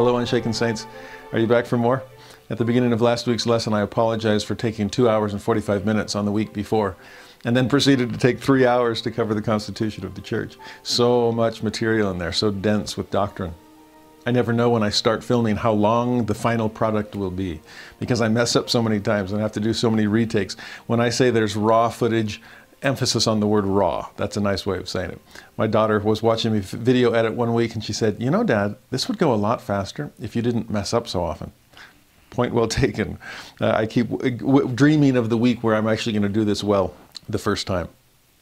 Hello, Unshaken Saints. Are you back for more? At the beginning of last week's lesson, I apologized for taking two hours and 45 minutes on the week before, and then proceeded to take three hours to cover the Constitution of the Church. So much material in there, so dense with doctrine. I never know when I start filming how long the final product will be because I mess up so many times and have to do so many retakes. When I say there's raw footage, emphasis on the word raw. That's a nice way of saying it. My daughter was watching me video edit one week and she said, You know, Dad, this would go a lot faster if you didn't mess up so often. Point well taken. Uh, I keep dreaming of the week where I'm actually going to do this well the first time.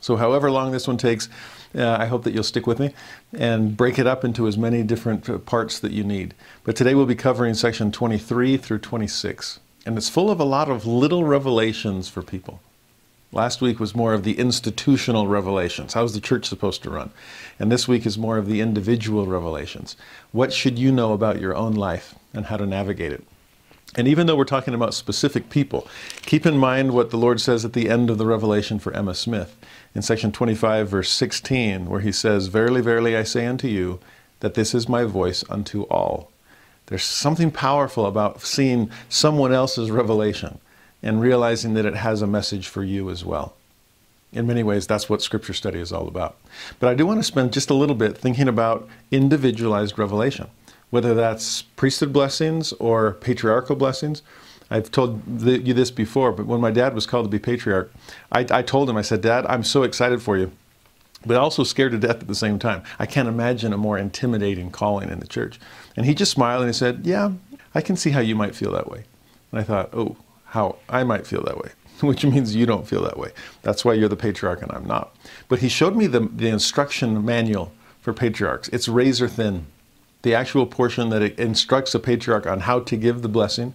So, however long this one takes, uh, I hope that you'll stick with me and break it up into as many different uh, parts that you need. But today we'll be covering section 23 through 26, and it's full of a lot of little revelations for people. Last week was more of the institutional revelations. How's the church supposed to run? And this week is more of the individual revelations. What should you know about your own life and how to navigate it? And even though we're talking about specific people, keep in mind what the Lord says at the end of the revelation for Emma Smith in section 25, verse 16, where he says, Verily, verily, I say unto you, that this is my voice unto all. There's something powerful about seeing someone else's revelation and realizing that it has a message for you as well. In many ways, that's what scripture study is all about. But I do want to spend just a little bit thinking about individualized revelation, whether that's priesthood blessings or patriarchal blessings. I've told you this before, but when my dad was called to be patriarch, I, I told him, I said, Dad, I'm so excited for you, but also scared to death at the same time. I can't imagine a more intimidating calling in the church. And he just smiled and he said, Yeah, I can see how you might feel that way. And I thought, Oh, how I might feel that way, which means you don't feel that way. That's why you're the patriarch and I'm not. But he showed me the, the instruction manual for patriarchs. It's razor thin. The actual portion that it instructs a patriarch on how to give the blessing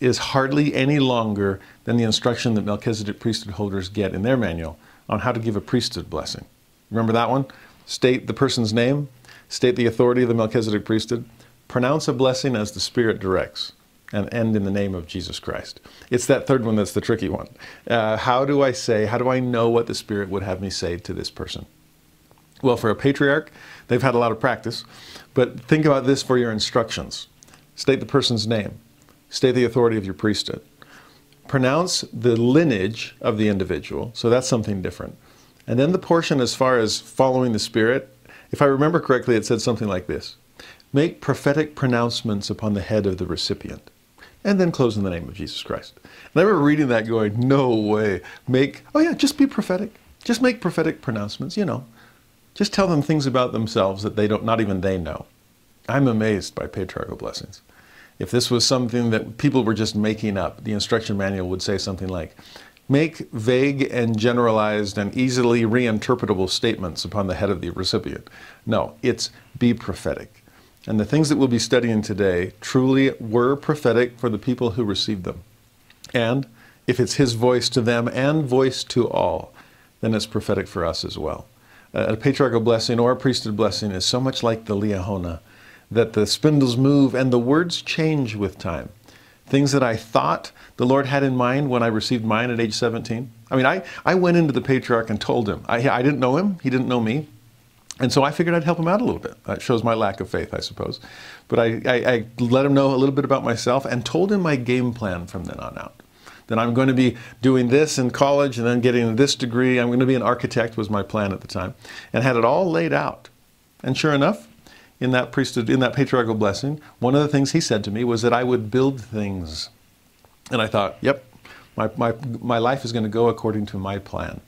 is hardly any longer than the instruction that Melchizedek priesthood holders get in their manual on how to give a priesthood blessing. Remember that one? State the person's name, state the authority of the Melchizedek priesthood, pronounce a blessing as the Spirit directs and end in the name of Jesus Christ. It's that third one that's the tricky one. Uh, how do I say, how do I know what the Spirit would have me say to this person? Well, for a patriarch, they've had a lot of practice, but think about this for your instructions. State the person's name, state the authority of your priesthood, pronounce the lineage of the individual, so that's something different. And then the portion as far as following the Spirit, if I remember correctly, it said something like this Make prophetic pronouncements upon the head of the recipient and then close in the name of Jesus Christ. And I remember reading that going, no way. Make, oh yeah, just be prophetic. Just make prophetic pronouncements, you know. Just tell them things about themselves that they don't, not even they know. I'm amazed by patriarchal blessings. If this was something that people were just making up, the instruction manual would say something like, make vague and generalized and easily reinterpretable statements upon the head of the recipient. No, it's be prophetic. And the things that we'll be studying today truly were prophetic for the people who received them. And if it's His voice to them and voice to all, then it's prophetic for us as well. A patriarchal blessing or a priesthood blessing is so much like the liahona that the spindles move and the words change with time. Things that I thought the Lord had in mind when I received mine at age 17. I mean, I, I went into the patriarch and told him. I, I didn't know him, he didn't know me. And so I figured I'd help him out a little bit. That shows my lack of faith, I suppose. But I, I, I, let him know a little bit about myself and told him my game plan from then on out. That I'm going to be doing this in college and then getting this degree. I'm going to be an architect was my plan at the time, and had it all laid out. And sure enough, in that priesthood, in that patriarchal blessing, one of the things he said to me was that I would build things. And I thought, yep, my, my, my life is going to go according to my plan.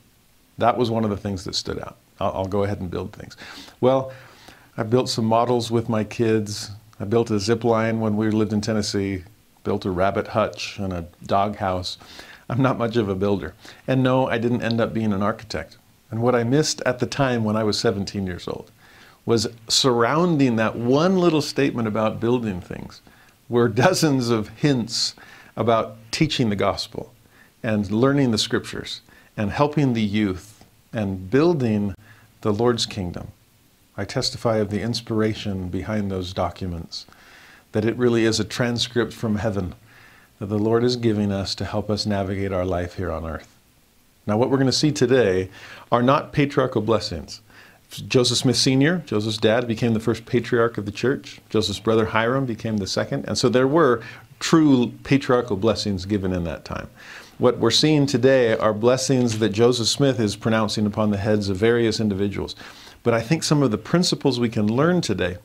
That was one of the things that stood out. I'll, I'll go ahead and build things. Well, I built some models with my kids. I built a zip line when we lived in Tennessee, built a rabbit hutch and a dog house. I'm not much of a builder. And no, I didn't end up being an architect. And what I missed at the time when I was 17 years old was surrounding that one little statement about building things were dozens of hints about teaching the gospel and learning the scriptures and helping the youth and building the Lord's kingdom. I testify of the inspiration behind those documents, that it really is a transcript from heaven that the Lord is giving us to help us navigate our life here on earth. Now, what we're going to see today are not patriarchal blessings. Joseph Smith Sr., Joseph's dad, became the first patriarch of the church. Joseph's brother Hyrum became the second. And so there were true patriarchal blessings given in that time. What we're seeing today are blessings that Joseph Smith is pronouncing upon the heads of various individuals. But I think some of the principles we can learn today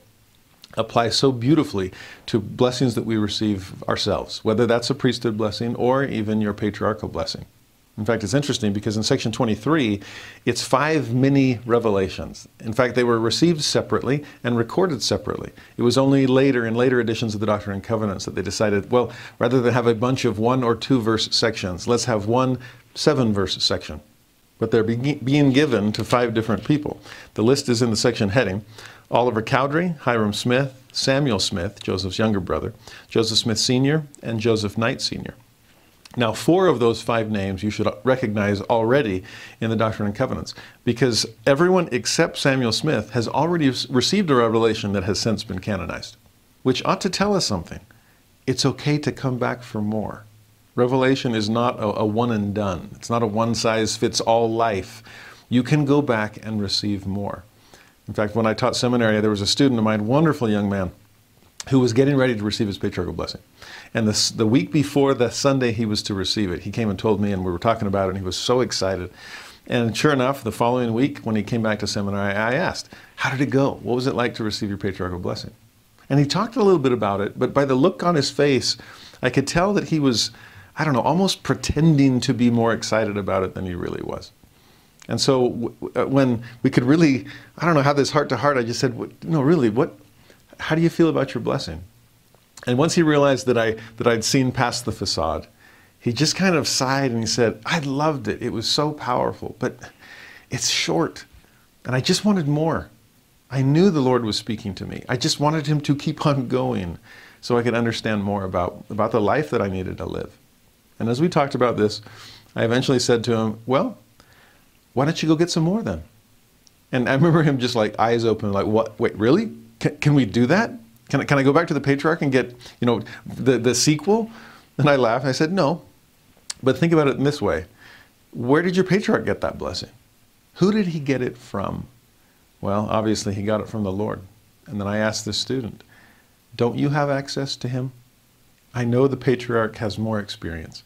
apply so beautifully to blessings that we receive ourselves, whether that's a priesthood blessing or even your patriarchal blessing. In fact, it's interesting because in section 23, it's five mini revelations. In fact, they were received separately and recorded separately. It was only later, in later editions of the Doctrine and Covenants, that they decided, well, rather than have a bunch of one or two verse sections, let's have one seven verse section. But they're being given to five different people. The list is in the section heading Oliver Cowdery, Hyrum Smith, Samuel Smith, Joseph's younger brother, Joseph Smith Sr., and Joseph Knight Sr. Now, four of those five names you should recognize already in the Doctrine and Covenants, because everyone except Samuel Smith has already received a revelation that has since been canonized, which ought to tell us something. It's okay to come back for more. Revelation is not a, a one and done, it's not a one size fits all life. You can go back and receive more. In fact, when I taught seminary, there was a student of mine, wonderful young man, who was getting ready to receive his patriarchal blessing. And the, the week before the Sunday he was to receive it, he came and told me, and we were talking about it, and he was so excited. And sure enough, the following week, when he came back to seminary, I asked, How did it go? What was it like to receive your patriarchal blessing? And he talked a little bit about it, but by the look on his face, I could tell that he was, I don't know, almost pretending to be more excited about it than he really was. And so uh, when we could really, I don't know, have this heart to heart, I just said, No, really, what, how do you feel about your blessing? And once he realized that I that I'd seen past the facade, he just kind of sighed and he said, "I loved it. It was so powerful, but it's short, and I just wanted more. I knew the Lord was speaking to me. I just wanted him to keep on going so I could understand more about about the life that I needed to live." And as we talked about this, I eventually said to him, "Well, why don't you go get some more then?" And I remember him just like eyes open, like, "What? Wait, really? Can, can we do that? Can I, can I go back to the patriarch and get, you know, the, the sequel? And I laughed. and I said, no. But think about it in this way. Where did your patriarch get that blessing? Who did he get it from? Well, obviously he got it from the Lord. And then I asked this student, don't you have access to him? I know the patriarch has more experience,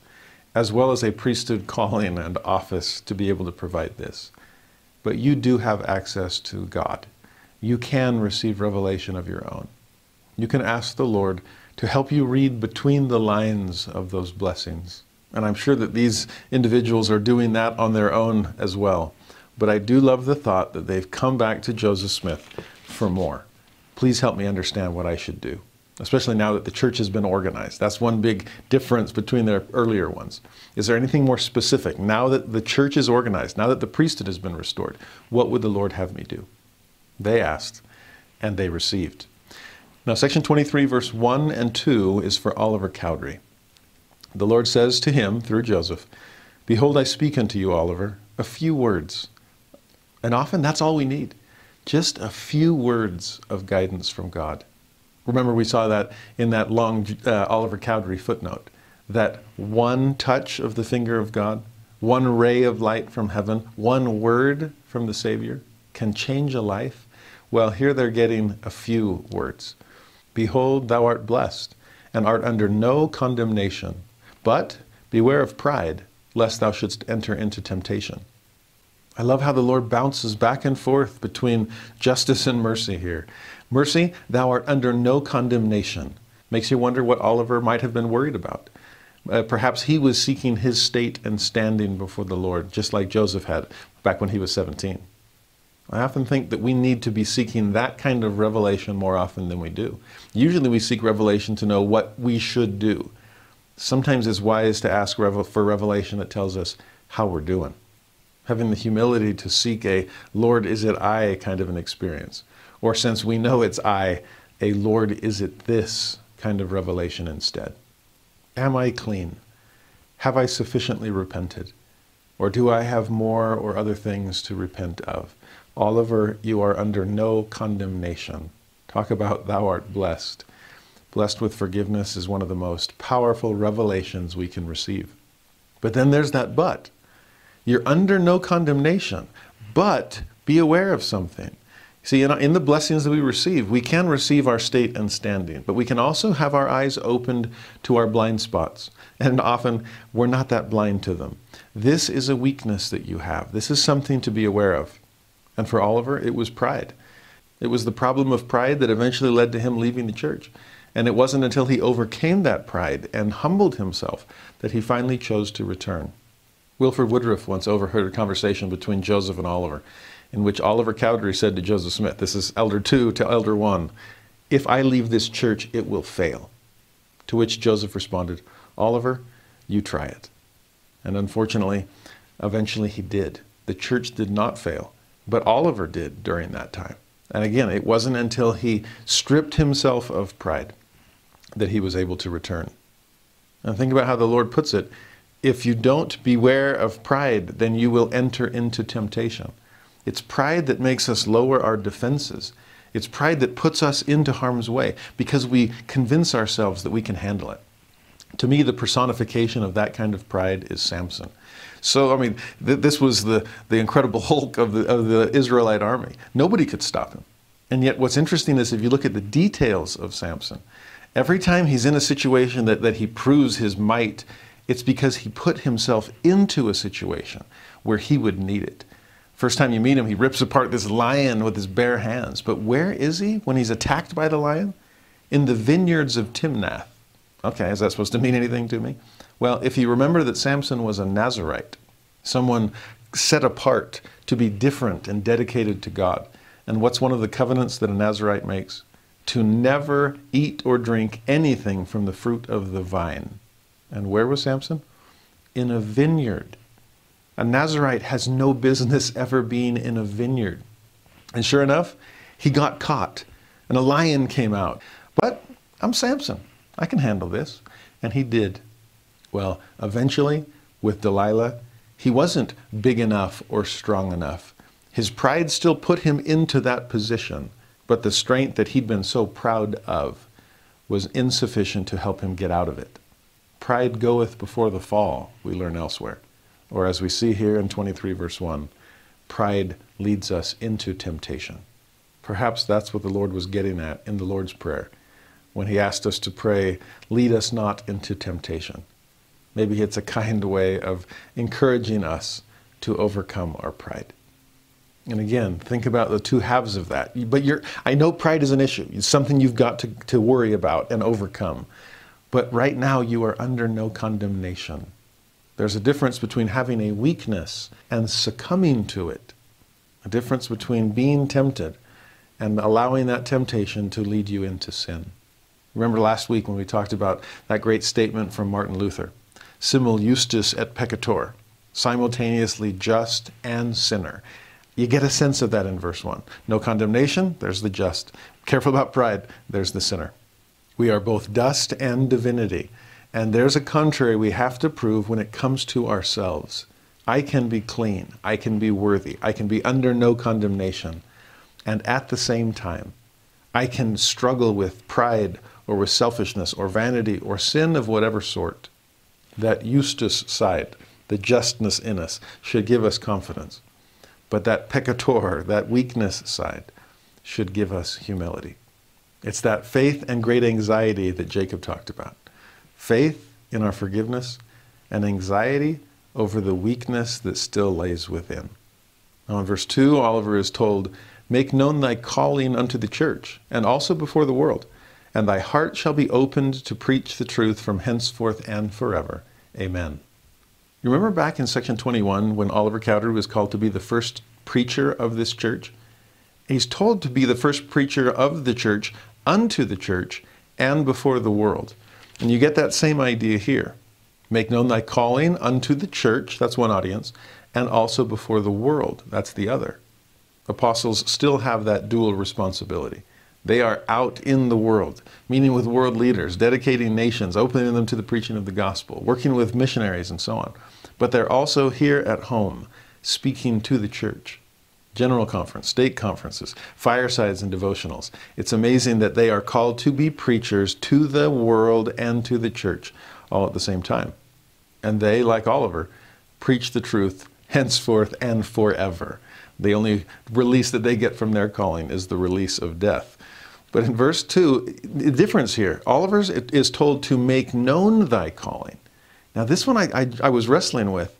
as well as a priesthood calling and office to be able to provide this. But you do have access to God you can receive revelation of your own. You can ask the Lord to help you read between the lines of those blessings. And I'm sure that these individuals are doing that on their own as well. But I do love the thought that they've come back to Joseph Smith for more. Please help me understand what I should do, especially now that the church has been organized. That's one big difference between their earlier ones. Is there anything more specific? Now that the church is organized, now that the priesthood has been restored, what would the Lord have me do? They asked, and they received. Now, section 23, verse 1 and 2 is for Oliver Cowdery. The Lord says to him through Joseph, Behold, I speak unto you, Oliver, a few words. And often that's all we need just a few words of guidance from God. Remember, we saw that in that long uh, Oliver Cowdery footnote that one touch of the finger of God, one ray of light from heaven, one word from the Savior can change a life well, here they're getting a few words. Behold, thou art blessed, and art under no condemnation. But beware of pride, lest thou shouldst enter into temptation. I love how the Lord bounces back and forth between justice and mercy here. Mercy, thou art under no condemnation. Makes you wonder what Oliver might have been worried about. Uh, perhaps he was seeking his state and standing before the Lord, just like Joseph had back when he was 17. I often think that we need to be seeking that kind of revelation more often than we do. Usually we seek revelation to know what we should do. Sometimes it's wise to ask for revelation that tells us how we're doing. Having the humility to seek a Lord, is it I kind of an experience. Or since we know it's I, a Lord, is it this kind of revelation instead. Am I clean? Have I sufficiently repented? Or do I have more or other things to repent of? Oliver, you are under no condemnation. Talk about thou art blessed. Blessed with forgiveness is one of the most powerful revelations we can receive. But then there's that but. You're under no condemnation, but be aware of something. See, in, the blessings that we receive, we can receive our state and standing, but we can also have our eyes opened to our blind spots. And often we're not that blind to them. This is a weakness that you have. This is something to be aware of. And for Oliver, it was pride. It was the problem of pride that eventually led to him leaving the church. And it wasn't until he overcame that pride and humbled himself that he finally chose to return. Wilford Woodruff once overheard a conversation between Joseph and Oliver in which Oliver Cowdery said to Joseph Smith, this is Elder 2 to Elder 1, if I leave this church, it will fail. To which Joseph responded, Oliver, you try it. And unfortunately, eventually he did. The church did not fail, but Oliver did during that time. And again, it wasn't until he stripped himself of pride that he was able to return. And think about how the Lord puts it if you don't beware of pride, then you will enter into temptation. It's pride that makes us lower our defenses. It's pride that puts us into harm's way because we convince ourselves that we can handle it. To me, the personification of that kind of pride is Samson. So, I mean, th- this was the, the incredible Hulk of the, of the Israelite army. Nobody could stop him. And yet, what's interesting is if you look at the details of Samson, every time he's in a situation that, that he proves his might, it's because he put himself into a situation where he would need it. First time you meet him, he rips apart this lion with his bare hands. But where is he when he's attacked by the lion? In the vineyards of Timnath. Okay, is that supposed to mean anything to me? Well, if you remember that Samson was a Nazarite, someone set apart to be different and dedicated to God. And what's one of the covenants that a Nazarite makes? To never eat or drink anything from the fruit of the vine. And where was Samson? In a vineyard. A Nazarite has no business ever being in a vineyard. And sure enough, he got caught, and a lion came out. But I'm Samson. I can handle this. And he did. Well, eventually, with Delilah, he wasn't big enough or strong enough. His pride still put him into that position, but the strength that he'd been so proud of was insufficient to help him get out of it. Pride goeth before the fall, we learn elsewhere. Or as we see here in 23, verse 1, pride leads us into temptation. Perhaps that's what the Lord was getting at in the Lord's Prayer when he asked us to pray, Lead us not into temptation. Maybe it's a kind way of encouraging us to overcome our pride. And again, think about the two halves of that. But I know pride is an issue. It's something you've got to, to worry about and overcome. But right now, you are under no condemnation. There's a difference between having a weakness and succumbing to it, a difference between being tempted and allowing that temptation to lead you into sin. Remember last week when we talked about that great statement from Martin Luther simul justus et peccator, simultaneously just and sinner. You get a sense of that in verse 1. No condemnation, there's the just. Careful about pride, there's the sinner. We are both dust and divinity. And there's a contrary we have to prove when it comes to ourselves. I can be clean. I can be worthy. I can be under no condemnation. And at the same time, I can struggle with pride or with selfishness or vanity or sin of whatever sort. That justus side, the justness in us, should give us confidence. But that peccator, that weakness side, should give us humility. It's that faith and great anxiety that Jacob talked about faith in our forgiveness, and anxiety over the weakness that still lays within. Now, in verse 2, Oliver is told, Make known thy calling unto the church, and also before the world, and thy heart shall be opened to preach the truth from henceforth and forever. Amen. You remember back in section 21 when Oliver Cowdery was called to be the first preacher of this church? He's told to be the first preacher of the church unto the church and before the world. And you get that same idea here. Make known thy calling unto the church, that's one audience, and also before the world, that's the other. Apostles still have that dual responsibility. They are out in the world, meeting with world leaders, dedicating nations, opening them to the preaching of the gospel, working with missionaries, and so on. But they're also here at home, speaking to the church. General conference, state conferences, firesides, and devotionals. It's amazing that they are called to be preachers to the world and to the church all at the same time. And they, like Oliver, preach the truth henceforth and forever. The only release that they get from their calling is the release of death. But in verse 2, the difference here Oliver is told to make known thy calling. Now, this one I, I, I, was wrestling with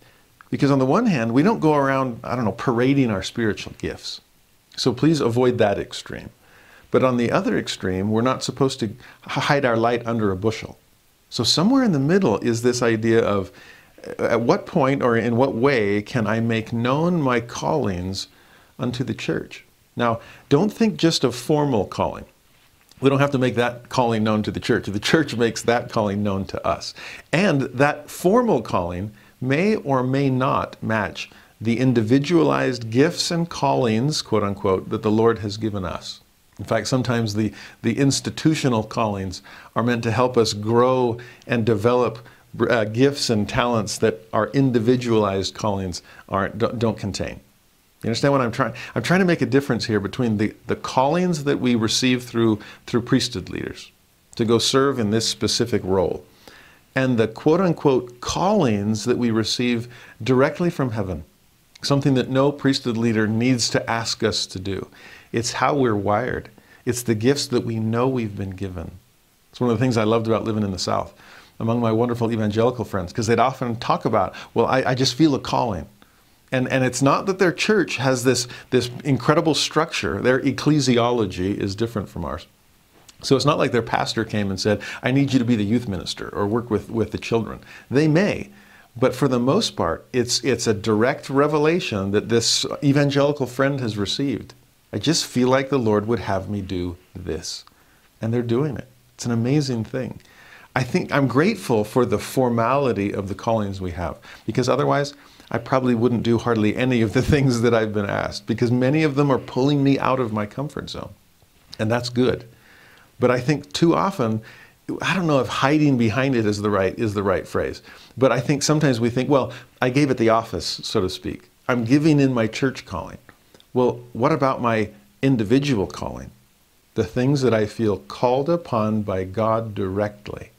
because, on the one hand, we don't go around, I don't know, parading our spiritual gifts. So please avoid that extreme. But on the other extreme, we're not supposed to hide our light under a bushel. So, somewhere in the middle is this idea of uh, at what point or in what way can I make known my callings unto the church? Now, don't think just of formal calling. We don't have to make that calling known to the church. The church makes that calling known to us. And that formal calling may or may not match the individualized gifts and callings, quote unquote, that the Lord has given us. In fact, sometimes the, the institutional callings are meant to help us grow and develop uh, gifts and talents that our individualized callings aren't, don't, don't contain. You understand what I'm trying? I'm trying to make a difference here between the, the callings that we receive through, through priesthood leaders to go serve in this specific role and the quote unquote callings that we receive directly from heaven, something that no priesthood leader needs to ask us to do. It's how we're wired, it's the gifts that we know we've been given. It's one of the things I loved about living in the South among my wonderful evangelical friends because they'd often talk about, well, I, I just feel a calling. And, and it's not that their church has this, this incredible structure. Their ecclesiology is different from ours. So it's not like their pastor came and said, I need you to be the youth minister or work with, with the children. They may, but for the most part, it's, it's a direct revelation that this evangelical friend has received. I just feel like the Lord would have me do this. And they're doing it. It's an amazing thing. I think I'm grateful for the formality of the callings we have because otherwise I probably wouldn't do hardly any of the things that I've been asked because many of them are pulling me out of my comfort zone. And that's good. But I think too often I don't know if hiding behind it is the right is the right phrase. But I think sometimes we think, well, I gave it the office, so to speak. I'm giving in my church calling. Well, what about my individual calling? The things that I feel called upon by God directly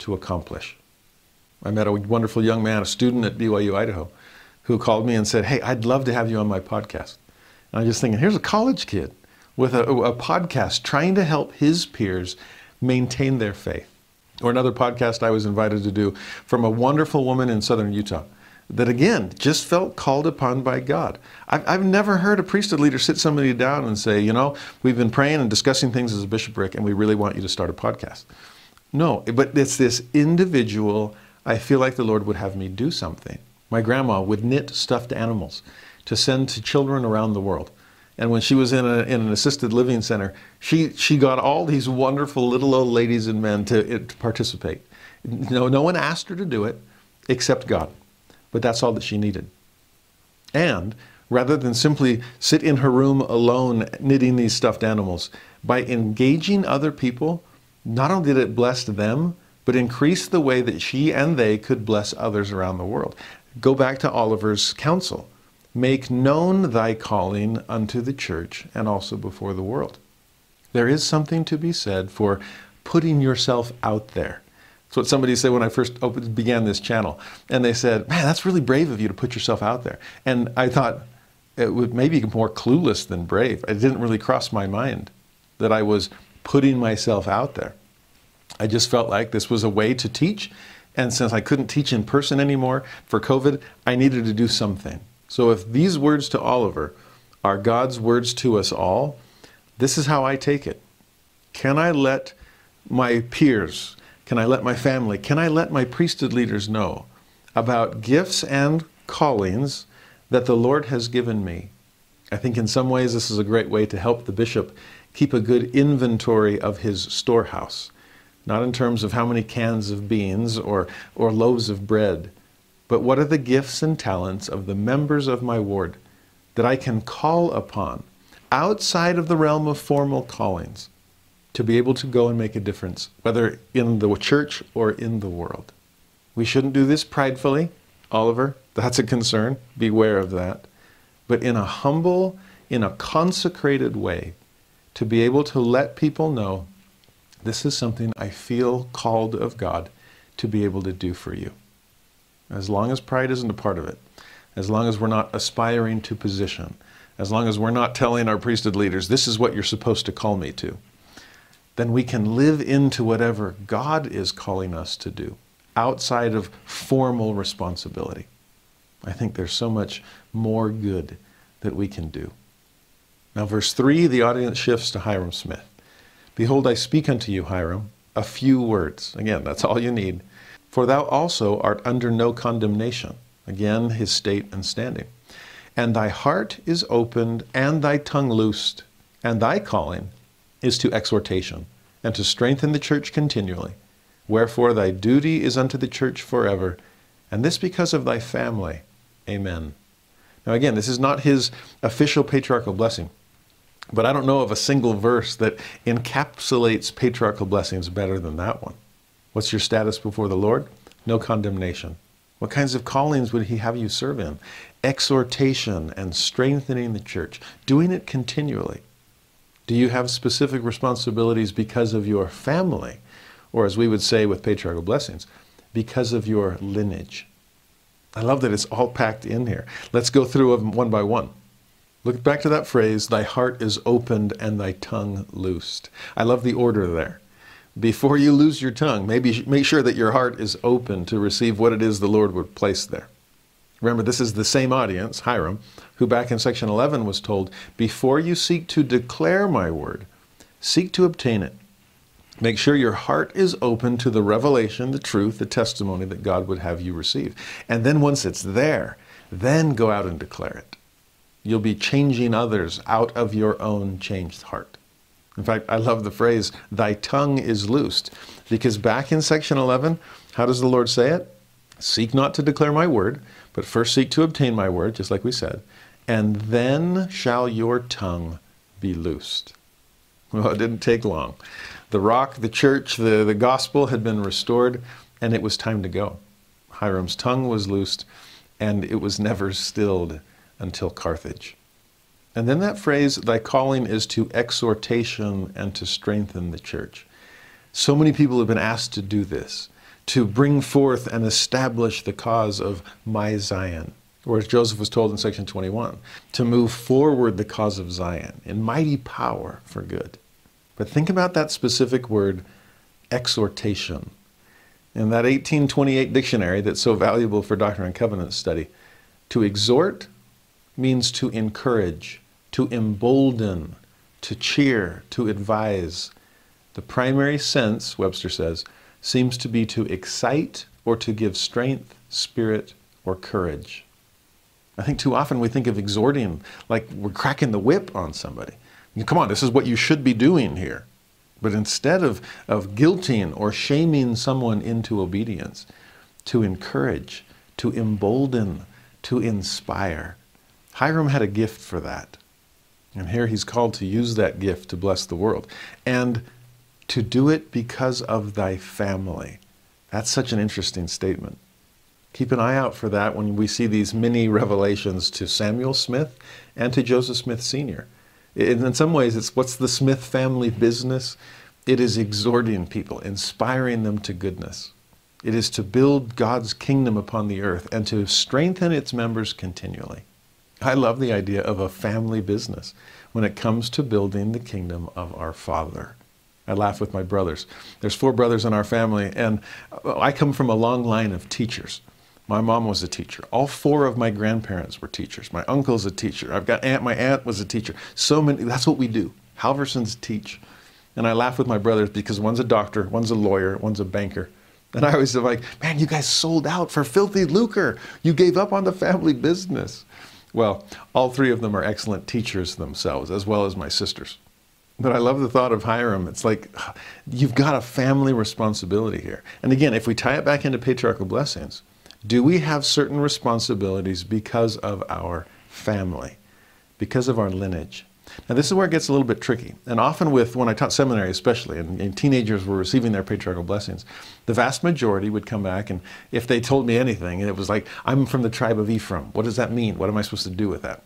to accomplish. I met a wonderful young man, a student at BYU Idaho, who called me and said, Hey, I'd love to have you on my podcast. And I'm just thinking, here's a college kid with a, a podcast trying to help his peers maintain their faith. Or another podcast I was invited to do from a wonderful woman in southern Utah that again just felt called upon by God. I've, I've, never heard a priesthood leader sit somebody down and say, you know, we've been praying and discussing things as a bishopric and we really want you to start a podcast. No, but it's this individual, I feel like the Lord would have me do something. My grandma would knit stuffed animals to send to children around the world. And when she was in, a, in an assisted living center, she, she got all these wonderful little old ladies and men to, to participate. No, no one asked her to do it except God. But that's all that she needed. And rather than simply sit in her room alone knitting these stuffed animals, by engaging other people, not only did it bless them, but increase the way that she and they could bless others around the world. Go back to Oliver's counsel make known thy calling unto the church and also before the world. There is something to be said for putting yourself out there. That's what somebody said when I first opened, began this channel. And they said, Man, that's really brave of you to put yourself out there. And I thought, it would maybe more clueless than brave. It didn't really cross my mind that I was putting myself out there. I just felt like this was a way to teach. And since I couldn't teach in person anymore for COVID, I needed to do something. So if these words to Oliver are God's words to us all, this is how I take it. Can I let my peers, can I let my family, can I let my priesthood leaders know about gifts and callings that the Lord has given me? I think in some ways this is a great way to help the bishop keep a good inventory of his storehouse. Not in terms of how many cans of beans or, or loaves of bread, but what are the gifts and talents of the members of my ward that I can call upon outside of the realm of formal callings to be able to go and make a difference, whether in the church or in the world. We shouldn't do this pridefully, Oliver. That's a concern. Beware of that. But in a humble, in a consecrated way, to be able to let people know this is something I feel called of God to be able to do for you. As long as pride isn't a part of it, as long as we're not aspiring to position, as long as we're not telling our priesthood leaders, this is what you're supposed to call me to, then we can live into whatever God is calling us to do outside of formal responsibility. I think there's so much more good that we can do. Now, verse 3, the audience shifts to Hyrum Smith. Behold, I speak unto you, Hyrum, a few words. Again, that's all you need. For thou also art under no condemnation. Again, his state and standing. And thy heart is opened, and thy tongue loosed, and thy calling is to exhortation, and to strengthen the church continually. Wherefore thy duty is unto the church forever, and this because of thy family. Amen. Now, again, this is not his official patriarchal blessing. But I don't know of a single verse that encapsulates patriarchal blessings better than that one. What's your status before the Lord? No condemnation. What kinds of callings would He have you serve in? Exhortation and strengthening the church, doing it continually. Do you have specific responsibilities because of your family? Or, as we would say with patriarchal blessings, because of your lineage? I love that it's all packed in here. Let's go through them one by one. Look back to that phrase, thy heart is opened and thy tongue loosed. I love the order there. Before you lose your tongue, maybe make sure that your heart is open to receive what it is the Lord would place there. Remember, this is the same audience, Hyrum, who back in section 11 was told, Before you seek to declare my word, seek to obtain it. Make sure your heart is open to the revelation, the truth, the testimony that God would have you receive. And then once it's there, then go out and declare it. You'll be changing others out of your own changed heart. In fact, I love the phrase, thy tongue is loosed, because back in section 11, how does the Lord say it? Seek not to declare my word, but first seek to obtain my word, just like we said, and then shall your tongue be loosed. Well, it didn't take long. The rock, the church, the, the gospel had been restored, and it was time to go. Hyrum's tongue was loosed, and it was never stilled until Carthage. And then that phrase, thy calling is to exhortation and to strengthen the church. So many people have been asked to do this, to bring forth and establish the cause of my Zion. Or as Joseph was told in section 21, to move forward the cause of Zion in mighty power for good. But think about that specific word, exhortation. In that 1828 dictionary that's so valuable for Doctrine and Covenant study, to exhort means to encourage, to embolden, to cheer, to advise. The primary sense, Webster says, seems to be to excite or to give strength, spirit, or courage. I think too often we think of exhorting like we're cracking the whip on somebody. Come on, this is what you should be doing here. But instead of, of guilting or shaming someone into obedience, to encourage, to embolden, to inspire, Hyrum had a gift for that. And here he's called to use that gift to bless the world. And to do it because of thy family. That's such an interesting statement. Keep an eye out for that when we see these mini revelations to Samuel Smith and to Joseph Smith Sr. In some ways, it's what's the Smith family business? It is exhorting people, inspiring them to goodness. It is to build God's kingdom upon the earth and to strengthen its members continually. I love the idea of a family business when it comes to building the kingdom of our Father. I laugh with my brothers. There's four brothers in our family, and I come from a long line of teachers. My mom was a teacher. All four of my grandparents were teachers. My uncle's a teacher. I've got aunt. My aunt was a teacher. So many. That's what we do. Halversons teach, and I laugh with my brothers because one's a doctor, one's a lawyer, one's a banker. And I always am like, man, you guys sold out for filthy lucre. You gave up on the family business. Well, all three of them are excellent teachers themselves, as well as my sisters. But I love the thought of Hyrum. It's like you've got a family responsibility here. And again, if we tie it back into patriarchal blessings, do we have certain responsibilities because of our family, because of our lineage? Now, this is where it gets a little bit tricky. And often, with when I taught seminary, especially, and, and, teenagers were receiving their patriarchal blessings, the vast majority would come back, and if they told me anything, it was like, I'm from the tribe of Ephraim. What does that mean? What am I supposed to do with that?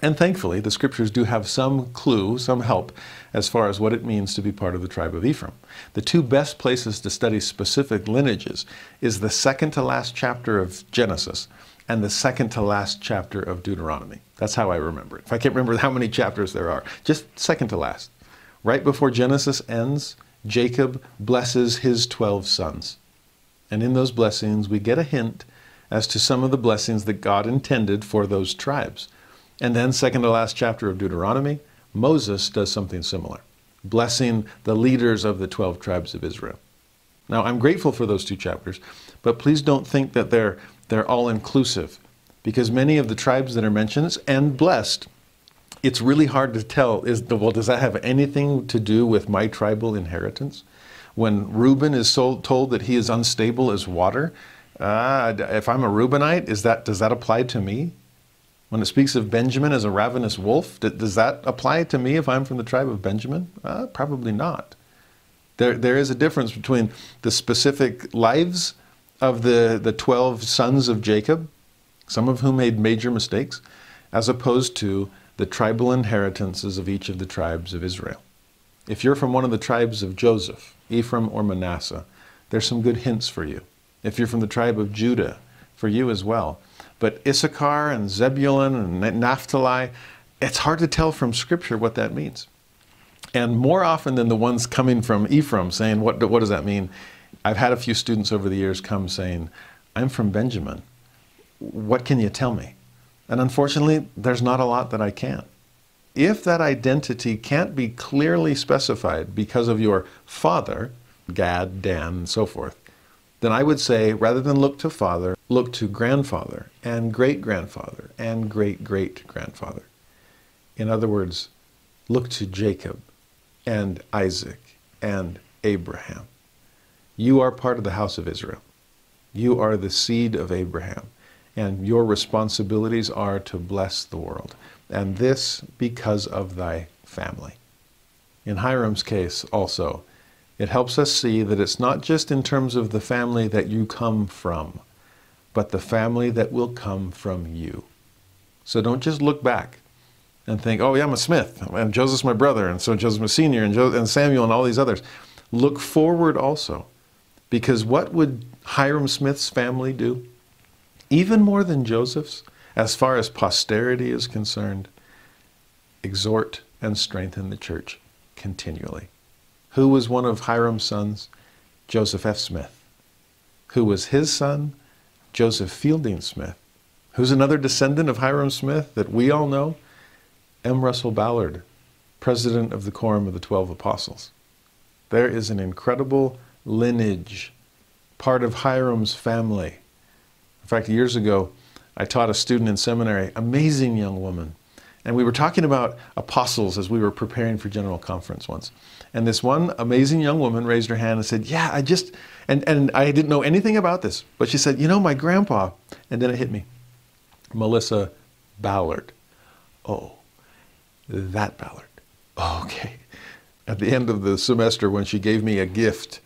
And thankfully, the scriptures do have some clue, some help, as far as what it means to be part of the tribe of Ephraim. The two best places to study specific lineages is the second to last chapter of Genesis and the second to last chapter of Deuteronomy. That's how I remember it. If I can't remember how many chapters there are, just second to last. Right before Genesis ends, Jacob blesses his 12 sons. And in those blessings, we get a hint as to some of the blessings that God intended for those tribes. And then, second to last chapter of Deuteronomy, Moses does something similar, blessing the leaders of the 12 tribes of Israel. Now, I'm grateful for those two chapters, but please don't think that they're, they're all inclusive, because many of the tribes that are mentioned and blessed, it's really hard to tell is well, does that have anything to do with my tribal inheritance? When Reuben is told that he is unstable as water, uh, if I'm a Reubenite, is that, does that apply to me? When it speaks of Benjamin as a ravenous wolf, does that apply to me if I'm from the tribe of Benjamin? Uh, probably not. There, there is a difference between the specific lives of the, the 12 sons of Jacob, some of whom made major mistakes, as opposed to the tribal inheritances of each of the tribes of Israel. If you're from one of the tribes of Joseph, Ephraim, or Manasseh, there's some good hints for you. If you're from the tribe of Judah, for you as well. But Issachar and Zebulun and Naphtali, it's hard to tell from Scripture what that means. And more often than the ones coming from Ephraim saying, what, what does that mean? I've had a few students over the years come saying, I'm from Benjamin. What can you tell me? And unfortunately, there's not a lot that I can. If that identity can't be clearly specified because of your father, Gad, Dan, and so forth, then I would say rather than look to father, look to grandfather and great grandfather and great great grandfather. In other words, look to Jacob and Isaac and Abraham. You are part of the house of Israel. You are the seed of Abraham, and your responsibilities are to bless the world. And this because of thy family. In Hyrum's case, also, it helps us see that it's not just in terms of the family that you come from, but the family that will come from you. So don't just look back and think, oh, yeah, I'm a Smith, and Joseph's my brother, and so Joseph's a senior, and, jo- and Samuel, and all these others. Look forward also, because what would Hyrum Smith's family do? Even more than Joseph's, as far as posterity is concerned, exhort and strengthen the church continually. Who was one of Hyrum's sons? Joseph F. Smith. Who was his son? Joseph Fielding Smith. Who's another descendant of Hyrum Smith that we all know? M. Russell Ballard, president of the Quorum of the Twelve Apostles. There is an incredible lineage, part of Hyrum's family. In fact, years ago, I taught a student in seminary, amazing young woman, and we were talking about apostles as we were preparing for General Conference once. And this one amazing young woman raised her hand and said, Yeah, I just, and, and I didn't know anything about this, but she said, You know, my grandpa, and then it hit me Melissa Ballard. Oh, that Ballard. okay. At the end of the semester, when she gave me a gift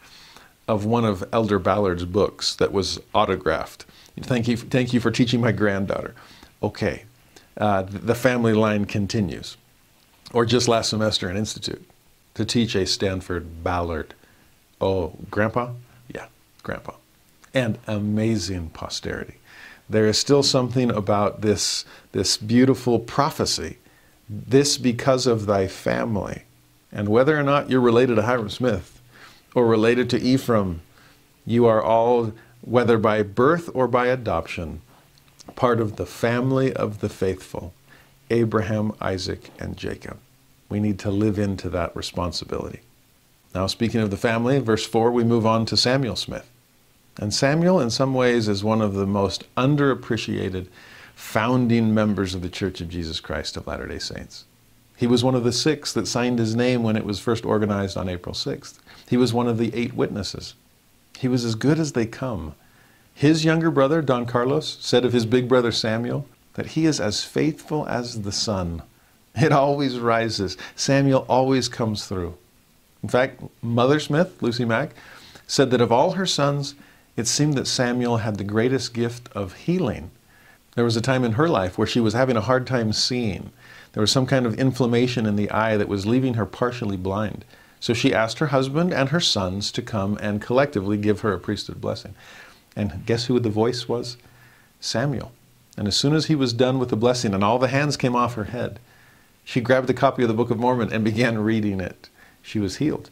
of one of Elder Ballard's books that was autographed, thank you, thank you for teaching my granddaughter. Okay, uh, the family line continues. Or just last semester in Institute to teach a Stanford Ballard. Oh, Grandpa? Yeah, Grandpa. And amazing posterity. There is still something about this, this beautiful prophecy. This because of thy family. And whether or not you're related to Hyrum Smith or related to Ephraim, you are all, whether by birth or by adoption, part of the family of the faithful Abraham, Isaac, and Jacob. We need to live into that responsibility. Now, speaking of the family, verse 4, we move on to Samuel Smith. And Samuel, in some ways, is one of the most underappreciated founding members of the Church of Jesus Christ of Latter day Saints. He was one of the six that signed his name when it was first organized on April 6th. He was one of the eight witnesses. He was as good as they come. His younger brother, Don Carlos, said of his big brother Samuel that he is as faithful as the sun. It always rises. Samuel always comes through. In fact, Mother Smith, Lucy Mack, said that of all her sons, it seemed that Samuel had the greatest gift of healing. There was a time in her life where she was having a hard time seeing. There was some kind of inflammation in the eye that was leaving her partially blind. So she asked her husband and her sons to come and collectively give her a priesthood blessing. And guess who the voice was? Samuel. And as soon as he was done with the blessing and all the hands came off her head, she grabbed a copy of the Book of Mormon and began reading it. She was healed.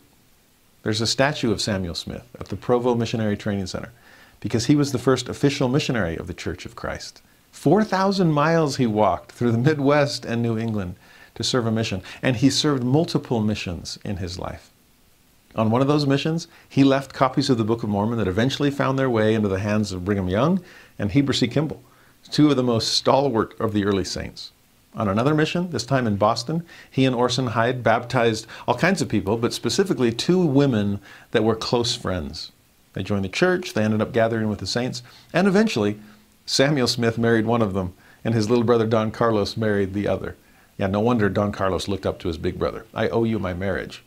There's a statue of Samuel Smith at the Provo Missionary Training Center because he was the first official missionary of the Church of Christ. 4,000 miles he walked through the Midwest and New England to serve a mission, and he served multiple missions in his life. On one of those missions, he left copies of the Book of Mormon that eventually found their way into the hands of Brigham Young and Heber C. Kimball, two of the most stalwart of the early saints. On another mission, this time in Boston, he and Orson Hyde baptized all kinds of people, but specifically two women that were close friends. They joined the church, they ended up gathering with the saints, and eventually Samuel Smith married one of them, and his little brother Don Carlos married the other. Yeah, no wonder Don Carlos looked up to his big brother. I owe you my marriage.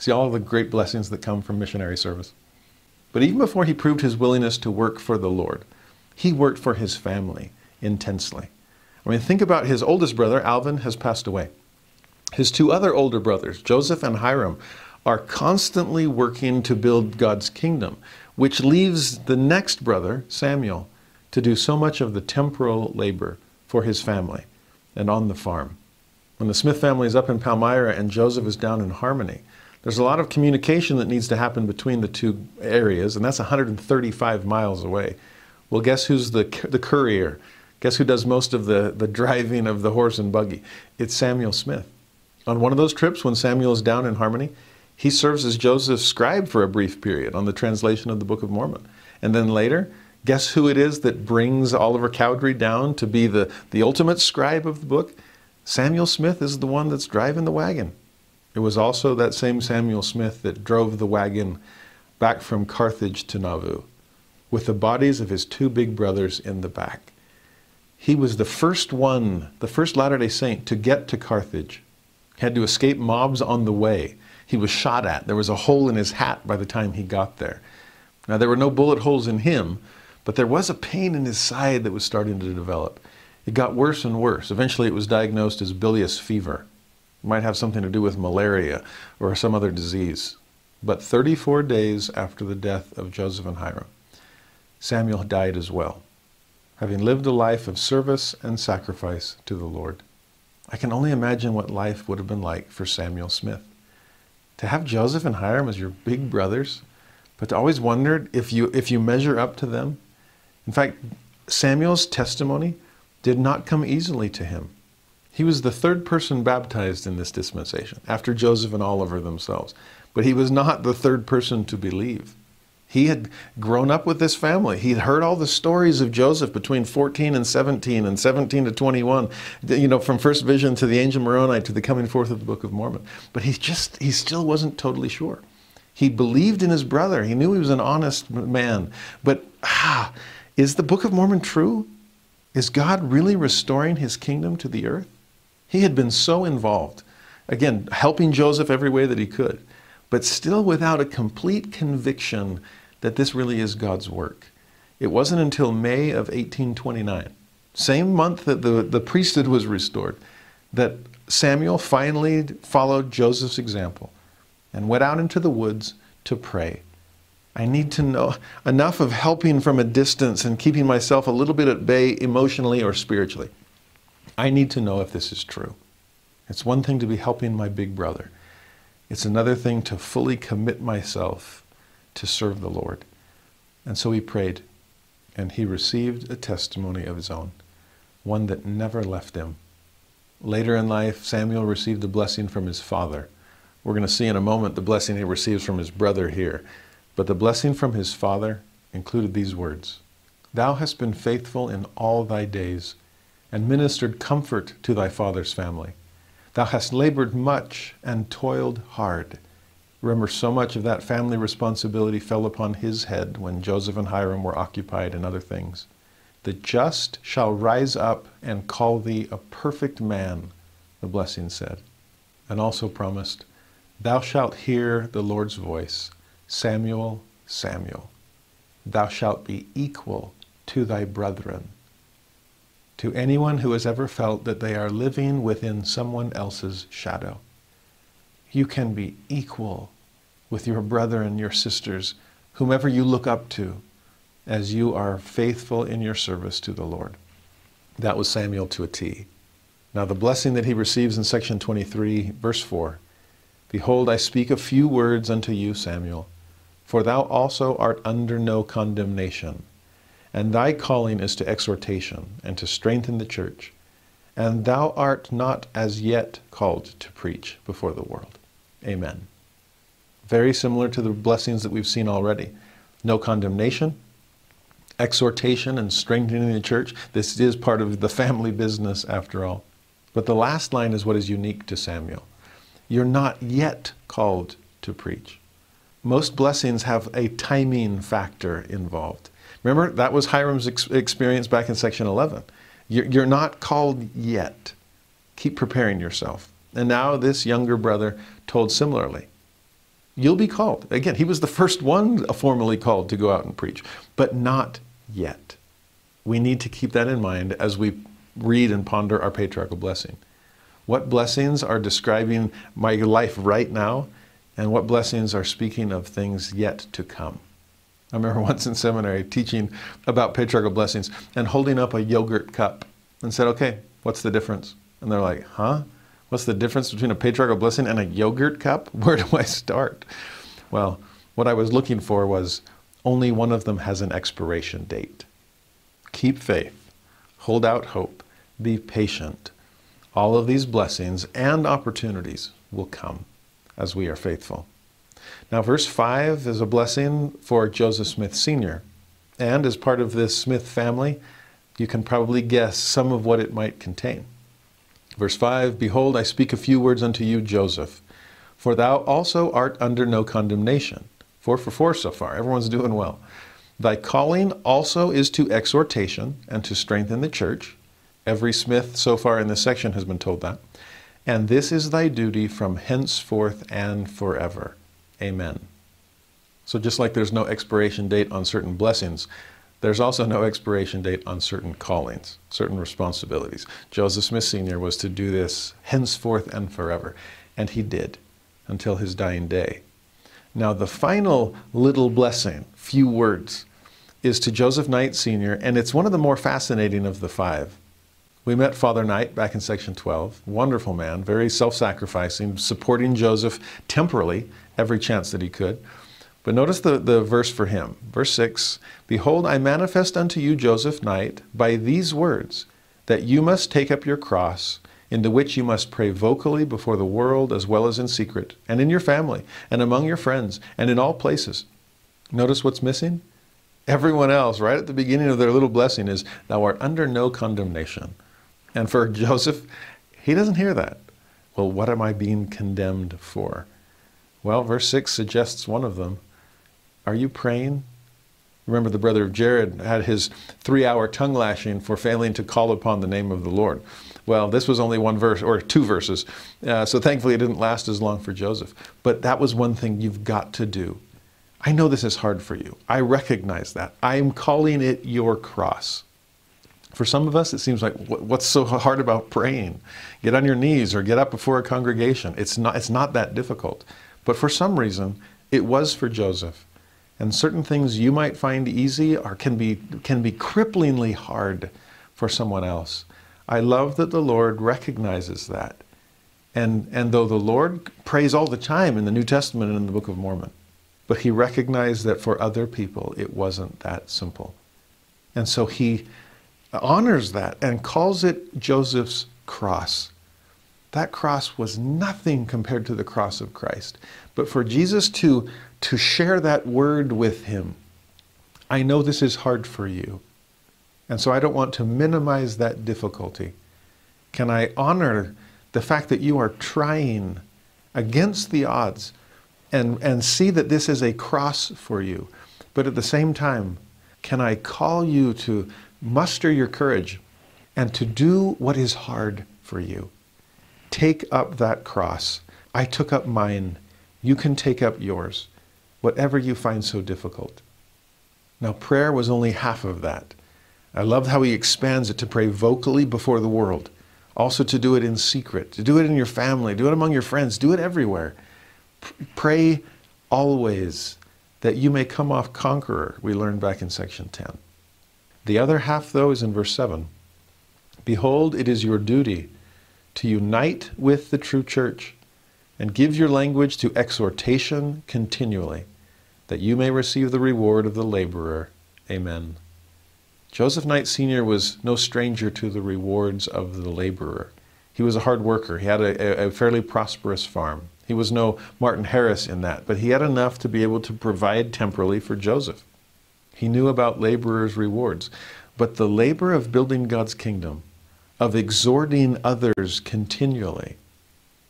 See all the great blessings that come from missionary service. But even before he proved his willingness to work for the Lord, he worked for his family intensely. I mean, think about his oldest brother, Alvin, has passed away. His two other older brothers, Joseph and Hyrum, are constantly working to build God's kingdom, which leaves the next brother, Samuel, to do so much of the temporal labor for his family and on the farm. When the Smith family is up in Palmyra and Joseph is down in Harmony, there's a lot of communication that needs to happen between the two areas, and that's 135 miles away. Well, guess who's the, the courier? Guess who does most of the, the driving of the horse and buggy? It's Samuel Smith. On one of those trips, when Samuel is down in Harmony, he serves as Joseph's scribe for a brief period on the translation of the Book of Mormon. And then later, Guess who it is that brings Oliver Cowdery down to be the, the ultimate scribe of the book? Samuel Smith is the one that's driving the wagon. It was also that same Samuel Smith that drove the wagon back from Carthage to Nauvoo with the bodies of his two big brothers in the back. He was the first one, the first Latter day Saint to get to Carthage. He had to escape mobs on the way. He was shot at. There was a hole in his hat by the time he got there. Now, there were no bullet holes in him, but there was a pain in his side that was starting to develop. It got worse and worse. Eventually, it was diagnosed as bilious fever. It might have something to do with malaria or some other disease. But 34 days after the death of Joseph and Hyrum, Samuel died as well, having lived a life of service and sacrifice to the Lord. I can only imagine what life would have been like for Samuel Smith. To have Joseph and Hyrum as your big brothers, but to always wondered if you if you measure up to them, in fact, Samuel's testimony did not come easily to him. He was the third person baptized in this dispensation, after Joseph and Oliver themselves. But he was not the third person to believe. He had grown up with this family. He had heard all the stories of Joseph between 14 and 17 and 17 to 21, you know, from first vision to the angel Moroni to the coming forth of the Book of Mormon. But he just, he still wasn't totally sure. He believed in his brother. He knew he was an honest man. But, ah, is the Book of Mormon true? Is God really restoring his kingdom to the earth? He had been so involved, again, helping Joseph every way that he could, but still without a complete conviction that this really is God's work. It wasn't until May of 1829, same month that the, the priesthood was restored, that Samuel finally followed Joseph's example and went out into the woods to pray I need to know enough of helping from a distance and keeping myself a little bit at bay emotionally or spiritually. I need to know if this is true. It's one thing to be helping my big brother, it's another thing to fully commit myself to serve the Lord. And so he prayed, and he received a testimony of his own, one that never left him. Later in life, Samuel received a blessing from his father. We're going to see in a moment the blessing he receives from his brother here. But the blessing from his father included these words Thou hast been faithful in all thy days, and ministered comfort to thy father's family. Thou hast labored much and toiled hard. Remember, so much of that family responsibility fell upon his head when Joseph and Hyrum were occupied in other things. The just shall rise up and call thee a perfect man, the blessing said, and also promised, Thou shalt hear the Lord's voice, Samuel, Samuel. Thou shalt be equal to thy brethren to anyone who has ever felt that they are living within someone else's shadow. You can be equal with your brethren, your sisters, whomever you look up to, as you are faithful in your service to the Lord. That was Samuel to a T. Now, the blessing that he receives in section 23, verse 4 Behold, I speak a few words unto you, Samuel, for thou also art under no condemnation and thy calling is to exhortation and to strengthen the church. And thou art not as yet called to preach before the world. Amen. Very similar to the blessings that we've seen already. No condemnation, exhortation and strengthening the church. This is part of the family business after all. But the last line is what is unique to Samuel. You're not yet called to preach. Most blessings have a timing factor involved. Remember, that was Hyrum's ex- experience back in section 11. You're, you're not called yet. Keep preparing yourself. And now this younger brother told similarly. You'll be called. Again, he was the first one formally called to go out and preach, but not yet. We need to keep that in mind as we read and ponder our patriarchal blessing. What blessings are describing my life right now, and what blessings are speaking of things yet to come? I remember once in seminary teaching about patriarchal blessings and holding up a yogurt cup and said, okay, what's the difference? And they're like, huh? What's the difference between a patriarchal blessing and a yogurt cup? Where do I start? Well, what I was looking for was only one of them has an expiration date. Keep faith, hold out hope, be patient. All of these blessings and opportunities will come as we are faithful. Now, verse 5 is a blessing for Joseph Smith Sr. And as part of this Smith family, you can probably guess some of what it might contain. Verse 5 Behold, I speak a few words unto you, Joseph, for thou also art under no condemnation. Four for four so far. Everyone's doing well. Thy calling also is to exhortation and to strengthen the church. Every Smith so far in this section has been told that. And this is thy duty from henceforth and forever. Amen. So, just like there's no expiration date on certain blessings, there's also no expiration date on certain callings, certain responsibilities. Joseph Smith Sr. was to do this henceforth and forever, and he did until his dying day. Now, the final little blessing, few words, is to Joseph Knight Sr., and it's one of the more fascinating of the five. We met Father Knight back in section 12. Wonderful man, very self sacrificing, supporting Joseph temporally every chance that he could. But notice the, the verse for him. Verse 6 Behold, I manifest unto you, Joseph Knight, by these words, that you must take up your cross, into which you must pray vocally before the world as well as in secret, and in your family, and among your friends, and in all places. Notice what's missing? Everyone else, right at the beginning of their little blessing, is, Thou art under no condemnation. And for Joseph, he doesn't hear that. Well, what am I being condemned for? Well, verse 6 suggests one of them. Are you praying? Remember, the brother of Jared had his three hour tongue lashing for failing to call upon the name of the Lord. Well, this was only one verse or two verses, uh, so thankfully it didn't last as long for Joseph. But that was one thing you've got to do. I know this is hard for you. I recognize that. I'm calling it your cross. For some of us, it seems like what's so hard about praying? Get on your knees or get up before a congregation. It's not, it's not that difficult. But for some reason, it was for Joseph. And certain things you might find easy or can be, can be cripplingly hard for someone else. I love that the Lord recognizes that. And, and though the Lord prays all the time in the New Testament and in the Book of Mormon, but he recognized that for other people it wasn't that simple. And so he honors that and calls it Joseph's cross. That cross was nothing compared to the cross of Christ. But for Jesus to, to share that word with him, I know this is hard for you. And so I don't want to minimize that difficulty. Can I honor the fact that you are trying against the odds and, and see that this is a cross for you. But at the same time, can I call you to muster your courage and to do what is hard for you? Take up that cross. I took up mine. You can take up yours, whatever you find so difficult. Now, prayer was only half of that. I love how he expands it to pray vocally before the world, also to do it in secret, to do it in your family, do it among your friends, do it everywhere. Pray always that you may come off conqueror, we learned back in section 10. The other half, though, is in verse 7. Behold, it is your duty to unite with the true church and give your language to exhortation continually, that you may receive the reward of the laborer. Amen. Joseph Knight Sr. was no stranger to the rewards of the laborer. He was a hard worker. He had a, a, fairly prosperous farm. He was no Martin Harris in that, but he had enough to be able to provide temporally for Joseph. He knew about laborers' rewards. But the labor of building God's kingdom, of exhorting others continually,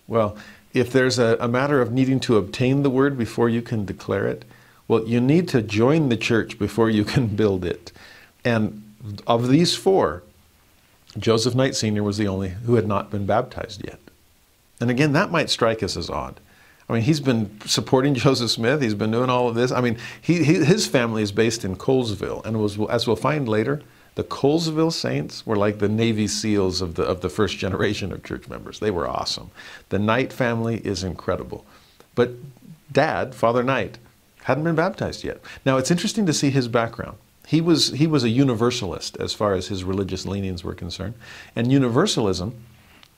well, if there's a, a matter of needing to obtain the word before you can declare it, well, you need to join the church before you can build it. And of these four, Joseph Knight Sr. was the only who had not been baptized yet. And again, that might strike us as odd. I mean, he's been supporting Joseph Smith. He's been doing all of this. I mean, he, he, his family is based in Colesville, and was, as we'll find later, the Colesville Saints were like the Navy SEALs of the of the first generation of church members. They were awesome. The Knight family is incredible, but Dad, Father Knight, hadn't been baptized yet. Now it's interesting to see his background. He was he was a universalist as far as his religious leanings were concerned, and universalism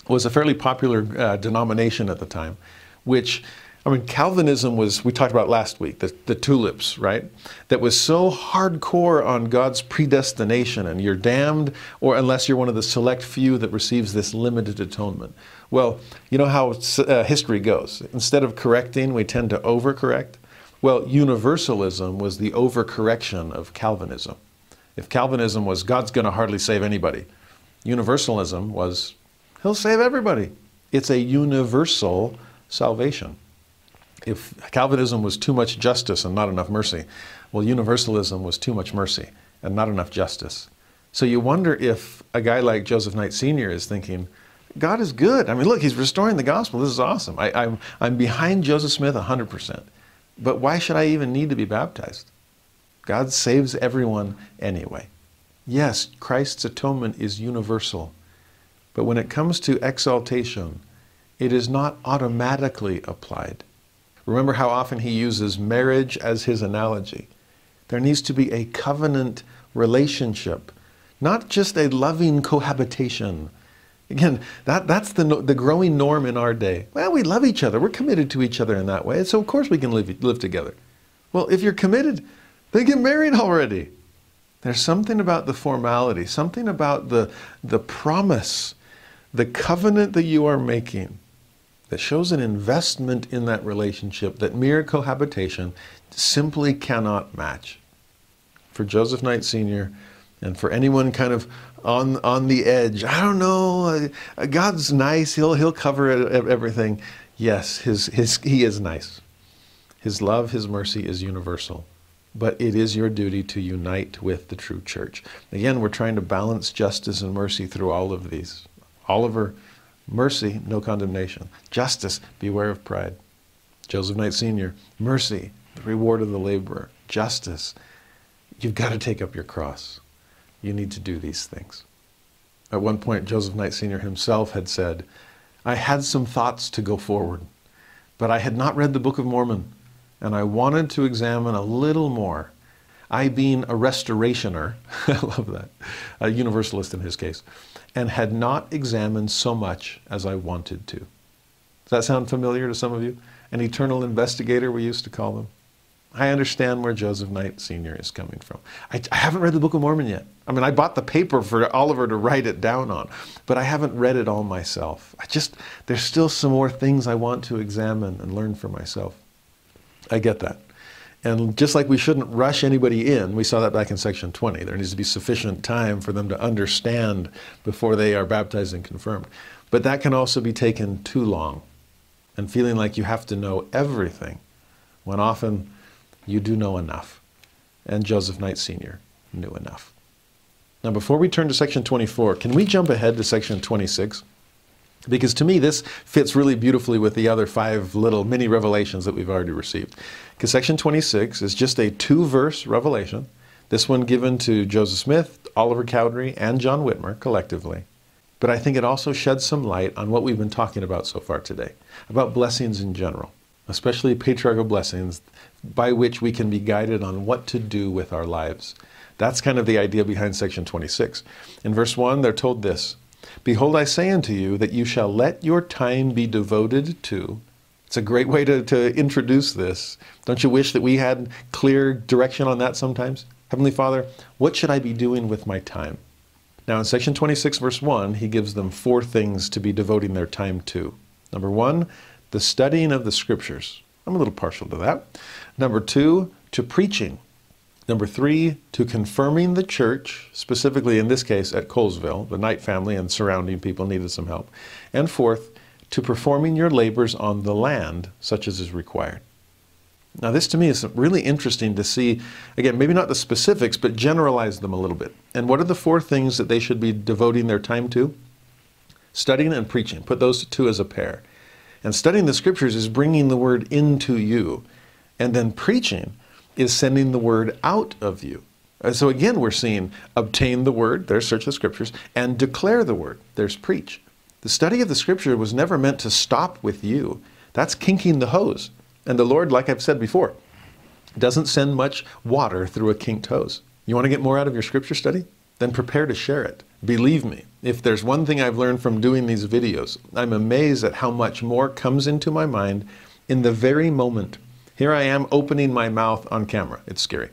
was a fairly popular uh, denomination at the time which I mean, Calvinism was, we talked about last week, the, the tulips, right? That was so hardcore on God's predestination and you're damned, or unless you're one of the select few that receives this limited atonement. Well, you know how uh, history goes. Instead of correcting, we tend to overcorrect. Well, universalism was the overcorrection of Calvinism. If Calvinism was God's going to hardly save anybody, universalism was He'll save everybody. It's a universal salvation. If Calvinism was too much justice and not enough mercy, well, universalism was too much mercy and not enough justice. So you wonder if a guy like Joseph Knight Sr. is thinking, God is good. I mean, look, he's restoring the gospel. This is awesome. I, am I'm, I'm behind Joseph Smith 100%. But why should I even need to be baptized? God saves everyone anyway. Yes, Christ's atonement is universal. But when it comes to exaltation, it is not automatically applied. Remember how often he uses marriage as his analogy. There needs to be a covenant relationship, not just a loving cohabitation. Again, that, that's the, the growing norm in our day. Well, we love each other. We're committed to each other in that way. So, of course, we can live, live together. Well, if you're committed, then get married already. There's something about the formality, something about the, the promise, the covenant that you are making that shows an investment in that relationship that mere cohabitation simply cannot match. For Joseph Knight Sr., and for anyone kind of on on the edge, I don't know, uh, God's nice, he'll he'll cover everything. Yes, his his he is nice. His love, his mercy is universal. But it is your duty to unite with the true church. Again, we're trying to balance justice and mercy through all of these. Oliver Mercy, no condemnation. Justice, beware of pride. Joseph Knight Sr., mercy, the reward of the laborer. Justice, you've got to take up your cross. You need to do these things. At one point, Joseph Knight Sr. himself had said, I had some thoughts to go forward, but I had not read the Book of Mormon, and I wanted to examine a little more. I, being a restorationer, I love that, a universalist in his case, and had not examined so much as I wanted to. Does that sound familiar to some of you? An eternal investigator, we used to call them. I understand where Joseph Knight Sr. is coming from. I, I, haven't read the Book of Mormon yet. I mean, I bought the paper for Oliver to write it down on, but I haven't read it all myself. I just, there's still some more things I want to examine and learn for myself. I get that. And just like we shouldn't rush anybody in, we saw that back in section 20. There needs to be sufficient time for them to understand before they are baptized and confirmed. But that can also be taken too long and feeling like you have to know everything when often you do know enough. And Joseph Knight Sr. knew enough. Now, before we turn to section 24, can we jump ahead to section 26? Because to me, this fits really beautifully with the other five little mini revelations that we've already received. Because section 26 is just a two verse revelation, this one given to Joseph Smith, Oliver Cowdery, and John Whitmer collectively. But I think it also sheds some light on what we've been talking about so far today about blessings in general, especially patriarchal blessings by which we can be guided on what to do with our lives. That's kind of the idea behind section 26. In verse 1, they're told this Behold, I say unto you that you shall let your time be devoted to. It's a great way to, to introduce this. Don't you wish that we had clear direction on that sometimes? Heavenly Father, what should I be doing with my time? Now, in section 26, verse 1, he gives them four things to be devoting their time to. Number one, the studying of the scriptures. I'm a little partial to that. Number two, to preaching. Number three, to confirming the church, specifically in this case at Colesville. The Knight family and surrounding people needed some help. And fourth, to performing your labors on the land, such as is required. Now, this to me is really interesting to see, again, maybe not the specifics, but generalize them a little bit. And what are the four things that they should be devoting their time to? Studying and preaching. Put those two as a pair. And studying the scriptures is bringing the word into you. And then preaching is sending the word out of you. Uh, so again, we're seeing obtain the word, there's search the scriptures, and declare the word, there's preach. The study of the scripture was never meant to stop with you. That's kinking the hose. And the Lord, like I've said before, doesn't send much water through a kinked hose. You want to get more out of your scripture study? Then prepare to share it. Believe me, if there's one thing I've learned from doing these videos, I'm amazed at how much more comes into my mind in the very moment here I am opening my mouth on camera. It's scary.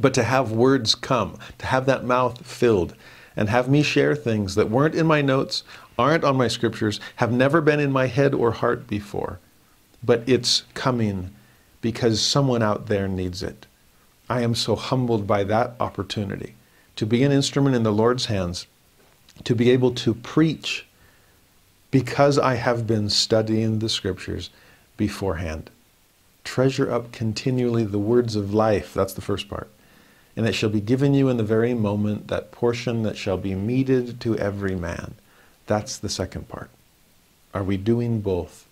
But to have words come, to have that mouth filled, and have me share things that weren't in my notes, aren't on my scriptures, have never been in my head or heart before, but it's coming because someone out there needs it. I am so humbled by that opportunity to be an instrument in the Lord's hands, to be able to preach because I have been studying the scriptures beforehand treasure up continually the words of life. That's the first part. And it shall be given you in the very moment that portion that shall be meted to every man. That's the second part. Are we doing both?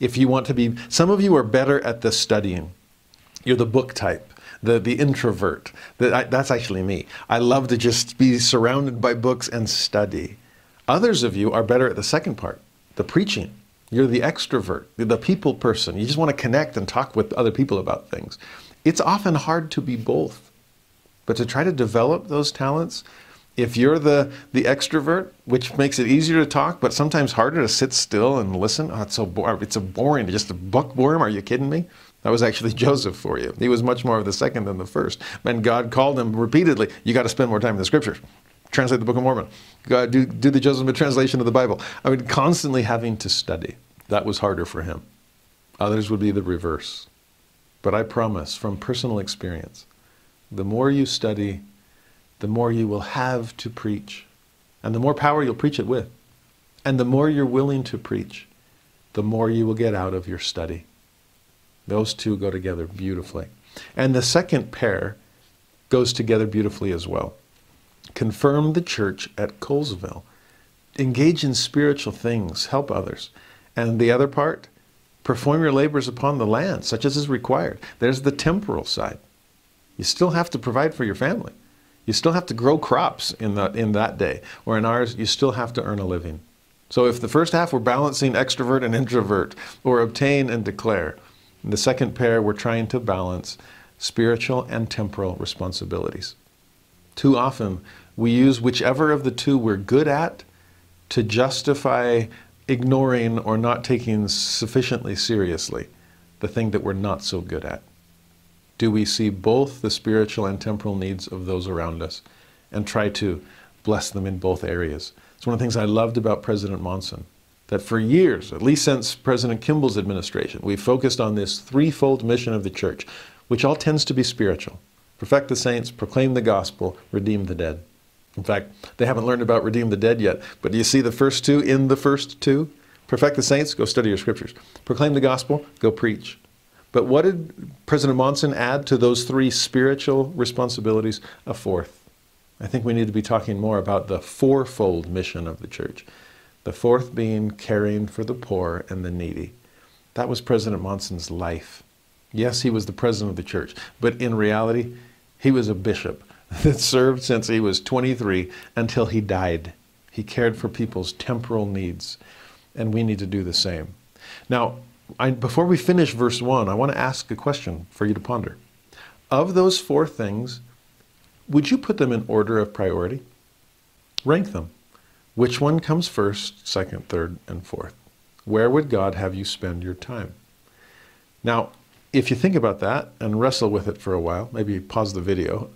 If you want to be, some of you are better at the studying. You're the book type, the, the introvert. The, I, that's actually me. I love to just be surrounded by books and study. Others of you are better at the second part, the preaching. You're the extrovert, the people person. You just want to connect and talk with other people about things. It's often hard to be both. But to try to develop those talents, if you're the, the extrovert, which makes it easier to talk, but sometimes harder to sit still and listen, oh, it's so boring. It's so boring just book boredom. Are you kidding me? That was actually Joseph for you. He was much more of the second than the first. And God called him repeatedly, you got to spend more time in the scriptures. Translate the Book of Mormon. God, do, do the Joseph translation of the Bible. I mean, constantly having to study. That was harder for him. Others would be the reverse. But I promise from personal experience, the more you study, the more you will have to preach, and the more power you'll preach it with. And the more you're willing to preach, the more you will get out of your study. Those two go together beautifully. And the second pair goes together beautifully as well. Confirm the church at Colesville. Engage in spiritual things, help others. And the other part, perform your labors upon the land, such as is required. There's the temporal side. You still have to provide for your family. You still have to grow crops in that, in that day. Or in ours, you still have to earn a living. So if the first half we're balancing extrovert and introvert, or obtain and declare, the second pair we're trying to balance spiritual and temporal responsibilities. Too often we use whichever of the two we're good at to justify ignoring or not taking sufficiently seriously the thing that we're not so good at? Do we see both the spiritual and temporal needs of those around us and try to bless them in both areas? It's one of the things I loved about President Monson, that for years, at least since President Kimball's administration, we've focused on this threefold mission of the church, which all tends to be spiritual perfect the saints, proclaim the gospel, redeem the dead. In fact, they haven't learned about redeem the dead yet. But do you see the first two in the first two? Perfect the saints, go study your scriptures. Proclaim the gospel, go preach. But what did President Monson add to those three spiritual responsibilities? A fourth. I think we need to be talking more about the fourfold mission of the church. The fourth being caring for the poor and the needy. That was President Monson's life. Yes, he was the president of the church, but in reality, he was a bishop that served since he was 23 until he died. He cared for people's temporal needs, and we need to do the same. Now, I, before we finish verse 1, I want to ask a question for you to ponder. Of those four things, would you put them in order of priority? Rank them. Which one comes first, second, third, and fourth? Where would God have you spend your time? Now, if you think about that and wrestle with it for a while, maybe pause the video,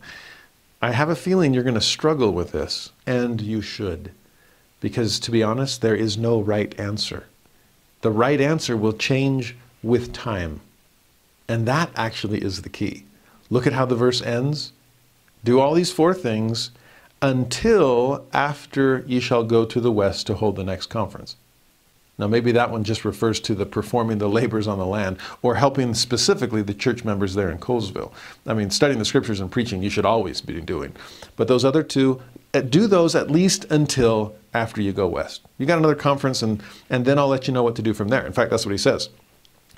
I have a feeling you're going to struggle with this, and you should. Because to be honest, there is no right answer. The right answer will change with time. And that actually is the key. Look at how the verse ends. Do all these four things until after ye shall go to the west to hold the next conference. Now, maybe that one just refers to the performing the labors on the land or helping specifically the church members there in Colesville. I mean, studying the scriptures and preaching, you should always be doing. But those other two, Uh, do those at least until after you go west. You got another conference, and, and then I'll let you know what to do from there. In fact, that's what he says.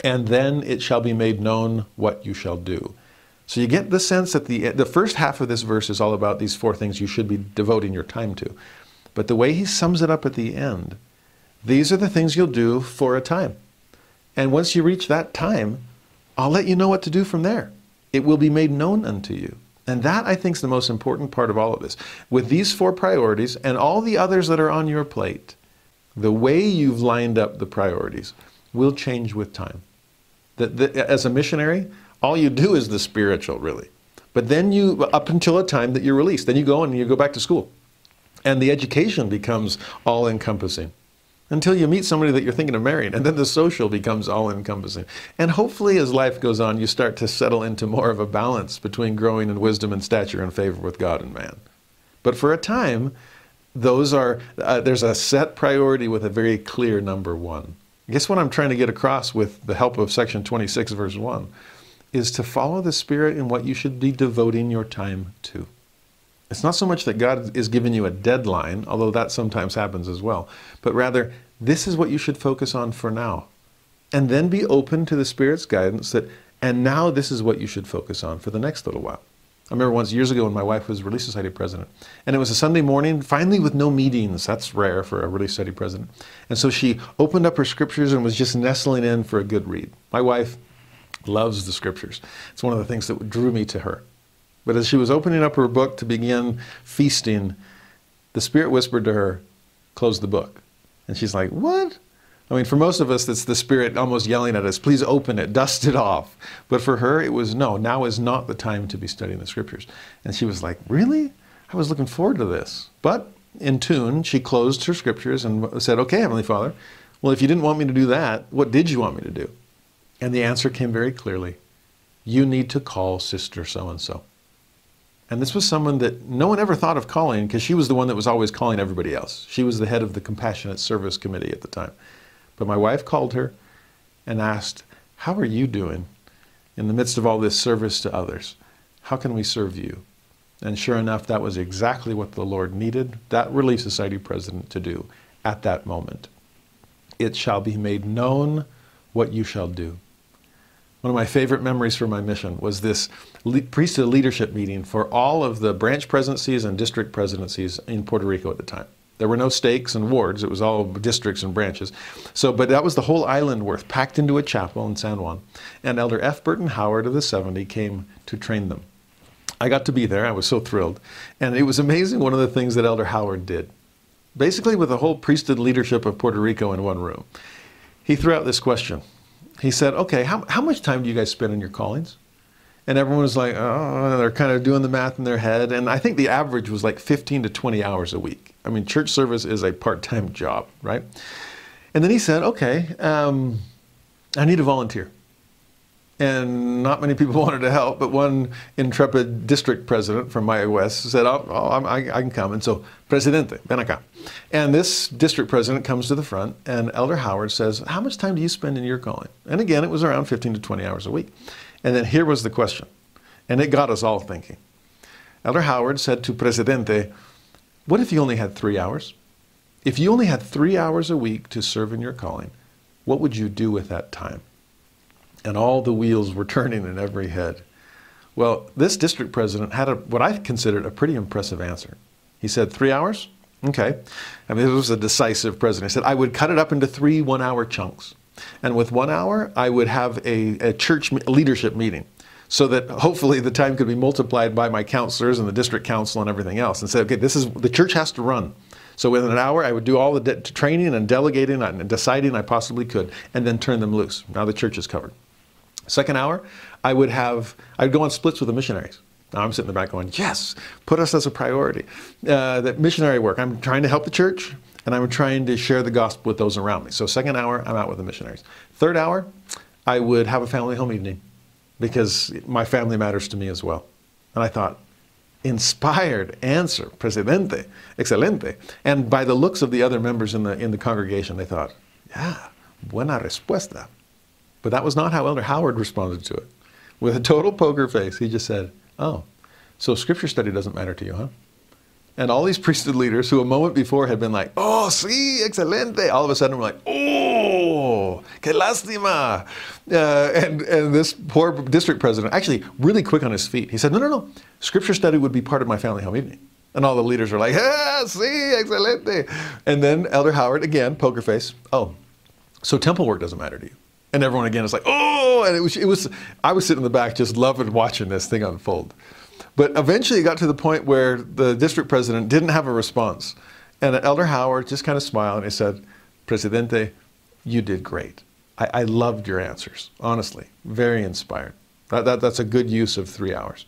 And then it shall be made known what you shall do. So you get the sense that the, the first half of this verse is all about these four things you should be devoting your time to. But the way he sums it up at the end, these are the things you'll do for a time. And once you reach that time, I'll let you know what to do from there. It will be made known unto you. And that, I think, is the most important part of all of this. With these four priorities and all the others that are on your plate, the way you've lined up the priorities will change with time. That, as a missionary, all you do is the spiritual, really. But then you, up until a time that you're released, then you go and you go back to school. And the education becomes all encompassing until you meet somebody that you're thinking of marrying. And then the social becomes all encompassing. And hopefully, as life goes on, you start to settle into more of a balance between growing in wisdom and stature and favor with God and man. But for a time, those are, uh, there's a set priority with a very clear number one. Guess what I'm trying to get across with the help of section 26, verse 1 is to follow the Spirit in what you should be devoting your time to. It's not so much that God is giving you a deadline, although that sometimes happens as well, but rather, this is what you should focus on for now. And then be open to the Spirit's guidance that, and now this is what you should focus on for the next little while. I remember once years ago when my wife was Relief Society president, and it was a Sunday morning, finally with no meetings. That's rare for a Relief Society president. And so she opened up her scriptures and was just nestling in for a good read. My wife loves the scriptures. It's one of the things that drew me to her. But as she was opening up her book to begin feasting, the Spirit whispered to her, Close the book. And she's like, What? I mean, for most of us, it's the Spirit almost yelling at us, Please open it, dust it off. But for her, it was, No, now is not the time to be studying the Scriptures. And she was like, Really? I was looking forward to this. But in tune, she closed her Scriptures and said, Okay, Heavenly Father, well, if you didn't want me to do that, what did you want me to do? And the answer came very clearly You need to call Sister so and so. And this was someone that no one ever thought of calling because she was the one that was always calling everybody else. She was the head of the Compassionate Service Committee at the time. But my wife called her and asked, How are you doing in the midst of all this service to others? How can we serve you? And sure enough, that was exactly what the Lord needed that Relief Society president to do at that moment. It shall be made known what you shall do. One of my favorite memories from my mission was this le- priesthood leadership meeting for all of the branch presidencies and district presidencies in Puerto Rico at the time. There were no stakes and wards, it was all districts and branches. So, but that was the whole island worth, packed into a chapel in San Juan. And Elder F. Burton Howard of the 70 came to train them. I got to be there, I was so thrilled. And it was amazing one of the things that Elder Howard did. Basically, with the whole priesthood leadership of Puerto Rico in one room, he threw out this question he said, okay, how, how much time do you guys spend on your callings? And everyone was like, oh, they're kind of doing the math in their head. And I think the average was like 15 to 20 hours a week. I mean, church service is a part time job, right? And then he said, okay, um, I need a volunteer. and not many people wanted to help, but one intrepid district president from Mayagüez said, oh, oh I, I, can come. And so, Presidente, ven acá. And this district president comes to the front, and Elder Howard says, How much time do you spend in your calling? And again, it was around 15 to 20 hours a week. And then here was the question, and it got us all thinking. Elder Howard said to Presidente, What if you only had three hours? If you only had three hours a week to serve in your calling, what would you do with that time? and all the wheels were turning in every head. Well, this district president had a, what I considered a pretty impressive answer. He said, Three hours? Okay. I mean, this was a decisive president. He said, I would cut it up into three one hour chunks. And with one hour, I would have a, a church leadership meeting so that hopefully the time could be multiplied by my counselors and the district council and everything else and say, okay, this is the church has to run. So within an hour, I would do all the de- training and delegating and deciding I possibly could, and then turn them loose. Now the church is covered. Second hour, I would have, I'd go on splits with the missionaries. Now I'm sitting in the back going, yes, put us as a priority. Uh, that missionary work, I'm trying to help the church and I'm trying to share the gospel with those around me. So second hour, I'm out with the missionaries. Third hour, I would have a family home evening because my family matters to me as well. And I thought, inspired answer, presidente, excelente. And by the looks of the other members in the, in the congregation, they thought, yeah, buena respuesta. But that was not how Elder Howard responded to it. With a total poker face, he just said, Oh, so scripture study doesn't matter to you, huh? And all these priesthood leaders who a moment before had been like, oh, sí, excelente, all of a sudden were like, oh, que lástima. Uh, and, and this poor district president, actually really quick on his feet, he said, no, no, no, scripture study would be part of my family home evening. And all the leaders were like, ah, sí, excelente. And then Elder Howard, again, poker face, oh, so temple work doesn't matter to you and everyone again is like, oh, and it was, it was, I was sitting in the back just loving watching this thing unfold. But eventually it got to the point where the district president didn't have a response. And Elder Howard just kind of smiled and he said, Presidente, you did great. I, I loved your answers, honestly, very inspired. That, that, that's a good use of three hours.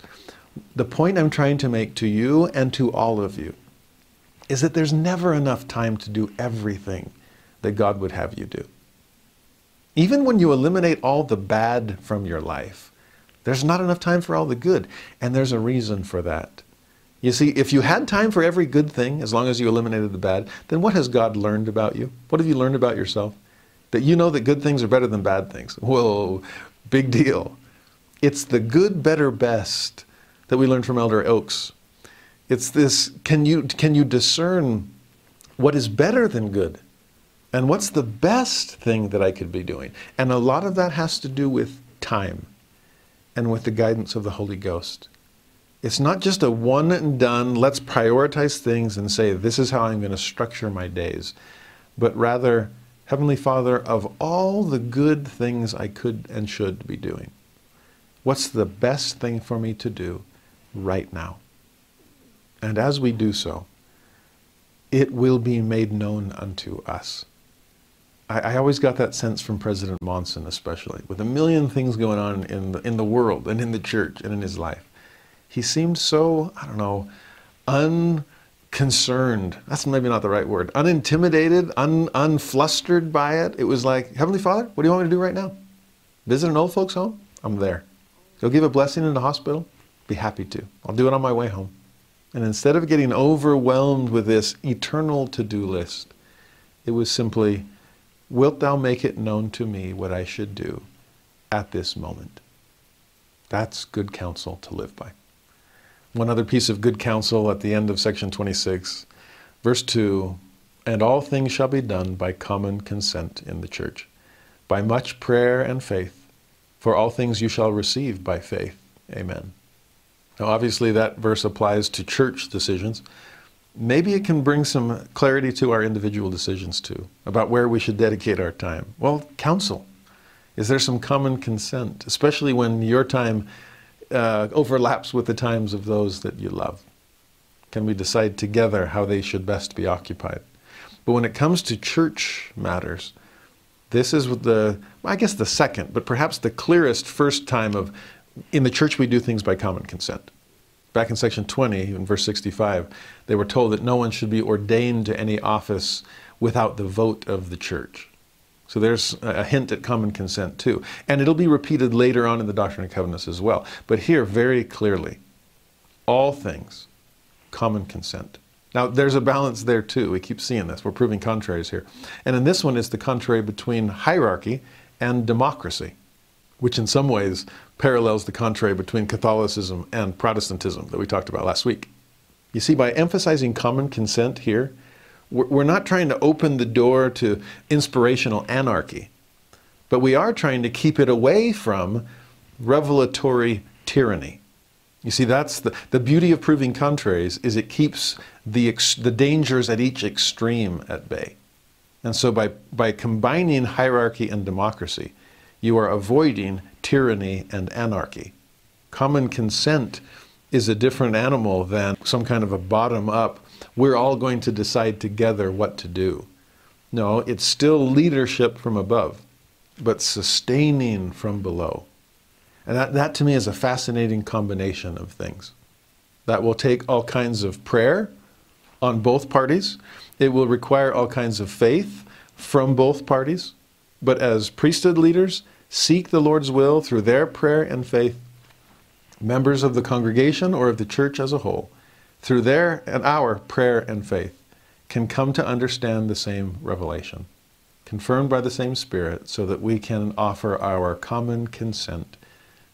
The point I'm trying to make to you and to all of you is that there's never enough time to do everything that God would have you do. Even when you eliminate all the bad from your life, there's not enough time for all the good. And there's a reason for that. You see, if you had time for every good thing, as long as you eliminated the bad, then what has God learned about you? What have you learned about yourself? That you know that good things are better than bad things. Whoa, big deal. It's the good, better, best that we learned from Elder Oaks. It's this can you, can you discern what is better than good? And what's the best thing that I could be doing? And a lot of that has to do with time and with the guidance of the Holy Ghost. It's not just a one and done, let's prioritize things and say, this is how I'm going to structure my days, but rather, Heavenly Father, of all the good things I could and should be doing, what's the best thing for me to do right now? And as we do so, it will be made known unto us. I, I, always got that sense from President Monson, especially with a million things going on in the, in the world and in the church and in his life. He seemed so, I don't know, unconcerned. That's maybe not the right word. Unintimidated, un, unflustered by it. It was like, Heavenly Father, what do you want me to do right now? Visit an old folks' home? I'm there. Go give a blessing in the hospital? Be happy to. I'll do it on my way home. And instead of getting overwhelmed with this eternal to do list, it was simply, Wilt thou make it known to me what I should do at this moment? That's good counsel to live by. One other piece of good counsel at the end of section 26, verse 2 And all things shall be done by common consent in the church, by much prayer and faith, for all things you shall receive by faith. Amen. Now, obviously, that verse applies to church decisions maybe it can bring some clarity to our individual decisions too about where we should dedicate our time. Well, counsel. Is there some common consent, especially when your time uh, overlaps with the times of those that you love? Can we decide together how they should best be occupied? But when it comes to church matters, this is the, I guess, the second, but perhaps the clearest first time of in the church we do things by common consent. Back in section 20, in verse 65, they were told that no one should be ordained to any office without the vote of the church. So there's a hint at common consent too. And it'll be repeated later on in the Doctrine and Covenants as well. But here, very clearly, all things, common consent. Now, there's a balance there too. We keep seeing this. We're proving contraries here. And in this one, it's the contrary between hierarchy and democracy, which in some ways parallels the contrary between Catholicism and Protestantism that we talked about last week. You see, by emphasizing common consent here, we're not trying to open the door to inspirational anarchy, but we are trying to keep it away from revelatory tyranny. You see, that's the, the beauty of proving contraries is it keeps the, the dangers at each extreme at bay. And so by, by combining hierarchy and democracy, you are avoiding tyranny and anarchy. Common consent is a different animal than some kind of a bottom up we're all going to decide together what to do. No, it's still leadership from above, but sustaining from below. And that, that to me is a fascinating combination of things. That will take all kinds of prayer on both parties. It will require all kinds of faith from both parties. But as priesthood leaders, seek the Lord's will through their prayer and faith. Members of the congregation or of the church as a whole through their and our prayer and faith, can come to understand the same revelation, confirmed by the same Spirit, so that we can offer our common consent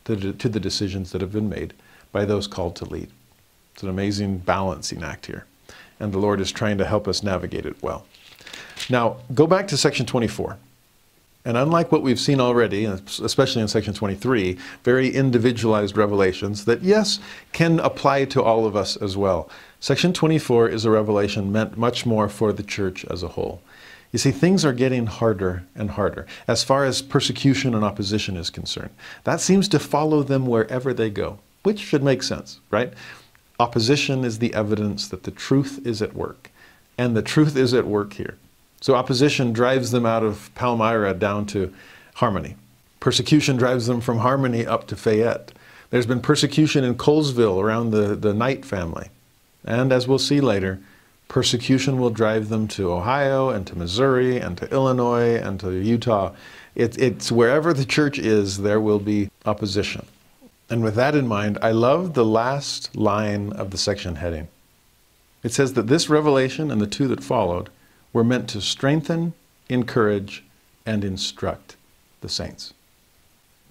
to, to the decisions that have been made by those called to lead. It's an amazing balancing act here, and the Lord is trying to help us navigate it well. Now, go back to section 24. And unlike what we've seen already, especially in section 23, very individualized revelations that, yes, can apply to all of us as well. Section 24 is a revelation meant much more for the church as a whole. You see, things are getting harder and harder as far as persecution and opposition is concerned. That seems to follow them wherever they go, which should make sense, right? Opposition is the evidence that the truth is at work. And the truth is at work here. So opposition drives them out of Palmyra down to Harmony. Persecution drives them from Harmony up to Fayette. There's been persecution in Colesville around the, the Knight family. And as we'll see later, persecution will drive them to Ohio and to Missouri and to Illinois and to Utah. It, it's wherever the church is, there will be opposition. And with that in mind, I love the last line of the section heading. It says that this revelation and the two that followed were meant to strengthen, encourage, and instruct the saints.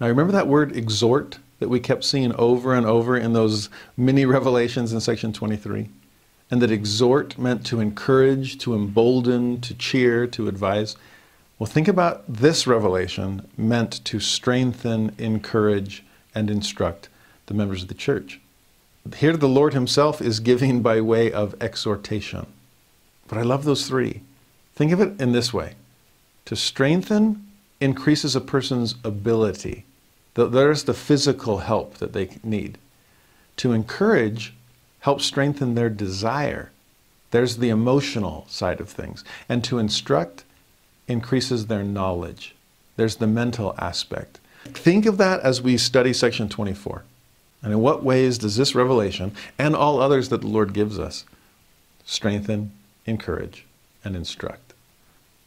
Now, remember that word exhort that we kept seeing over and over in those mini revelations in section 23? And that exhort meant to encourage, to embolden, to cheer, to advise. Well, think about this revelation meant to strengthen, encourage, and instruct the members of the church. Here, the Lord Himself is giving by way of exhortation. But I love those three Think of it in this way to strengthen increases a person's ability. There's the physical help that they need. To encourage helps strengthen their desire. There's the emotional side of things. And to instruct increases their knowledge. There's the mental aspect. Think of that as we study section 24. And in what ways does this revelation and all others that the Lord gives us strengthen, encourage, and instruct.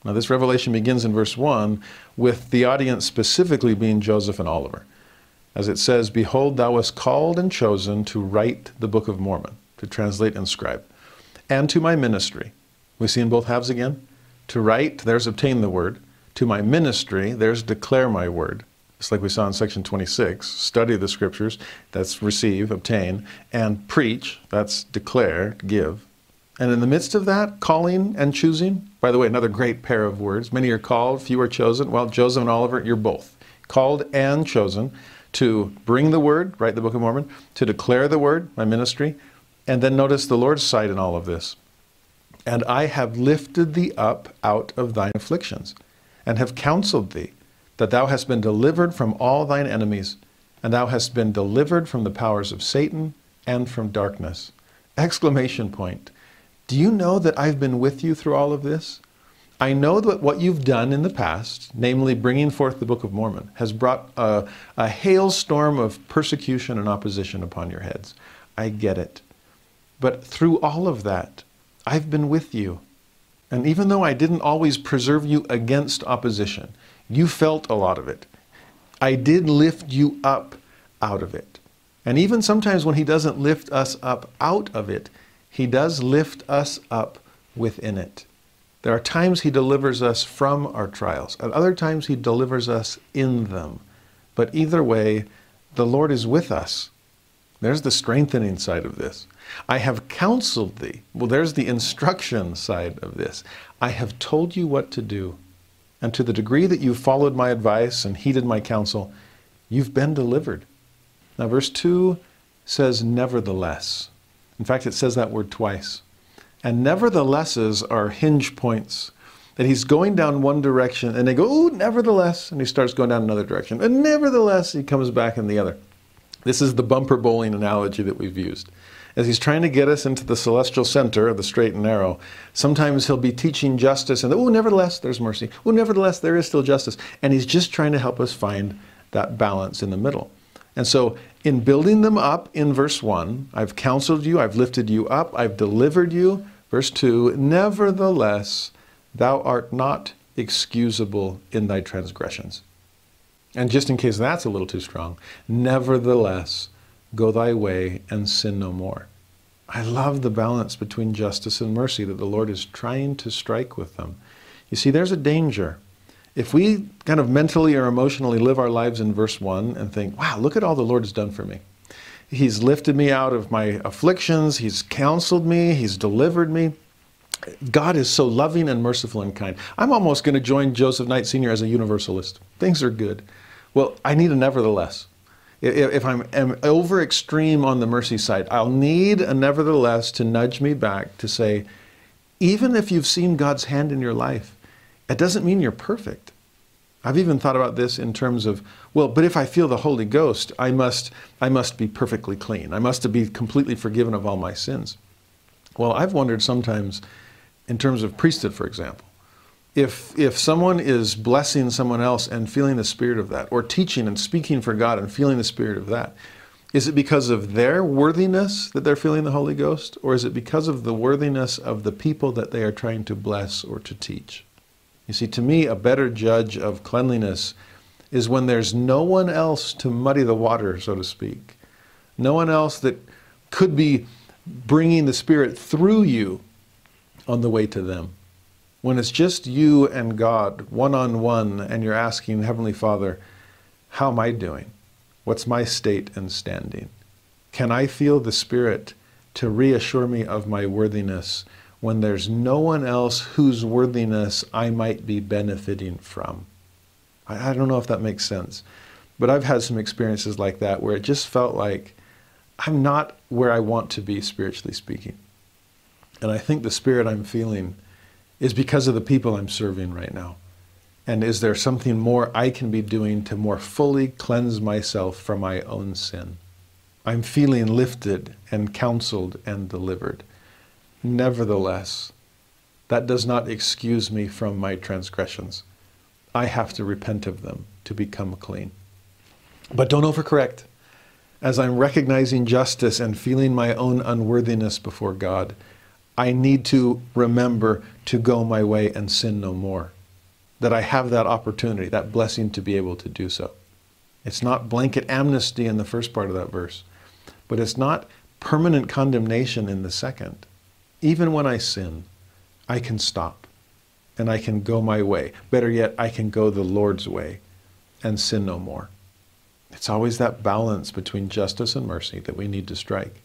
Now, this revelation begins in verse 1 with the audience specifically being Joseph and Oliver. As it says, Behold, thou wast called and chosen to write the Book of Mormon, to translate and scribe, and to my ministry. We see in both halves again. To write, there's obtain the word. To my ministry, there's declare my word. It's like we saw in section 26 study the scriptures, that's receive, obtain, and preach, that's declare, give. And in the midst of that, calling and choosing, by the way, another great pair of words. Many are called, few are chosen. Well, Joseph and Oliver, you're both. Called and chosen to bring the word, write the Book of Mormon, to declare the word, my ministry. And then notice the Lord's side in all of this. And I have lifted thee up out of thine afflictions, and have counseled thee, that thou hast been delivered from all thine enemies, and thou hast been delivered from the powers of Satan and from darkness. Exclamation point. Do you know that I've been with you through all of this? I know that what you've done in the past, namely bringing forth the Book of Mormon, has brought a, a hailstorm of persecution and opposition upon your heads. I get it. But through all of that, I've been with you. And even though I didn't always preserve you against opposition, you felt a lot of it. I did lift you up out of it. And even sometimes when He doesn't lift us up out of it, He does lift us up within it. There are times He delivers us from our trials, at other times He delivers us in them. But either way, the Lord is with us. There's the strengthening side of this. I have counseled thee. Well, there's the instruction side of this. I have told you what to do. And to the degree that you've followed my advice and heeded my counsel, you've been delivered. Now, verse 2 says, nevertheless. In fact, it says that word twice. And neverthelesses are hinge points. That he's going down one direction and they go, oh, nevertheless. And he starts going down another direction. And nevertheless, he comes back in the other. This is the bumper bowling analogy that we've used. As he's trying to get us into the celestial center of the straight and narrow, sometimes he'll be teaching justice and, oh, nevertheless, there's mercy. Oh, nevertheless, there is still justice. And he's just trying to help us find that balance in the middle. And so, in building them up in verse 1, I've counseled you, I've lifted you up, I've delivered you. Verse 2, nevertheless, thou art not excusable in thy transgressions. And just in case that's a little too strong, nevertheless, go thy way and sin no more. I love the balance between justice and mercy that the Lord is trying to strike with them. You see, there's a danger if we kind of mentally or emotionally live our lives in verse 1 and think, wow, look at all the Lord has done for me. He's lifted me out of my afflictions, He's counseled me, He's delivered me. God is so loving and merciful and kind. I'm almost going to join Joseph Knight Sr. as a universalist. Things are good. Well, I need a nevertheless. If I'm over extreme on the mercy side, I'll need a nevertheless to nudge me back to say, even if you've seen God's hand in your life, it doesn't mean you're perfect. I've even thought about this in terms of, well, but if I feel the Holy Ghost, I must, I must be perfectly clean. I must be completely forgiven of all my sins. Well, I've wondered sometimes, in terms of priesthood, for example, if, if someone is blessing someone else and feeling the spirit of that, or teaching and speaking for God and feeling the spirit of that, is it because of their worthiness that they're feeling the Holy Ghost, or is it because of the worthiness of the people that they are trying to bless or to teach? You see, to me, a better judge of cleanliness is when there's no one else to muddy the water, so to speak. No one else that could be bringing the Spirit through you on the way to them. When it's just you and God, one on one, and you're asking, Heavenly Father, how am I doing? What's my state and standing? Can I feel the Spirit to reassure me of my worthiness when there's no one else whose worthiness I might be benefiting from. I, I, don't know if that makes sense, but I've had some experiences like that where it just felt like I'm not where I want to be, spiritually speaking. And I think the spirit I'm feeling is because of the people I'm serving right now. And is there something more I can be doing to more fully cleanse myself from my own sin? I'm feeling lifted and counseled and delivered. Nevertheless, that does not excuse me from my transgressions. I have to repent of them to become clean. But don't overcorrect. As I'm recognizing justice and feeling my own unworthiness before God, I need to remember to go my way and sin no more. That I have that opportunity, that blessing to be able to do so. It's not blanket amnesty in the first part of that verse, but it's not permanent condemnation in the second even when I sin, I can stop and I can go my way. Better yet, I can go the Lord's way and sin no more. It's always that balance between justice and mercy that we need to strike.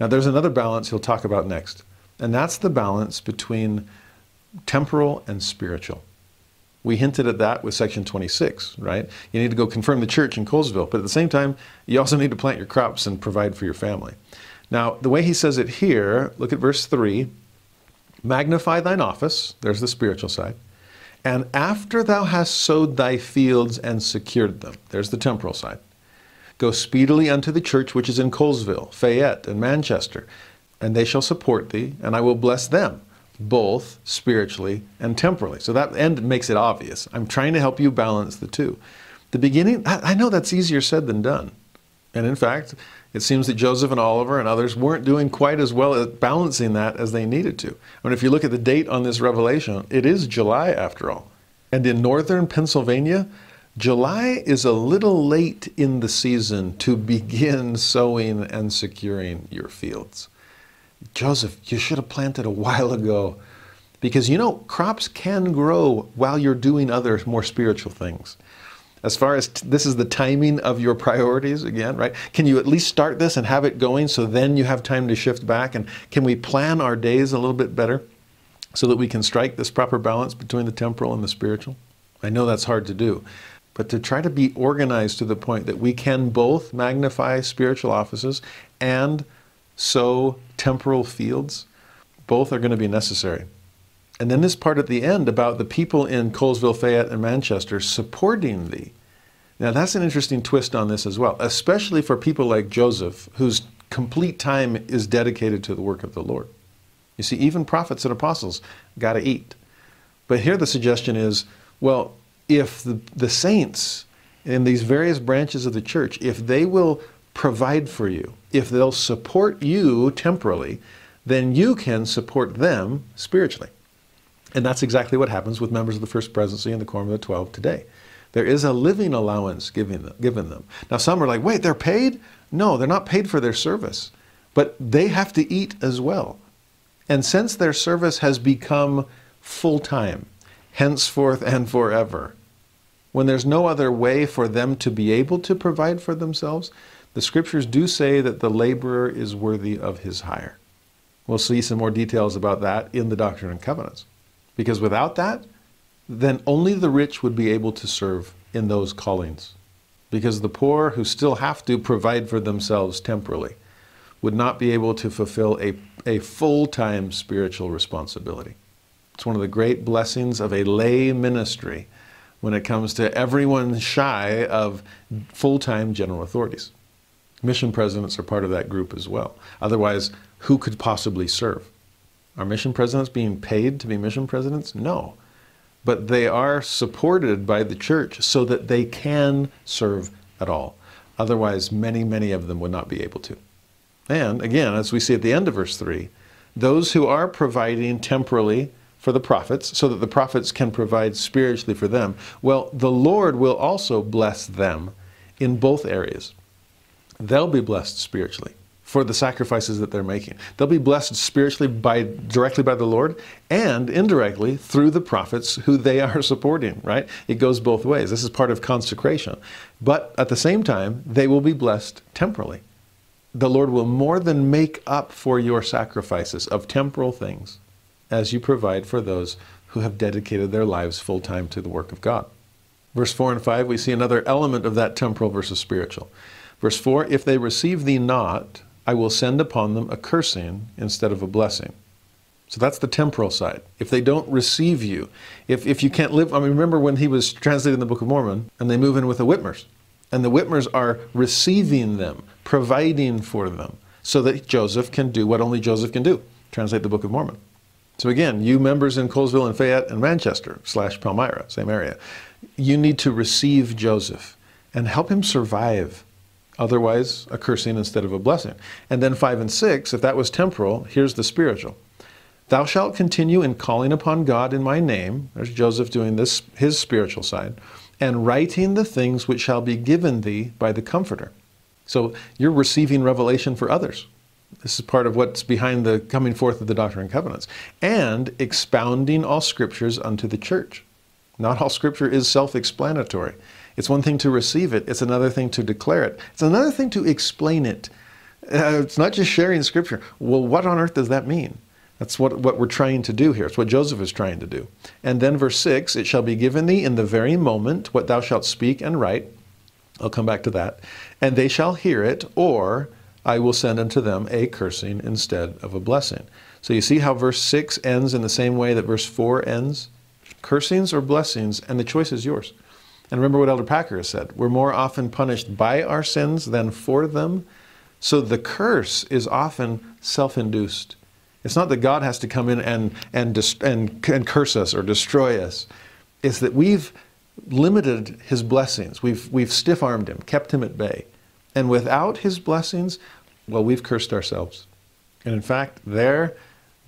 Now, there's another balance he'll talk about next, and that's the balance between temporal and spiritual. We hinted at that with section 26, right? You need to go confirm the church in Colesville, but at the same time, you also need to plant your crops and provide for your family. Now, the way he says it here, look at verse 3 Magnify thine office, there's the spiritual side, and after thou hast sowed thy fields and secured them, there's the temporal side. Go speedily unto the church which is in Colesville, Fayette, and Manchester, and they shall support thee, and I will bless them, both spiritually and temporally. So that end makes it obvious. I'm trying to help you balance the two. The beginning, I know that's easier said than done. And in fact, it seems that Joseph and Oliver and others weren't doing quite as well at balancing that as they needed to. I mean, if you look at the date on this revelation, it is July after all. And in northern Pennsylvania, July is a little late in the season to begin sowing and securing your fields. Joseph, you should have planted a while ago. Because you know, crops can grow while you're doing other more spiritual things. As far as this is the timing of your priorities again, right? Can you at least start this and have it going so then you have time to shift back? And can we plan our days a little bit better so that we can strike this proper balance between the temporal and the spiritual? I know that's hard to do, but to try to be organized to the point that we can both magnify spiritual offices and sow temporal fields, both are going to be necessary. And then this part at the end about the people in Colesville, Fayette, and Manchester supporting thee. Now that's an interesting twist on this as well, especially for people like Joseph, whose complete time is dedicated to the work of the Lord. You see, even prophets and apostles got to eat. But here the suggestion is well, if the, the saints in these various branches of the church, if they will provide for you, if they'll support you temporally, then you can support them spiritually. And that's exactly what happens with members of the First Presidency and the Quorum of the Twelve today. There is a living allowance given them, given them. Now, some are like, wait, they're paid? No, they're not paid for their service, but they have to eat as well. And since their service has become full time, henceforth and forever, when there's no other way for them to be able to provide for themselves, the scriptures do say that the laborer is worthy of his hire. We'll see some more details about that in the Doctrine and Covenants. Because without that, then only the rich would be able to serve in those callings. Because the poor, who still have to provide for themselves temporally, would not be able to fulfill a, a full time spiritual responsibility. It's one of the great blessings of a lay ministry when it comes to everyone shy of full time general authorities. Mission presidents are part of that group as well. Otherwise, who could possibly serve? Are mission presidents being paid to be mission presidents? No. But they are supported by the church so that they can serve at all. Otherwise, many, many of them would not be able to. And again, as we see at the end of verse 3, those who are providing temporally for the prophets, so that the prophets can provide spiritually for them, well, the Lord will also bless them in both areas. They'll be blessed spiritually for the sacrifices that they're making. They'll be blessed spiritually by directly by the Lord and indirectly through the prophets who they are supporting, right? It goes both ways. This is part of consecration. But at the same time, they will be blessed temporally. The Lord will more than make up for your sacrifices of temporal things as you provide for those who have dedicated their lives full time to the work of God. Verse 4 and 5, we see another element of that temporal versus spiritual. Verse 4 If they receive thee not, I will send upon them a cursing instead of a blessing. So that's the temporal side. If they don't receive you, if, if you can't live, I mean, remember when he was translating the Book of Mormon and they move in with the Whitmers, and the Whitmers are receiving them, providing for them, so that Joseph can do what only Joseph can do translate the Book of Mormon. So again, you members in Colesville and Fayette and Manchester slash Palmyra, same area, you need to receive Joseph and help him survive Otherwise, a cursing instead of a blessing. And then 5 and 6, if that was temporal, here's the spiritual. Thou shalt continue in calling upon God in my name. There's Joseph doing this, his spiritual side, and writing the things which shall be given thee by the Comforter. So you're receiving revelation for others. This is part of what's behind the coming forth of the Doctrine and Covenants. And expounding all scriptures unto the church. Not all scripture is self explanatory. It's one thing to receive it, it's another thing to declare it, it's another thing to explain it. Uh, it's not just sharing scripture. Well, what on earth does that mean? That's what, what we're trying to do here. It's what Joseph is trying to do. And then verse 6 It shall be given thee in the very moment what thou shalt speak and write. I'll come back to that. And they shall hear it, or I will send unto them a cursing instead of a blessing. So you see how verse 6 ends in the same way that verse 4 ends? Cursings or blessings, and the choice is yours. And remember what Elder Packer said we're more often punished by our sins than for them. So the curse is often self induced. It's not that God has to come in and, and, and, and curse us or destroy us. It's that we've limited his blessings. We've, we've stiff armed him, kept him at bay. And without his blessings, well, we've cursed ourselves. And in fact, there,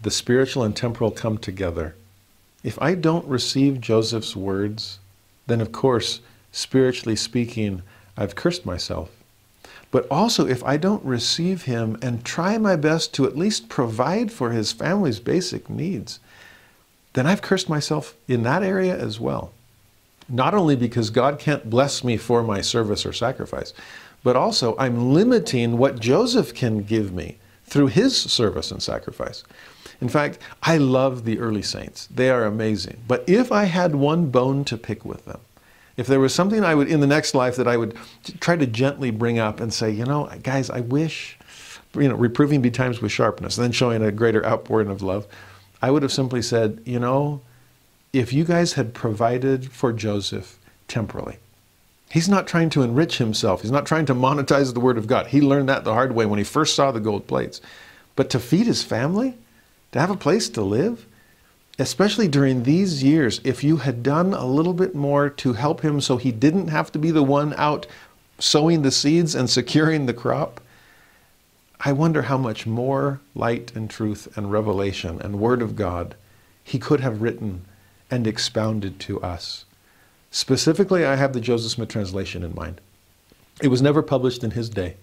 the spiritual and temporal come together. If I don't receive Joseph's words, then of course, spiritually speaking, I've cursed myself. But also, if I don't receive him and try my best to at least provide for his family's basic needs, then I've cursed myself in that area as well. Not only because God can't bless me for my service or sacrifice, but also I'm limiting what Joseph can give me through his service and sacrifice. In fact, I love the early saints. They are amazing. But if I had one bone to pick with them, if there was something I would, in the next life, that I would try to gently bring up and say, you know, guys, I wish, you know, reproving betimes with sharpness, and then showing a greater outpouring of love, I would have simply said, you know, if you guys had provided for Joseph temporally, he's not trying to enrich himself. He's not trying to monetize the word of God. He learned that the hard way when he first saw the gold plates. But to feed his family, to have a place to live, especially during these years, if you had done a little bit more to help him so he didn't have to be the one out sowing the seeds and securing the crop, I wonder how much more light and truth and revelation and Word of God he could have written and expounded to us. Specifically, I have the Joseph Smith translation in mind. It was never published in his day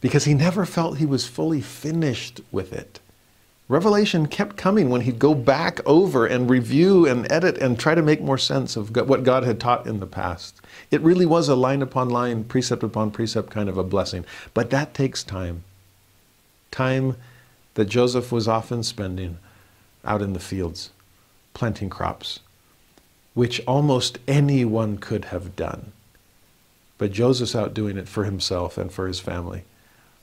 because he never felt he was fully finished with it. Revelation kept coming when he'd go back over and review and edit and try to make more sense of what God had taught in the past. It really was a line upon line, precept upon precept kind of a blessing. But that takes time. Time that Joseph was often spending out in the fields, planting crops, which almost anyone could have done. But Joseph's out doing it for himself and for his family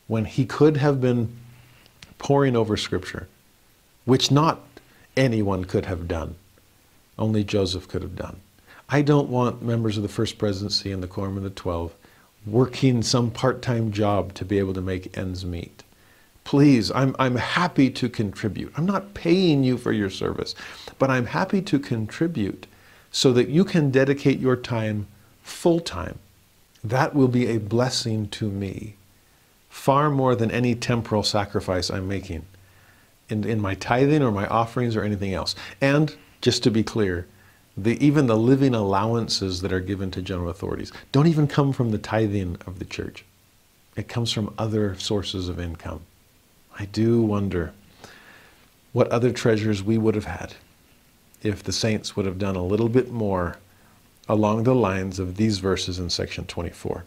when he could have been poring over Scripture which not anyone could have done. Only Joseph could have done. I don't want members of the First Presidency and the Quorum of the Twelve working some part time job to be able to make ends meet. Please, I'm, I'm happy to contribute. I'm not paying you for your service, but I'm happy to contribute so that you can dedicate your time full time. That will be a blessing to me, far more than any temporal sacrifice I'm making in, in my tithing or my offerings or anything else. And just to be clear, the, even the living allowances that are given to general authorities don't even come from the tithing of the church. It comes from other sources of income. I do wonder what other treasures we would have had if the saints would have done a little bit more along the lines of these verses in section 24.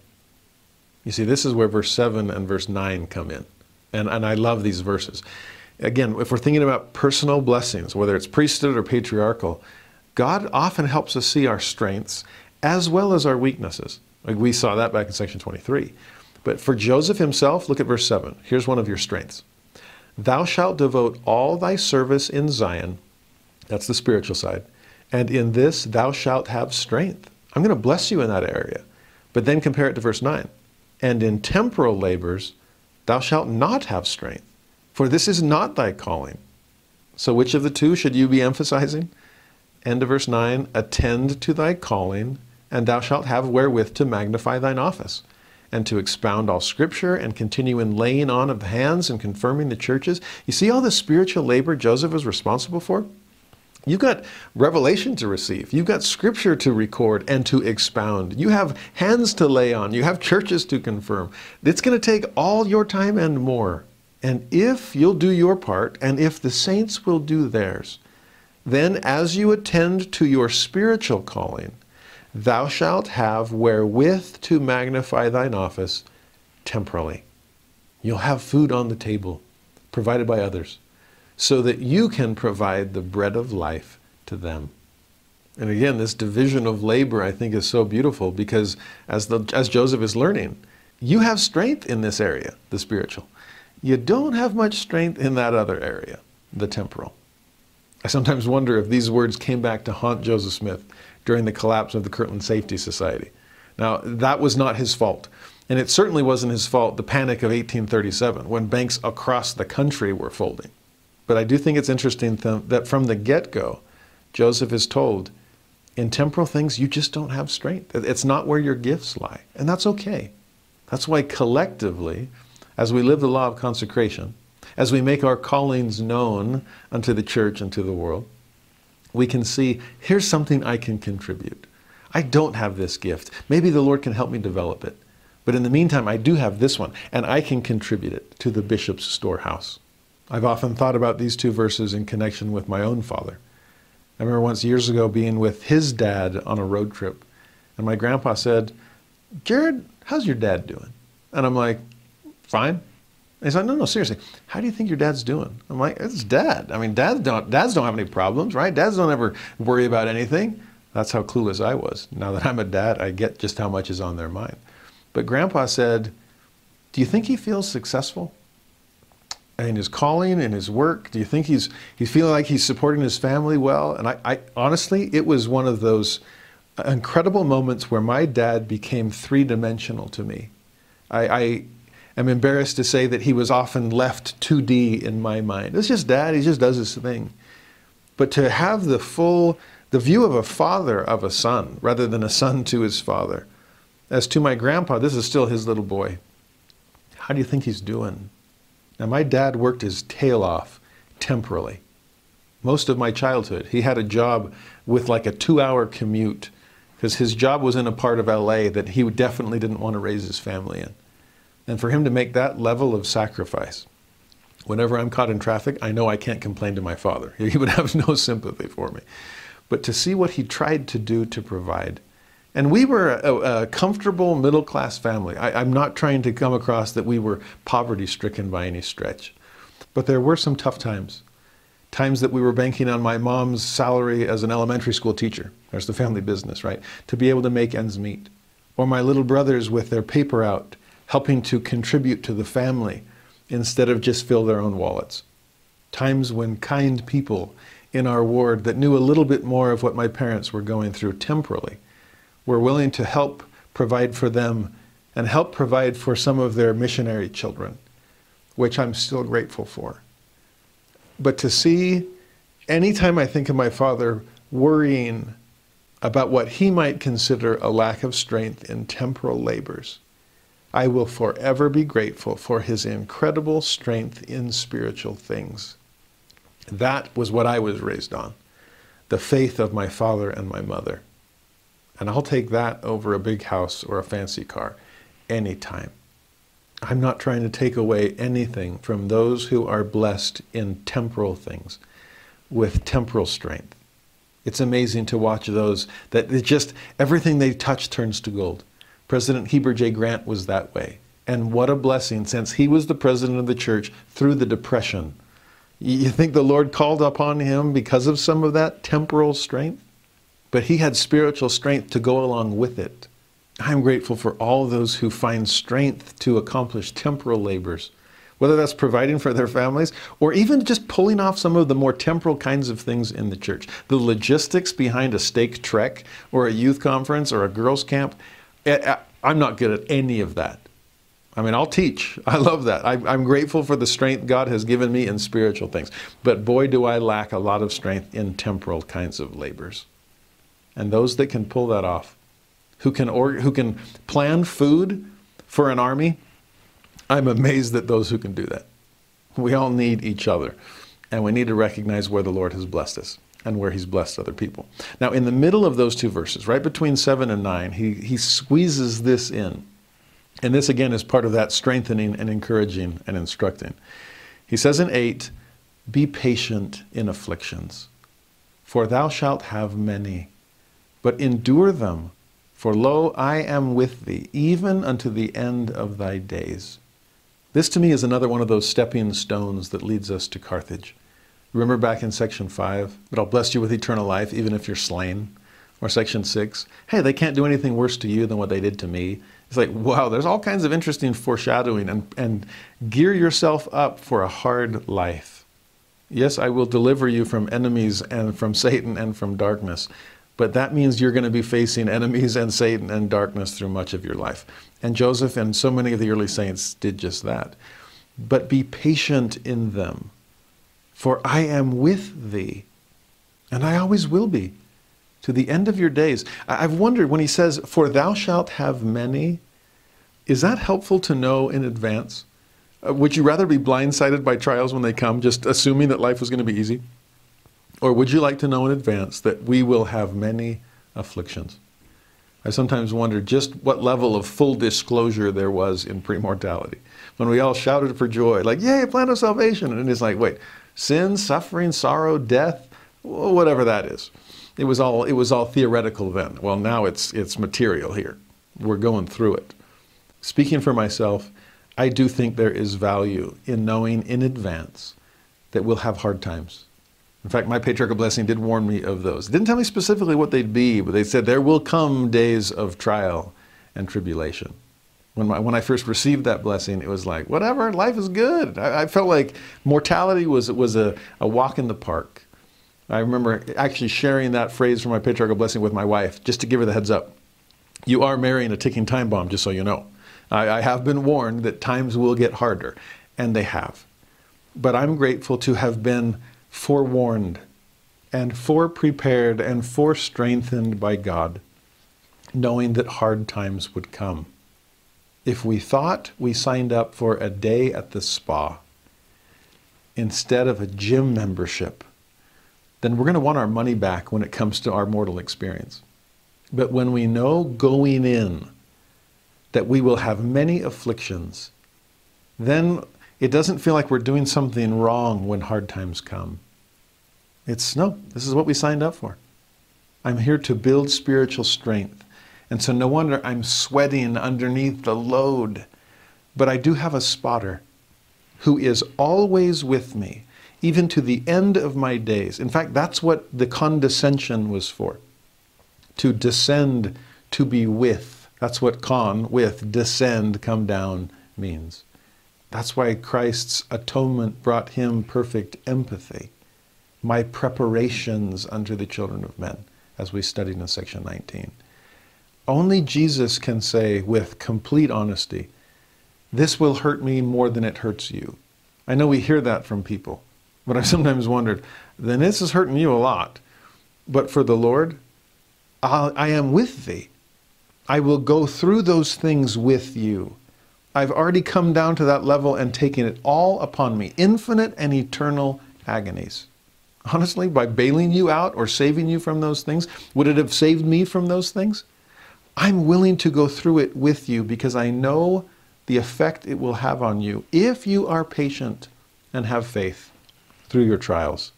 You see, this is where verse 7 and verse 9 come in. And, and I love these verses again, if we're thinking about personal blessings, whether it's priesthood or patriarchal, God often helps us see our strengths as well as our weaknesses. Like we saw that back in section 23. But for Joseph himself, look at verse 7. Here's one of your strengths Thou shalt devote all thy service in Zion, that's the spiritual side, and in this thou shalt have strength. I'm going to bless you in that area. But then compare it to verse 9. And in temporal labors thou shalt not have strength. For this is not thy calling. So, which of the two should you be emphasizing? End of verse 9 Attend to thy calling, and thou shalt have wherewith to magnify thine office, and to expound all scripture, and continue in laying on of the hands and confirming the churches. You see all the spiritual labor Joseph was responsible for? You've got revelation to receive. You've got scripture to record and to expound. You have hands to lay on. You have churches to confirm. It's going to take all your time and more. And if you'll do your part, and if the saints will do theirs, then as you attend to your spiritual calling, thou shalt have wherewith to magnify thine office temporally. You'll have food on the table provided by others so that you can provide the bread of life to them. And again, this division of labor I think is so beautiful because as, the, as Joseph is learning, you have strength in this area, the spiritual. You don't have much strength in that other area, the temporal. I sometimes wonder if these words came back to haunt Joseph Smith during the collapse of the Kirtland Safety Society. Now, that was not his fault. And it certainly wasn't his fault, the panic of 1837, when banks across the country were folding. But I do think it's interesting th- that from the get go, Joseph is told, in temporal things, you just don't have strength. It's not where your gifts lie. And that's okay. That's why collectively, as we live the law of consecration, as we make our callings known unto the church and to the world, we can see here's something I can contribute. I don't have this gift. Maybe the Lord can help me develop it. But in the meantime, I do have this one, and I can contribute it to the bishop's storehouse. I've often thought about these two verses in connection with my own father. I remember once years ago being with his dad on a road trip, and my grandpa said, Jared, how's your dad doing? And I'm like, fine. And he's like, no, no, seriously, how do you think your dad's doing? I'm like, it's dad. I mean, dads don't, dads don't have any problems, right? Dads don't ever worry about anything. That's how clueless I was. Now that I'm a dad, I get just how much is on their mind. But grandpa said, do you think he feels successful? in his calling in his work? Do you think he's he's feeling like he's supporting his family well? And I, I, honestly, it was one of those incredible moments where my dad became three dimensional to me. I, I am embarrassed to say that he was often left 2D in my mind. It's just dad, he just does his thing. But to have the full, the view of a father of a son rather than a son to his father. As to my grandpa, this is still his little boy. How do you think he's doing? Now, my dad worked his tail off temporally. Most of my childhood, he had a job with like a two hour commute because his job was in a part of LA that he definitely didn't want to raise his family in. And for him to make that level of sacrifice, whenever I'm caught in traffic, I know I can't complain to my father. He would have no sympathy for me. But to see what he tried to do to provide, and we were a, a comfortable middle class family. I, I'm not trying to come across that we were poverty stricken by any stretch. But there were some tough times. Times that we were banking on my mom's salary as an elementary school teacher. There's the family business, right? To be able to make ends meet. Or my little brothers with their paper out, helping to contribute to the family instead of just fill their own wallets. Times when kind people in our ward that knew a little bit more of what my parents were going through temporally were willing to help provide for them and help provide for some of their missionary children, which I'm still grateful for. But to see, anytime I think of my father worrying about what he might consider a lack of strength in temporal labors, I will forever be grateful for his incredible strength in spiritual things. That was what I was raised on the faith of my father and my mother. And I'll take that over a big house or a fancy car anytime. I'm not trying to take away anything from those who are blessed in temporal things with temporal strength. It's amazing to watch those that just everything they touch turns to gold. President Heber J. Grant was that way. And what a blessing since he was the president of the church through the Depression. You think the Lord called upon him because of some of that temporal strength? but he had spiritual strength to go along with it. I'm grateful for all those who find strength to accomplish temporal labors, whether that's providing for their families or even just pulling off some of the more temporal kinds of things in the church. The logistics behind a stake trek or a youth conference or a girls' camp, I'm not good at any of that. I mean, I'll teach. I love that. I, am grateful for the strength God has given me in spiritual things. But boy, do I lack a lot of strength in temporal kinds of labors and those that can pull that off, who can, who can plan food for an army, I'm amazed at those who can do that. We all need each other, and we need to recognize where the Lord has blessed us and where He's blessed other people. Now, in the middle of those two verses, right between 7 and 9, He, he squeezes this in. And this, again, is part of that strengthening and encouraging and instructing. He says in 8, Be patient in afflictions, for thou shalt have many but endure them. For lo, I am with thee, even unto the end of thy days. This to me is another one of those stepping stones that leads us to Carthage. Remember back in section 5 but I'll bless you with eternal life, even if you're slain? Or section 6, hey, they can't do anything worse to you than what they did to me. It's like, wow, there's all kinds of interesting foreshadowing and, and gear yourself up for a hard life. Yes, I will deliver you from enemies and from Satan and from darkness. But that means you're going to be facing enemies and Satan and darkness through much of your life. And Joseph and so many of the early saints did just that. But be patient in them, for I am with thee, and I always will be to the end of your days. I've wondered when he says, For thou shalt have many, Is that helpful to know in advance? Uh, would you rather be blindsided by trials when they come, just assuming that life was going to be easy? Or would you like to know in advance that we will have many afflictions? I sometimes wonder just what level of full disclosure there was in premortality. When we all shouted for joy, like, yay, plan of salvation. And it's like, wait, sin, suffering, sorrow, death, whatever that is. It was all, it was all theoretical then. Well, now it's, it's material here. We're going through it. Speaking for myself, I do think there is value in knowing in advance that we'll have hard times. In fact, my patriarchal blessing did warn me of those. It didn't tell me specifically what they'd be, but they said there will come days of trial and tribulation. When, my, when I first received that blessing, it was like, whatever, life is good. I, I felt like mortality was, was a, a walk in the park. I remember actually sharing that phrase from my patriarchal blessing with my wife, just to give her the heads up. You are marrying a ticking time bomb, just so you know. I, I have been warned that times will get harder, and they have. But I'm grateful to have been forewarned and foreprepared and forestrengthened by God, knowing that hard times would come. If we thought we signed up for a day at the spa instead of a gym membership, then we're going to want our money back when it comes to our mortal experience. But when we know going in that we will have many afflictions, then it doesn't feel like we're doing something wrong when hard times come. It's no, this is what we signed up for. I'm here to build spiritual strength. And so no wonder I'm sweating underneath the load. But I do have a spotter who is always with me, even to the end of my days. In fact, that's what the condescension was for to descend, to be with that's what con, with, descend, come down means. That's why Christ's atonement brought him perfect empathy. My preparations unto the children of men, as we studied in section 19. Only Jesus can say with complete honesty, This will hurt me more than it hurts you. I know we hear that from people, but I've sometimes wondered, then this is hurting you a lot. But for the Lord, I am with thee. I will go through those things with you. I've already come down to that level and taken it all upon me, infinite and eternal agonies. Honestly, by bailing you out or saving you from those things, would it have saved me from those things? I'm willing to go through it with you because I know the effect it will have on you if you are patient and have faith through your trials.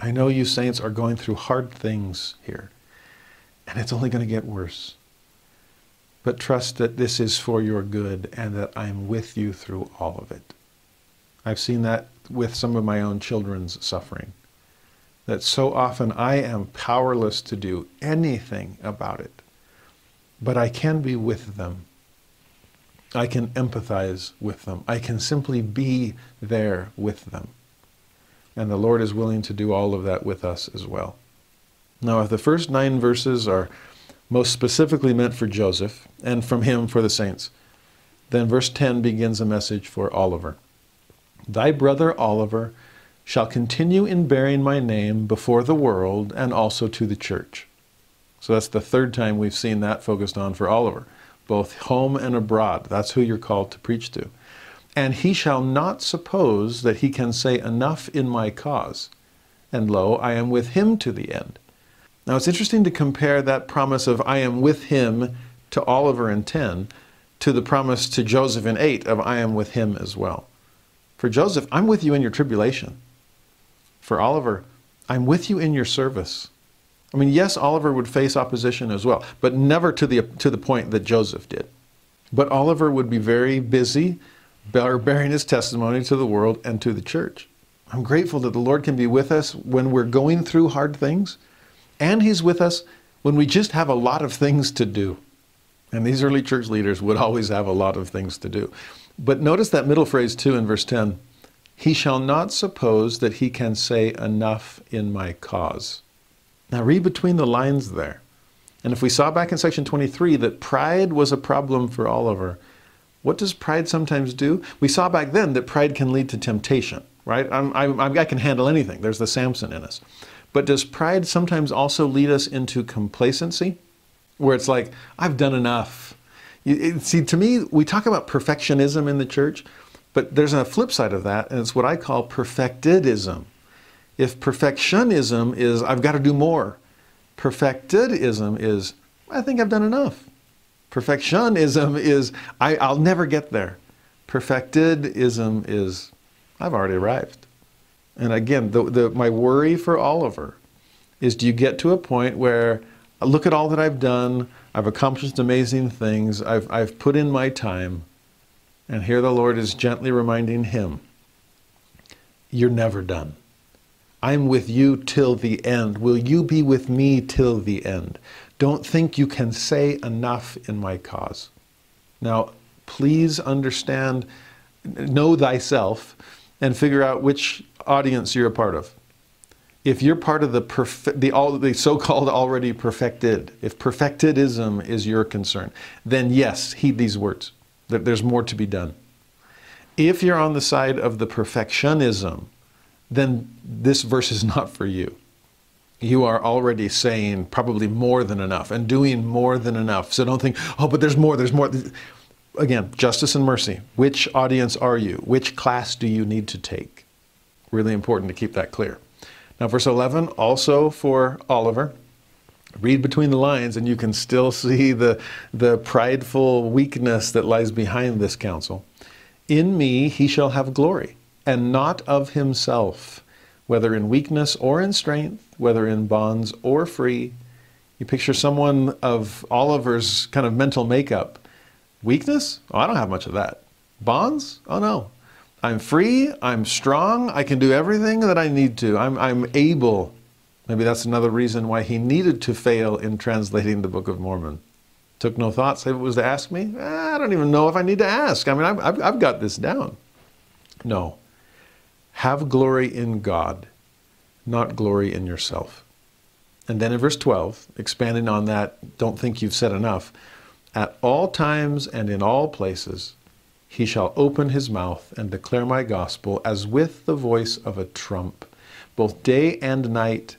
I know you saints are going through hard things here, and it's only going to get worse but trust that this is for your good and that I'm with you through all of it. I've seen that with some of my own children's suffering. That so often I am powerless to do anything about it, but I can be with them. I can empathize with them. I can simply be there with them. And the Lord is willing to do all of that with us as well. Now, if the first nine verses are most specifically meant for Joseph, and from him for the saints. Then verse 10 begins a message for Oliver. Thy brother Oliver shall continue in bearing my name before the world and also to the church. So that's the third time we've seen that focused on for Oliver, both home and abroad. That's who you're called to preach to. And he shall not suppose that he can say enough in my cause. And lo, I am with him to the end. Now it's interesting to compare that promise of I am with him to Oliver in 10 to the promise to Joseph in 8 of I am with him as well. For Joseph, I'm with you in your tribulation. For Oliver, I'm with you in your service. I mean, yes, Oliver would face opposition as well, but never to the, to the point that Joseph did. But Oliver would be very busy bearing his testimony to the world and to the church. I'm grateful that the Lord can be with us when we're going through hard things and He's with us when we just have a lot of things to do. And these early church leaders would always have a lot of things to do. But notice that middle phrase too in verse 10 He shall not suppose that he can say enough in my cause. Now read between the lines there. And if we saw back in section 23 that pride was a problem for Oliver, what does pride sometimes do? We saw back then that pride can lead to temptation, right? I'm, I'm, I can handle anything. There's the Samson in us. But does pride sometimes also lead us into complacency? Where it's like, I've done enough. See, to me, we talk about perfectionism in the church, but there's a flip side of that, and it's what I call perfectedism. If perfectionism is, I've got to do more, perfectedism is, I think I've done enough. Perfectionism is, I, I'll never get there. Perfectedism is, I've already arrived. And again, the, the, my worry for Oliver is do you get to a point where, look at all that I've done, I've accomplished amazing things. I've, I've put in my time. And here the Lord is gently reminding him, You're never done. I'm with you till the end. Will you be with me till the end? Don't think you can say enough in my cause. Now, please understand, know thyself, and figure out which audience you're a part of if you're part of the the, all, the so-called already perfected, if perfectedism is your concern, then yes, heed these words. There's more to be done. If you're on the side of the perfectionism, then this verse is not for you. You are already saying probably more than enough and doing more than enough. So don't think, oh, but there's more, there's more. Again, justice and mercy. Which audience are you? Which class do you need to take? Really important to keep that clear. Now, verse 11, also for Oliver. Read between the lines, and you can still see the, the prideful weakness that lies behind this counsel. In me he shall have glory, and not of himself, whether in weakness or in strength, whether in bonds or free. You picture someone of Oliver's kind of mental makeup. Weakness? Oh, I don't have much of that. Bonds? Oh, no. I'm free, I'm strong, I can do everything that I need to. I'm, I'm able. Maybe that's another reason why he needed to fail in translating the Book of Mormon. Took no thought, save it was to ask me. Eh, I don't even know if I need to ask. I mean, I've, I've got this down. No. Have glory in God, not glory in yourself. And then in verse 12, expanding on that, don't think you've said enough. At all times and in all places, he shall open his mouth and declare my gospel as with the voice of a trump, both day and night.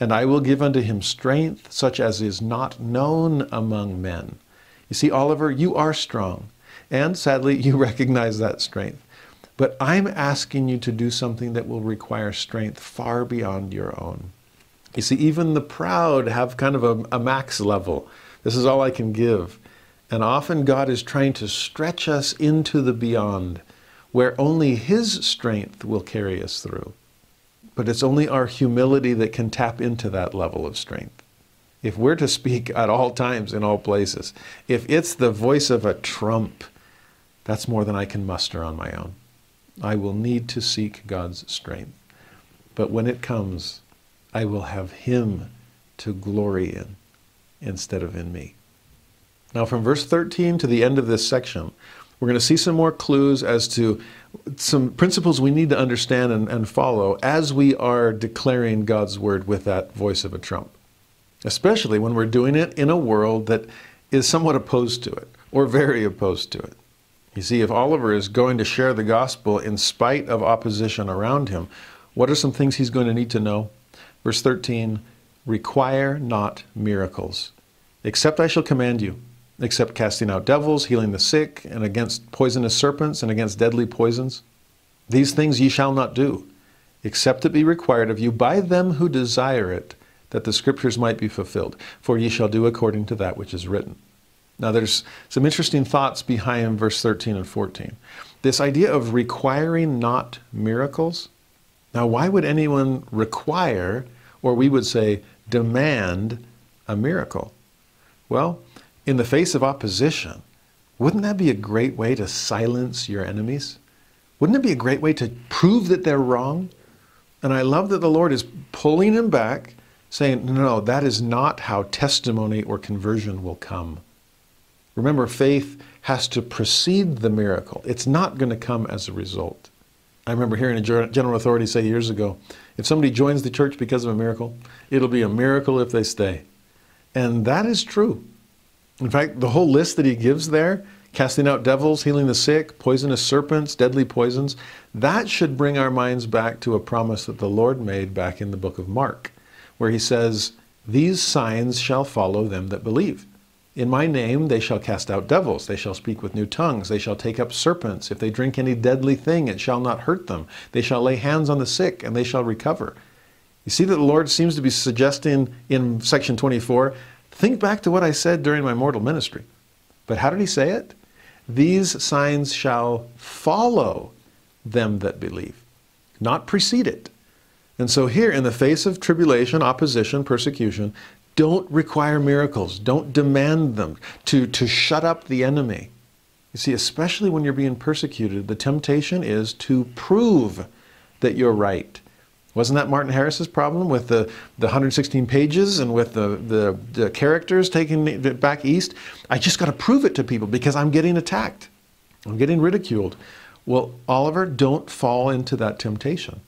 And I will give unto him strength such as is not known among men. You see, Oliver, you are strong. And sadly, you recognize that strength. But I'm asking you to do something that will require strength far beyond your own. You see, even the proud have kind of a, a max level. This is all I can give. And often God is trying to stretch us into the beyond where only His strength will carry us through. But it's only our humility that can tap into that level of strength. If we're to speak at all times in all places, if it's the voice of a trump, that's more than I can muster on my own. I will need to seek God's strength. But when it comes, I will have Him to glory in instead of in me. Now, from verse 13 to the end of this section, we're going to see some more clues as to some principles we need to understand and, and, follow as we are declaring God's word with that voice of a trump, especially when we're doing it in a world that is somewhat opposed to it or very opposed to it. You see, if Oliver is going to share the gospel in spite of opposition around him, what are some things he's going to need to know? Verse 13 require not miracles, except I shall command you except casting out devils, healing the sick, and against poisonous serpents, and against deadly poisons. These things ye shall not do, except it be required of you by them who desire it, that the scriptures might be fulfilled. For ye shall do according to that which is written. Now, there's some interesting thoughts behind verse 13 and 14. This idea of requiring not miracles. Now, why would anyone require, or we would say demand, a miracle? Well, in the face of opposition, wouldn't that be a great way to silence your enemies? Wouldn't it be a great way to prove that they're wrong? And I love that the Lord is pulling him back, saying, No, that is not how testimony or conversion will come. Remember, faith has to precede the miracle, it's not going to come as a result. I remember hearing a general authority say years ago if somebody joins the church because of a miracle, it'll be a miracle if they stay. And that is true. In fact, the whole list that he gives there casting out devils, healing the sick, poisonous serpents, deadly poisons that should bring our minds back to a promise that the Lord made back in the book of Mark, where he says, These signs shall follow them that believe. In my name they shall cast out devils, they shall speak with new tongues, they shall take up serpents. If they drink any deadly thing, it shall not hurt them. They shall lay hands on the sick, and they shall recover. You see that the Lord seems to be suggesting in section 24 think back to what I said during my mortal ministry. But how did he say it? These signs shall follow them that believe, not precede it. And so, here, in the face of tribulation, opposition, persecution, don't require miracles. Don't demand them to, to shut up the enemy. You see, especially when you're being persecuted, the temptation is to prove that you're right. Wasn't that Martin Harris's problem with the, the 116 pages and with the, the, the characters taking it back east? I just got to prove it to people because I'm getting attacked. I'm getting ridiculed. Well, Oliver, don't fall into that temptation.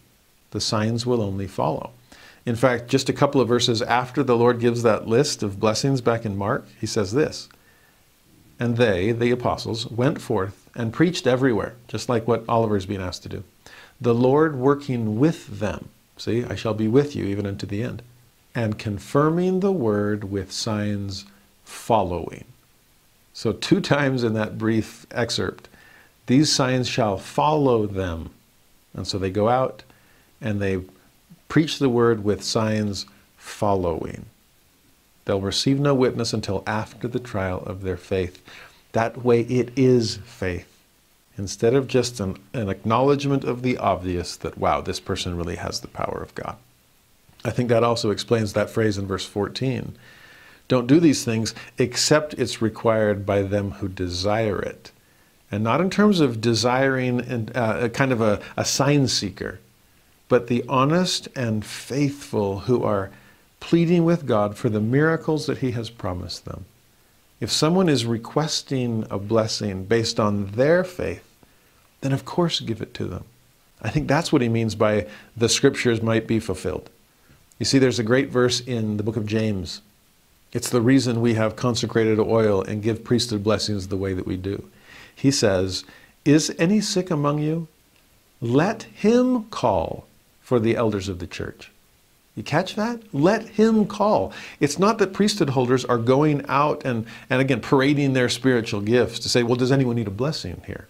The signs will only follow. In fact, just a couple of verses after the Lord gives that list of blessings back in Mark, he says this And they, the apostles, went forth and preached everywhere, just like what Oliver is being asked to do. The Lord working with them. See, I shall be with you even unto the end. And confirming the word with signs following. So, two times in that brief excerpt, these signs shall follow them. And so they go out and they preach the word with signs following. They'll receive no witness until after the trial of their faith. That way, it is faith. Instead of just an, an acknowledgement of the obvious that, wow, this person really has the power of God. I think that also explains that phrase in verse 14. Don't do these things except it's required by them who desire it. And not in terms of desiring uh, a kind of a, a sign seeker, but the honest and faithful who are pleading with God for the miracles that He has promised them. If someone is requesting a blessing based on their faith, then of course give it to them. I think that's what he means by the scriptures might be fulfilled. You see, there's a great verse in the book of James. It's the reason we have consecrated oil and give priesthood blessings the way that we do. He says, Is any sick among you? Let him call for the elders of the church. You catch that? Let him call. It's not that priesthood holders are going out and, and again parading their spiritual gifts to say, well, does anyone need a blessing here?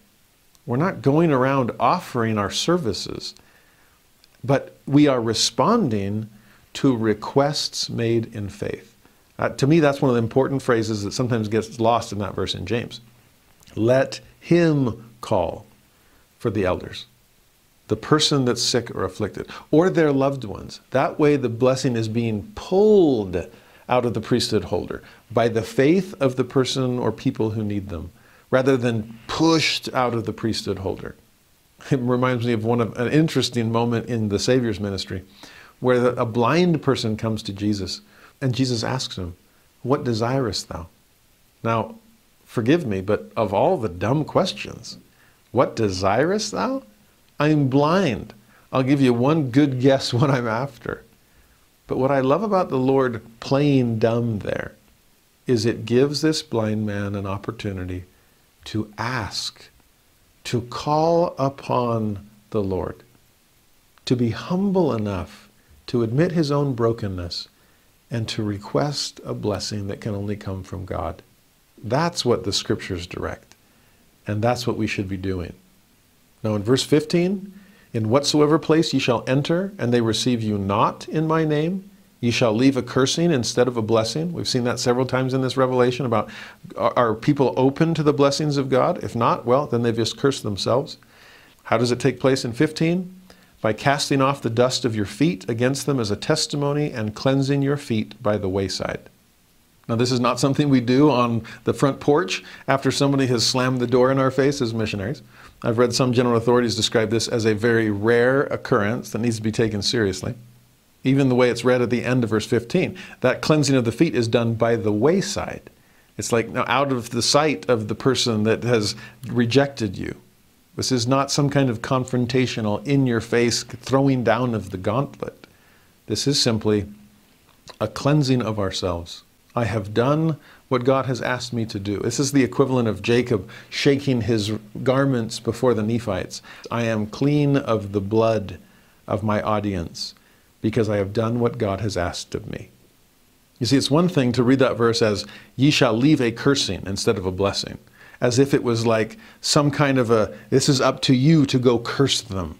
We're not going around offering our services, but we are responding to requests made in faith. Uh, to me, that's one of the important phrases that sometimes gets lost in that verse in James. Let him call for the elders the person that's sick or afflicted, or their loved ones. That way, the blessing is being pulled out of the priesthood holder by the faith of the person or people who need them, rather than pushed out of the priesthood holder. It reminds me of one of an interesting moment in the Savior's ministry, where a blind person comes to Jesus, and Jesus asks him, "What desirest thou?" Now, forgive me, but of all the dumb questions, what desirest thou? I'm blind. I'll give you one good guess what I'm after. But what I love about the Lord playing dumb there is it gives this blind man an opportunity to ask, to call upon the Lord, to be humble enough to admit his own brokenness and to request a blessing that can only come from God. That's what the scriptures direct. And that's what we should be doing. Now, in verse 15, in whatsoever place ye shall enter, and they receive you not in my name, ye shall leave a cursing instead of a blessing. We've seen that several times in this revelation about are people open to the blessings of God? If not, well, then they've just cursed themselves. How does it take place in 15? By casting off the dust of your feet against them as a testimony and cleansing your feet by the wayside. Now, this is not something we do on the front porch after somebody has slammed the door in our face as missionaries. I've read some general authorities describe this as a very rare occurrence that needs to be taken seriously. Even the way it's read at the end of verse 15, that cleansing of the feet is done by the wayside. It's like now out of the sight of the person that has rejected you. This is not some kind of confrontational, in your face throwing down of the gauntlet. This is simply a cleansing of ourselves. I have done what God has asked me to do. This is the equivalent of Jacob shaking his garments before the Nephites. I am clean of the blood of my audience because I have done what God has asked of me. You see, it's one thing to read that verse as, ye shall leave a cursing instead of a blessing, as if it was like some kind of a, this is up to you to go curse them.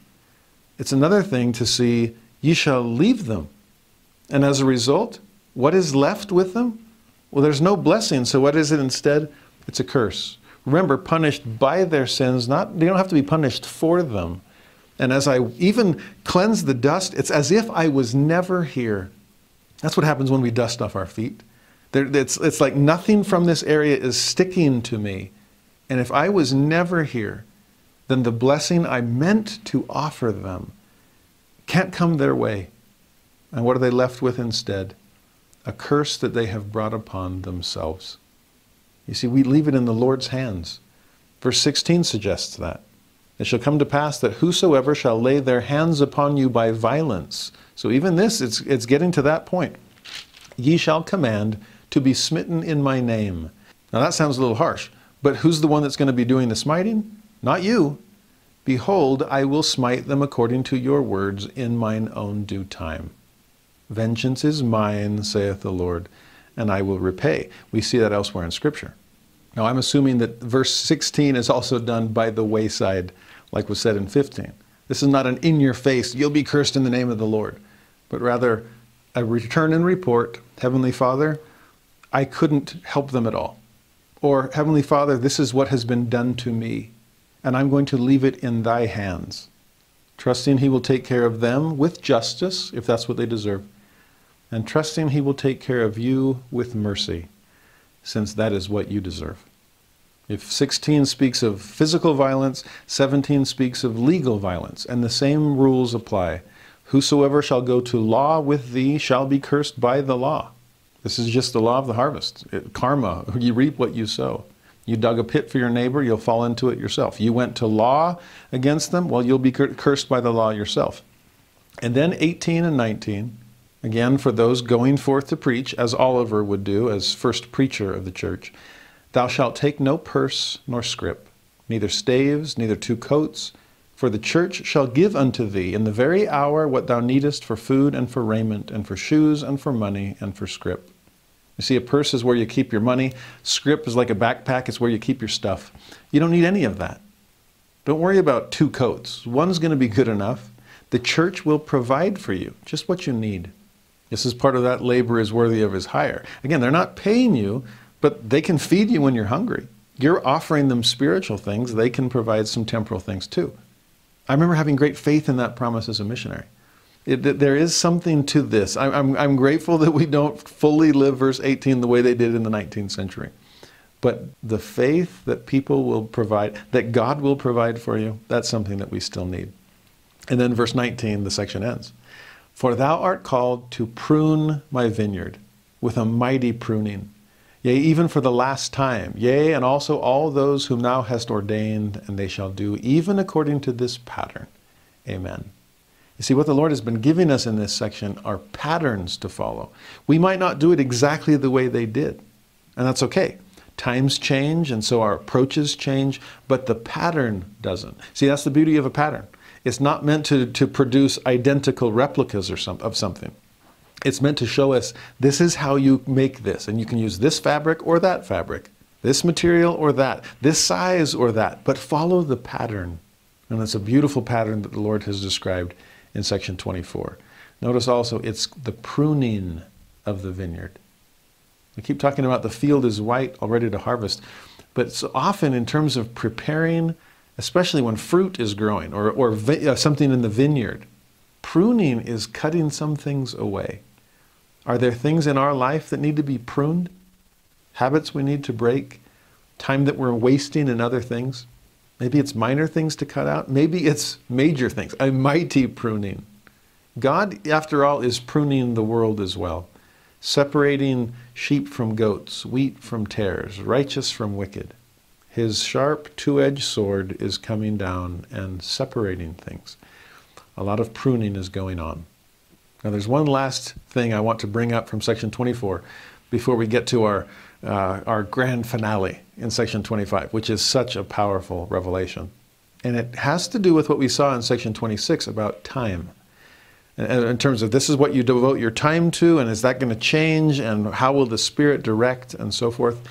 It's another thing to see, ye shall leave them. And as a result, what is left with them? Well, there's no blessing, so what is it instead? It's a curse. Remember, punished by their sins, not they don't have to be punished for them. And as I even cleanse the dust, it's as if I was never here. That's what happens when we dust off our feet. There, it's, it's like nothing from this area is sticking to me. And if I was never here, then the blessing I meant to offer them can't come their way. And what are they left with instead? A curse that they have brought upon themselves. You see, we leave it in the Lord's hands. Verse 16 suggests that. It shall come to pass that whosoever shall lay their hands upon you by violence. So even this, it's, it's getting to that point. Ye shall command to be smitten in my name. Now that sounds a little harsh, but who's the one that's going to be doing the smiting? Not you. Behold, I will smite them according to your words in mine own due time. Vengeance is mine, saith the Lord and I will repay. We see that elsewhere in Scripture. Now, I'm assuming that verse 16 is also done by the wayside, like was said in 15. This is not an in your face, you'll be cursed in the name of the Lord, but rather a return and report Heavenly Father, I couldn't help them at all. Or, Heavenly Father, this is what has been done to me, and I'm going to leave it in thy hands. Trusting He will take care of them with justice, if that's what they deserve, and trusting He will take care of you with mercy, since that is what you deserve. If 16 speaks of physical violence, 17 speaks of legal violence, and the same rules apply. Whosoever shall go to law with thee shall be cursed by the law. This is just the law of the harvest. It, karma, you reap what you sow. You dug a pit for your neighbor, you'll fall into it yourself. You went to law against them, well, you'll be cursed by the law yourself. And then 18 and 19 Again, for those going forth to preach, as Oliver would do as first preacher of the church, thou shalt take no purse nor scrip, neither staves, neither two coats, for the church shall give unto thee in the very hour what thou needest for food and for raiment, and for shoes and for money and for scrip. You see, a purse is where you keep your money. Scrip is like a backpack, it's where you keep your stuff. You don't need any of that. Don't worry about two coats. One's going to be good enough. The church will provide for you just what you need. This is part of that labor is worthy of his hire. Again, they're not paying you, but they can feed you when you're hungry. You're offering them spiritual things, they can provide some temporal things too. I remember having great faith in that promise as a missionary. It, there is something to this. I, I'm, I'm grateful that we don't fully live verse 18 the way they did in the 19th century. But the faith that people will provide, that God will provide for you, that's something that we still need. And then verse 19, the section ends. For thou art called to prune my vineyard with a mighty pruning, yea, even for the last time, yea, and also all those whom thou hast ordained, and they shall do even according to this pattern. Amen. You see, what the Lord has been giving us in this section are patterns to follow. We might not do it exactly the way they did, and that's okay. Times change, and so our approaches change, but the pattern doesn't. See, that's the beauty of a pattern. It's not meant to, to produce identical replicas or some, of something. It's meant to show us this is how you make this, and you can use this fabric or that fabric, this material or that, this size or that, but follow the pattern. And it's a beautiful pattern that the Lord has described in section 24. Notice also it's the pruning of the vineyard. We keep talking about the field is white, all ready to harvest, but often in terms of preparing especially when fruit is growing or, or uh, something in the vineyard. Pruning is cutting some things away. Are there things in our life that need to be pruned? Habits we need to break? Time that we're wasting in other things? Maybe it's minor things to cut out. Maybe it's major things, a mighty pruning. God, after all, is pruning the world as well, separating sheep from goats, wheat from tares, righteous from wicked. His sharp two edged sword is coming down and separating things. A lot of pruning is going on. Now, there's one last thing I want to bring up from section 24 before we get to our, uh, our grand finale in section 25, which is such a powerful revelation. And it has to do with what we saw in section 26 about time. in terms of this is what you devote your time to, and is that going to change, and how will the Spirit direct, and so forth.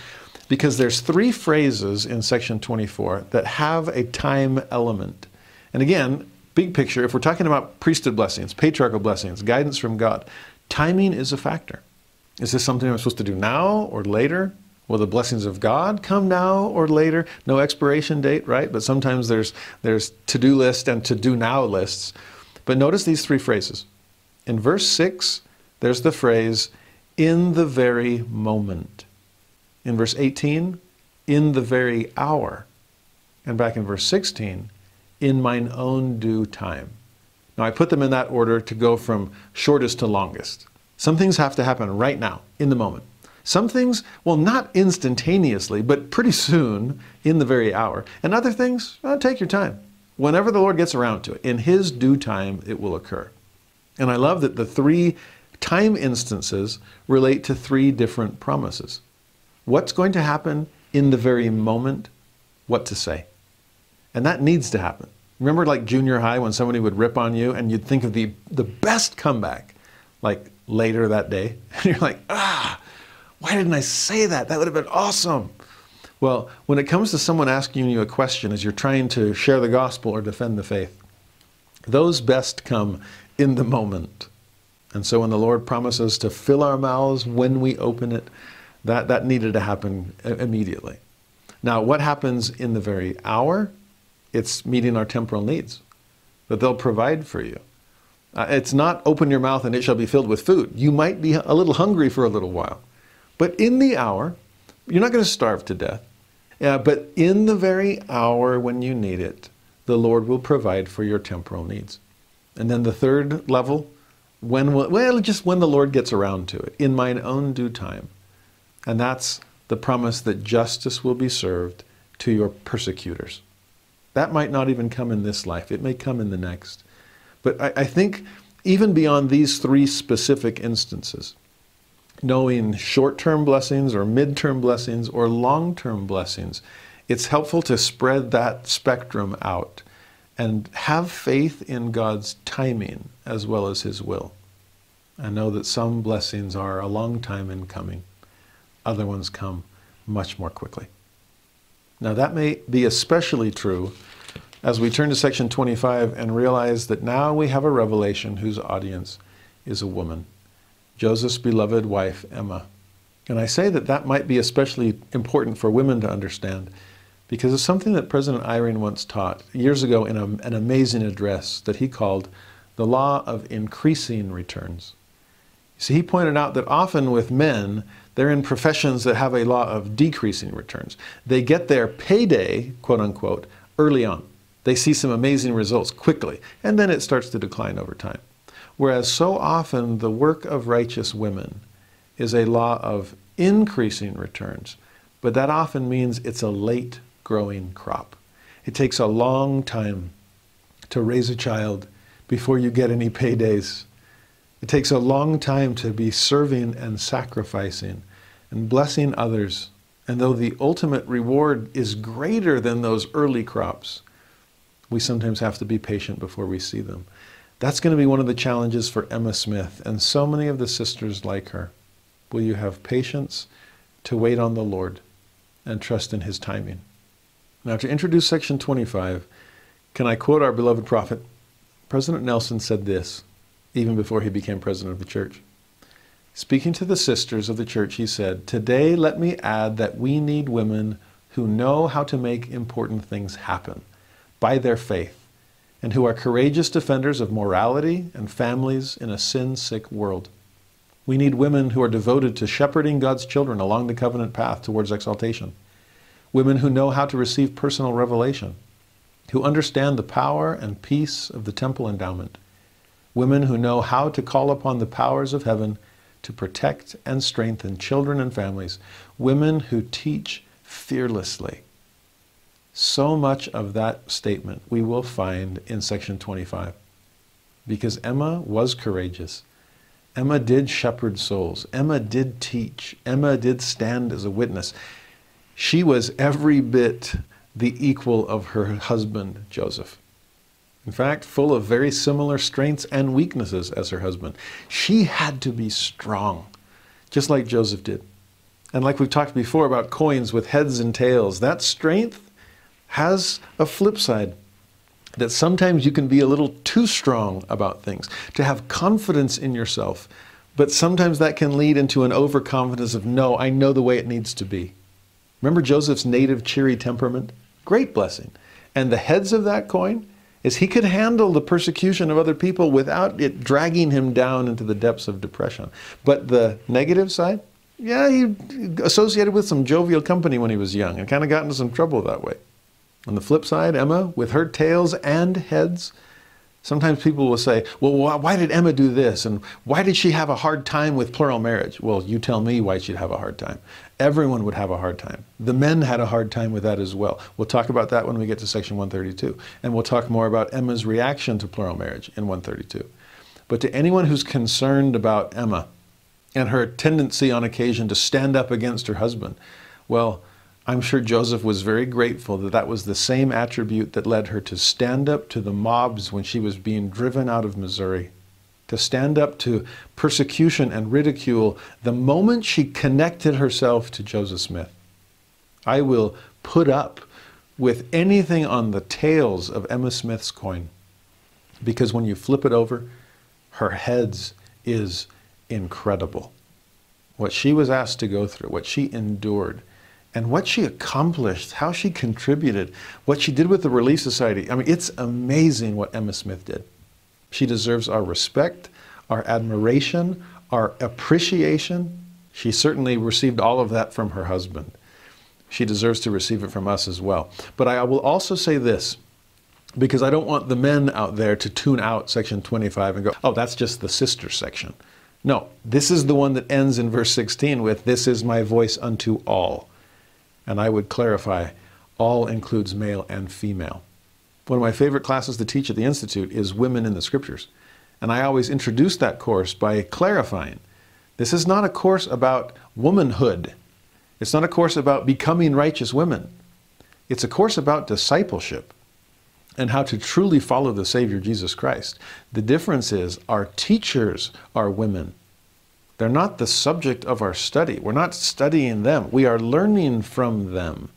Because there's three phrases in section 24 that have a time element. And again, big picture, if we're talking about priesthood blessings, patriarchal blessings, guidance from God, timing is a factor. Is this something I'm supposed to do now or later? Will the blessings of God come now or later? No expiration date, right? But sometimes there's there's to-do list and to-do now lists. But notice these three phrases. In verse 6, there's the phrase in the very moment. In verse 18, in the very hour. And back in verse 16, in mine own due time. Now, I put them in that order to go from shortest to longest. Some things have to happen right now, in the moment. Some things, well, not instantaneously, but pretty soon, in the very hour. And other things, well, take your time. Whenever the Lord gets around to it, in His due time, it will occur. And I love that the three time instances relate to three different promises. What's going to happen in the very moment? What to say. And that needs to happen. Remember, like junior high, when somebody would rip on you and you'd think of the, the best comeback, like later that day? And you're like, ah, why didn't I say that? That would have been awesome. Well, when it comes to someone asking you a question as you're trying to share the gospel or defend the faith, those best come in the moment. And so when the Lord promises to fill our mouths when we open it, that, that needed to happen immediately. Now, what happens in the very hour? It's meeting our temporal needs, that they'll provide for you. Uh, it's not open your mouth and it shall be filled with food. You might be a little hungry for a little while. But in the hour, you're not going to starve to death. Yeah, but in the very hour when you need it, the Lord will provide for your temporal needs. And then the third level, when will, well, just when the Lord gets around to it, in mine own due time. And that's the promise that justice will be served to your persecutors. That might not even come in this life, it may come in the next. But I, I think even beyond these three specific instances, knowing short term blessings or mid term blessings or long term blessings, it's helpful to spread that spectrum out and have faith in God's timing as well as His will. I know that some blessings are a long time in coming, other ones come much more quickly. Now, that may be especially true as we turn to section 25 and realize that now we have a revelation whose audience is a woman, Joseph's beloved wife, Emma. And I say that that might be especially important for women to understand because it's something that President Eyring once taught years ago in a, an amazing address that he called the law of increasing returns. See, he pointed out that often with men, they're in professions that have a law of decreasing returns. They get their payday, quote unquote, early on. They see some amazing results quickly, and then it starts to decline over time. Whereas so often the work of righteous women is a law of increasing returns, but that often means it's a late growing crop. It takes a long time to raise a child before you get any paydays. It takes a long time to be serving and sacrificing and blessing others. And though the ultimate reward is greater than those early crops, we sometimes have to be patient before we see them. That's going to be one of the challenges for Emma Smith and so many of the sisters like her. Will you have patience to wait on the Lord and trust in His timing? Now, to introduce section 25, can I quote our beloved prophet? President Nelson said this even before he became president of the church. Speaking to the sisters of the church, he said, Today let me add that we need women who know how to make important things happen by their faith, and who are courageous defenders of morality and families in a sin sick world. We need women who are devoted to shepherding God's children along the covenant path towards exaltation. Women who know how to receive personal revelation, who understand the power and peace of the temple endowment. Women who know how to call upon the powers of heaven to protect and strengthen children and families. Women who teach fearlessly so much of that statement we will find in section 25. Because Emma was courageous. Emma did shepherd souls. Emma did teach. Emma did stand as a witness. She was every bit the equal of her husband, Joseph. In fact, full of very similar strengths and weaknesses as her husband. She had to be strong, just like Joseph did. And like we've talked before about coins with heads and tails, that strength has a flip side that sometimes you can be a little too strong about things, to have confidence in yourself. But sometimes that can lead into an overconfidence of, no, I know the way it needs to be. Remember Joseph's native cheery temperament? Great blessing. And the heads of that coin is he could handle the persecution of other people without it dragging him down into the depths of depression. But the negative side, yeah, he associated with some jovial company when he was young and kind of got into some trouble that way. On the flip side, Emma, with her tails and heads, sometimes people will say, well, why did Emma do this? And why did she have a hard time with plural marriage? Well, you tell me why she'd have a hard time. Everyone would have a hard time. The men had a hard time with that as well. We'll talk about that when we get to section 132. And we'll talk more about Emma's reaction to plural marriage in 132. But to anyone who's concerned about Emma and her tendency on occasion to stand up against her husband, well, I'm sure Joseph was very grateful that that was the same attribute that led her to stand up to the mobs when she was being driven out of Missouri, to stand up to persecution and ridicule the moment she connected herself to Joseph Smith. I will put up with anything on the tails of Emma Smith's coin because when you flip it over, her heads is incredible. What she was asked to go through, what she endured and what she accomplished, how she contributed, what she did with the Relief Society. I mean, it's amazing what Emma Smith did. She deserves our respect, our admiration, our appreciation. She certainly received all of that from her husband. She deserves to receive it from us as well. But I will also say this, because I don't want the men out there to tune out section 25 and go, oh, that's just the sister section. No, this is the one that ends in verse 16 with, This is my voice unto all. And I would clarify, all includes male and female. One of my favorite classes to teach at the Institute is Women in the Scriptures. And I always introduce that course by clarifying this is not a course about womanhood. It's not a course about becoming righteous women. It's a course about discipleship and how to truly follow the Savior Jesus Christ. The difference is our teachers are women they're not the subject of our study. We're not studying them. We are learning from them.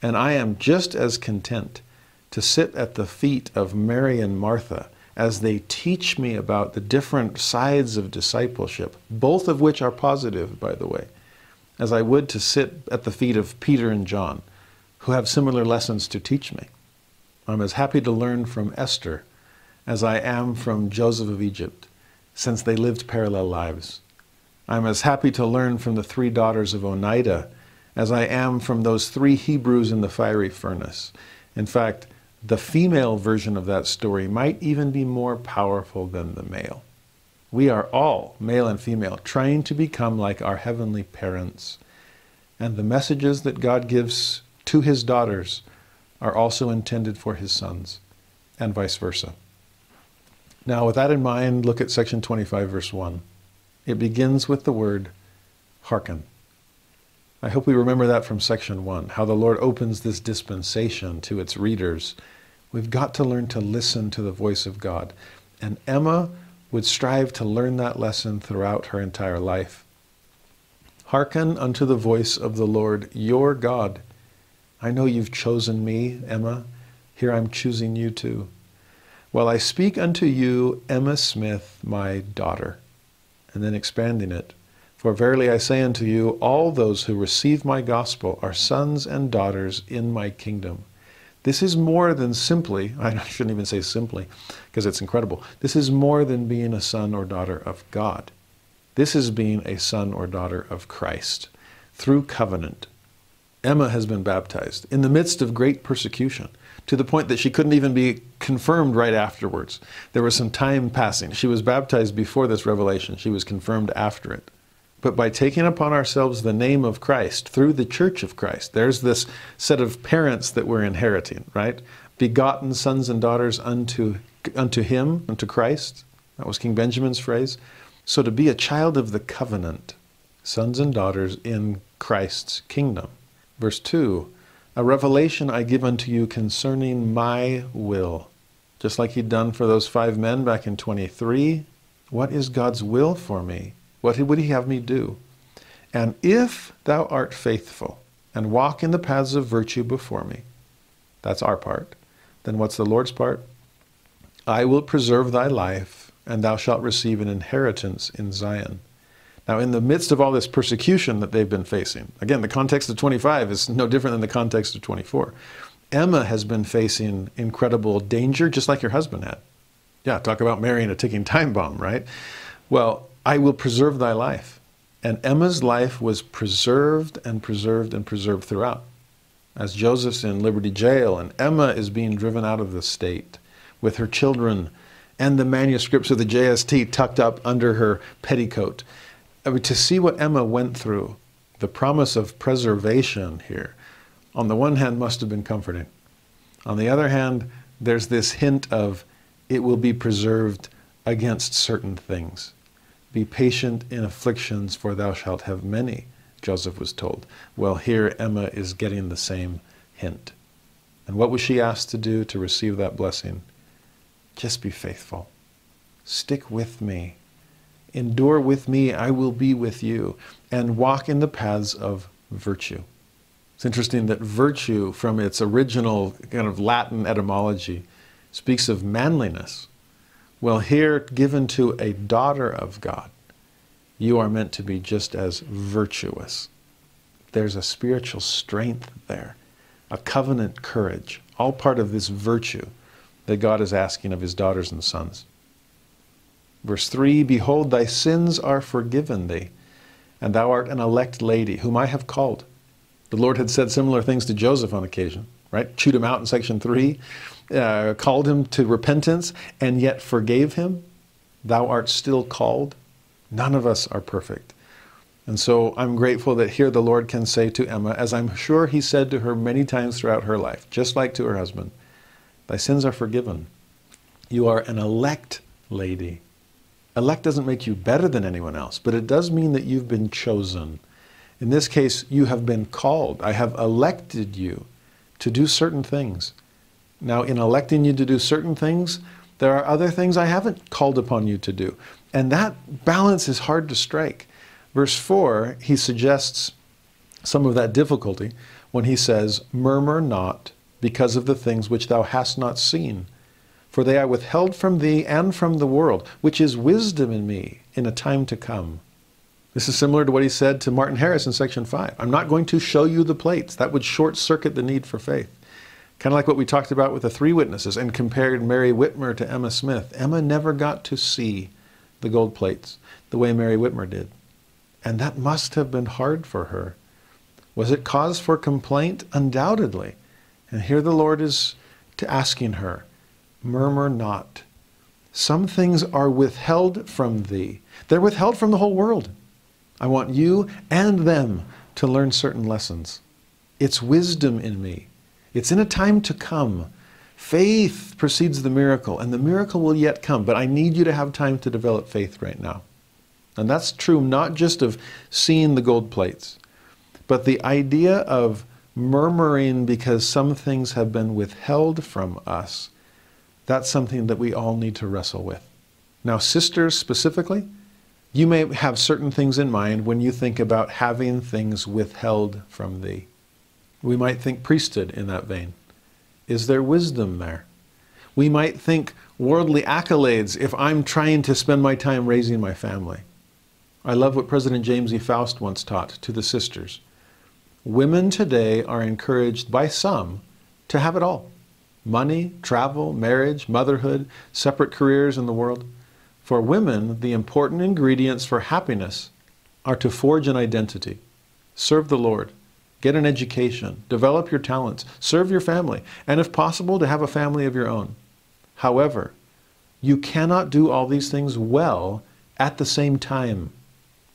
And I am just as content to sit at the feet of Mary and Martha as they teach me about the different sides of discipleship, both of which are positive, by the way, as I would to sit at the feet of Peter and John, who have similar lessons to teach me. I'm as happy to learn from Esther as I am from Joseph of Egypt, since they lived parallel lives. I'm as happy to learn from the three daughters of Onitah as I am from those three Hebrews in the fiery furnace. In fact, the female version of that story might even be more powerful than the male. We are all, male and female, trying to become like our heavenly parents. And the messages that God gives to his daughters are also intended for his sons, and vice versa. Now, with that in mind, look at section 25, verse 1. It begins with the word hearken. I hope we remember that from section one, how the Lord opens this dispensation to its readers. We've got to learn to listen to the voice of God. And Emma would strive to learn that lesson throughout her entire life. Hearken unto the voice of the Lord your God. I know you've chosen me, Emma. Here I'm choosing you too. While I speak unto you, Emma Smith, my daughter and then expanding it. For verily I say unto you, all those who receive my gospel are sons and daughters in my kingdom. This is more than simply, I shouldn't even say simply, because it's incredible. This is more than being a son or daughter of God. This is being a son or daughter of Christ through covenant. Emma has been baptized in the midst of great persecution to the point that she couldn't even be confirmed right afterwards. There was some time passing. She was baptized before this revelation, she was confirmed after it. But by taking upon ourselves the name of Christ through the church of Christ, there's this set of parents that we're inheriting, right? Begotten sons and daughters unto, unto Him, unto Christ. That was King Benjamin's phrase. So to be a child of the covenant, sons and daughters in Christ's kingdom. Verse 2 a revelation I give unto you concerning my will. just like he'd done for those five men back in 23. What is God's will for me? What would he have me do? And if thou art faithful and walk in the paths of virtue before me, that's our part, then what's the Lord's part? I will preserve thy life, and thou shalt receive an inheritance in Zion. Now, in the midst of all this persecution that they've been facing, again, the context of 25 is no different than the context of 24. Emma has been facing incredible danger, just like your husband had. Yeah, talk about marrying a ticking time bomb, right? Well, I will preserve thy life. And Emma's life was preserved and preserved and preserved throughout. As Joseph's in Liberty Jail and Emma is being driven out of the state with her children and the manuscripts of the JST tucked up under her petticoat. I mean, to see what Emma went through, the promise of preservation here, on the one hand, must have been comforting. On the other hand, there's this hint of it will be preserved against certain things. Be patient in afflictions, for thou shalt have many, Joseph was told. Well, here Emma is getting the same hint. And what was she asked to do to receive that blessing? Just be faithful. Stick with me. Endure with me, I will be with you. And walk in the paths of virtue. It's interesting that virtue, from its original kind of Latin etymology, speaks of manliness. Well, here, given to a daughter of God, you are meant to be just as virtuous. There's a spiritual strength there, a covenant courage, all part of this virtue that God is asking of his daughters and sons. Verse 3 Behold, thy sins are forgiven thee, and thou art an elect lady, whom I have called. The Lord had said similar things to Joseph on occasion, right? Chewed him out in section 3, uh, called him to repentance, and yet forgave him. Thou art still called. None of us are perfect. And so I'm grateful that here the Lord can say to Emma, as I'm sure he said to her many times throughout her life, just like to her husband, Thy sins are forgiven. You are an elect lady. Elect doesn't make you better than anyone else, but it does mean that you've been chosen. In this case, you have been called. I have elected you to do certain things. Now, in electing you to do certain things, there are other things I haven't called upon you to do. And that balance is hard to strike. Verse 4, he suggests some of that difficulty when he says, Murmur not because of the things which thou hast not seen. For they are withheld from thee and from the world, which is wisdom in me in a time to come. This is similar to what he said to Martin Harris in section 5. I'm not going to show you the plates. That would short circuit the need for faith. Kind of like what we talked about with the three witnesses and compared Mary Whitmer to Emma Smith. Emma never got to see the gold plates the way Mary Whitmer did. And that must have been hard for her. Was it cause for complaint? Undoubtedly. And here the Lord is to asking her, murmur not. Some things are withheld from thee. They're withheld from the whole world. I want you and them to learn certain lessons. It's wisdom in me. It's in a time to come. Faith precedes the miracle, and the miracle will yet come, but I need you to have time to develop faith right now. And that's true not just of seeing the gold plates, but the idea of murmuring because some things have been withheld from us. That's something that we all need to wrestle with. Now, sisters specifically, you may have certain things in mind when you think about having things withheld from thee. We might think priesthood in that vein. Is there wisdom there? We might think worldly accolades if I'm trying to spend my time raising my family. I love what President James E. Faust once taught to the sisters. Women today are encouraged by some to have it all money, travel, marriage, motherhood, separate careers in the world. For women, the important ingredients for happiness are to forge an identity, serve the Lord, get an education, develop your talents, serve your family, and if possible, to have a family of your own. However, you cannot do all these things well at the same time.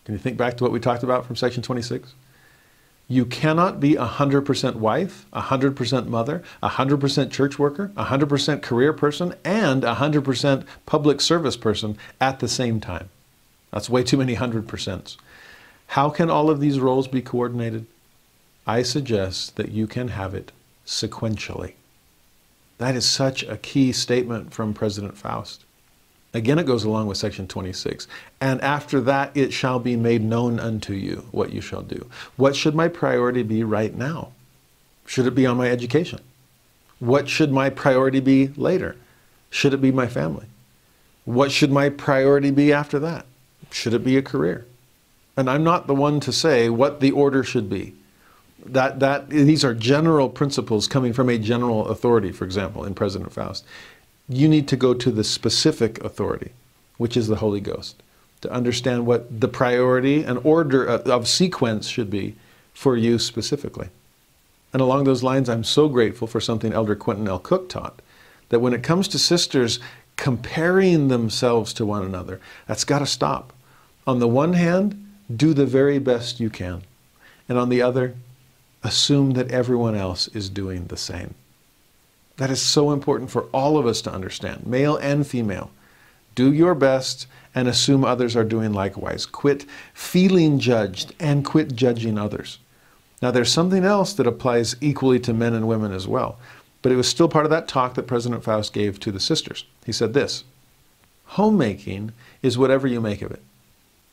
Can you think back to what we talked about from section 26? You cannot be a 100% wife, a 100% mother, a 100% church worker, a 100% career person, and a 100% public service person at the same time. That's way too many 100%. How can all of these roles be coordinated? I suggest that you can have it sequentially. That is such a key statement from President Faust. Again, it goes along with section 26. And after that, it shall be made known unto you what you shall do. What should my priority be right now? Should it be on my education? What should my priority be later? Should it be my family? What should my priority be after that? Should it be a career? And I'm not the one to say what the order should be. That, that, these are general principles coming from a general authority, for example, in President Faust you need to go to the specific authority, which is the Holy Ghost, to understand what the priority and order of, sequence should be for you specifically. And along those lines, I'm so grateful for something Elder Quentin L. Cook taught that when it comes to sisters comparing themselves to one another, that's got to stop. On the one hand, do the very best you can. And on the other, assume that everyone else is doing the same. That is so important for all of us to understand, male and female. Do your best and assume others are doing likewise. Quit feeling judged and quit judging others. Now, there's something else that applies equally to men and women as well, but it was still part of that talk that President Faust gave to the sisters. He said this Homemaking is whatever you make of it.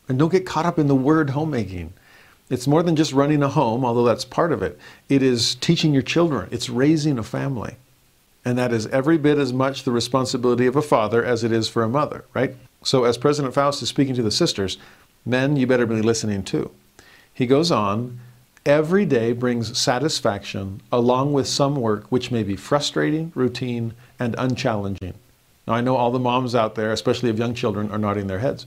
And don't get caught up in the word homemaking. It's more than just running a home, although that's part of it. It is teaching your children, it's raising a family. And that is every bit as much the responsibility of a father as it is for a mother, right? So, as President Faust is speaking to the sisters, men, you better be listening too. He goes on, every day brings satisfaction along with some work which may be frustrating, routine, and unchallenging. Now, I know all the moms out there, especially of young children, are nodding their heads.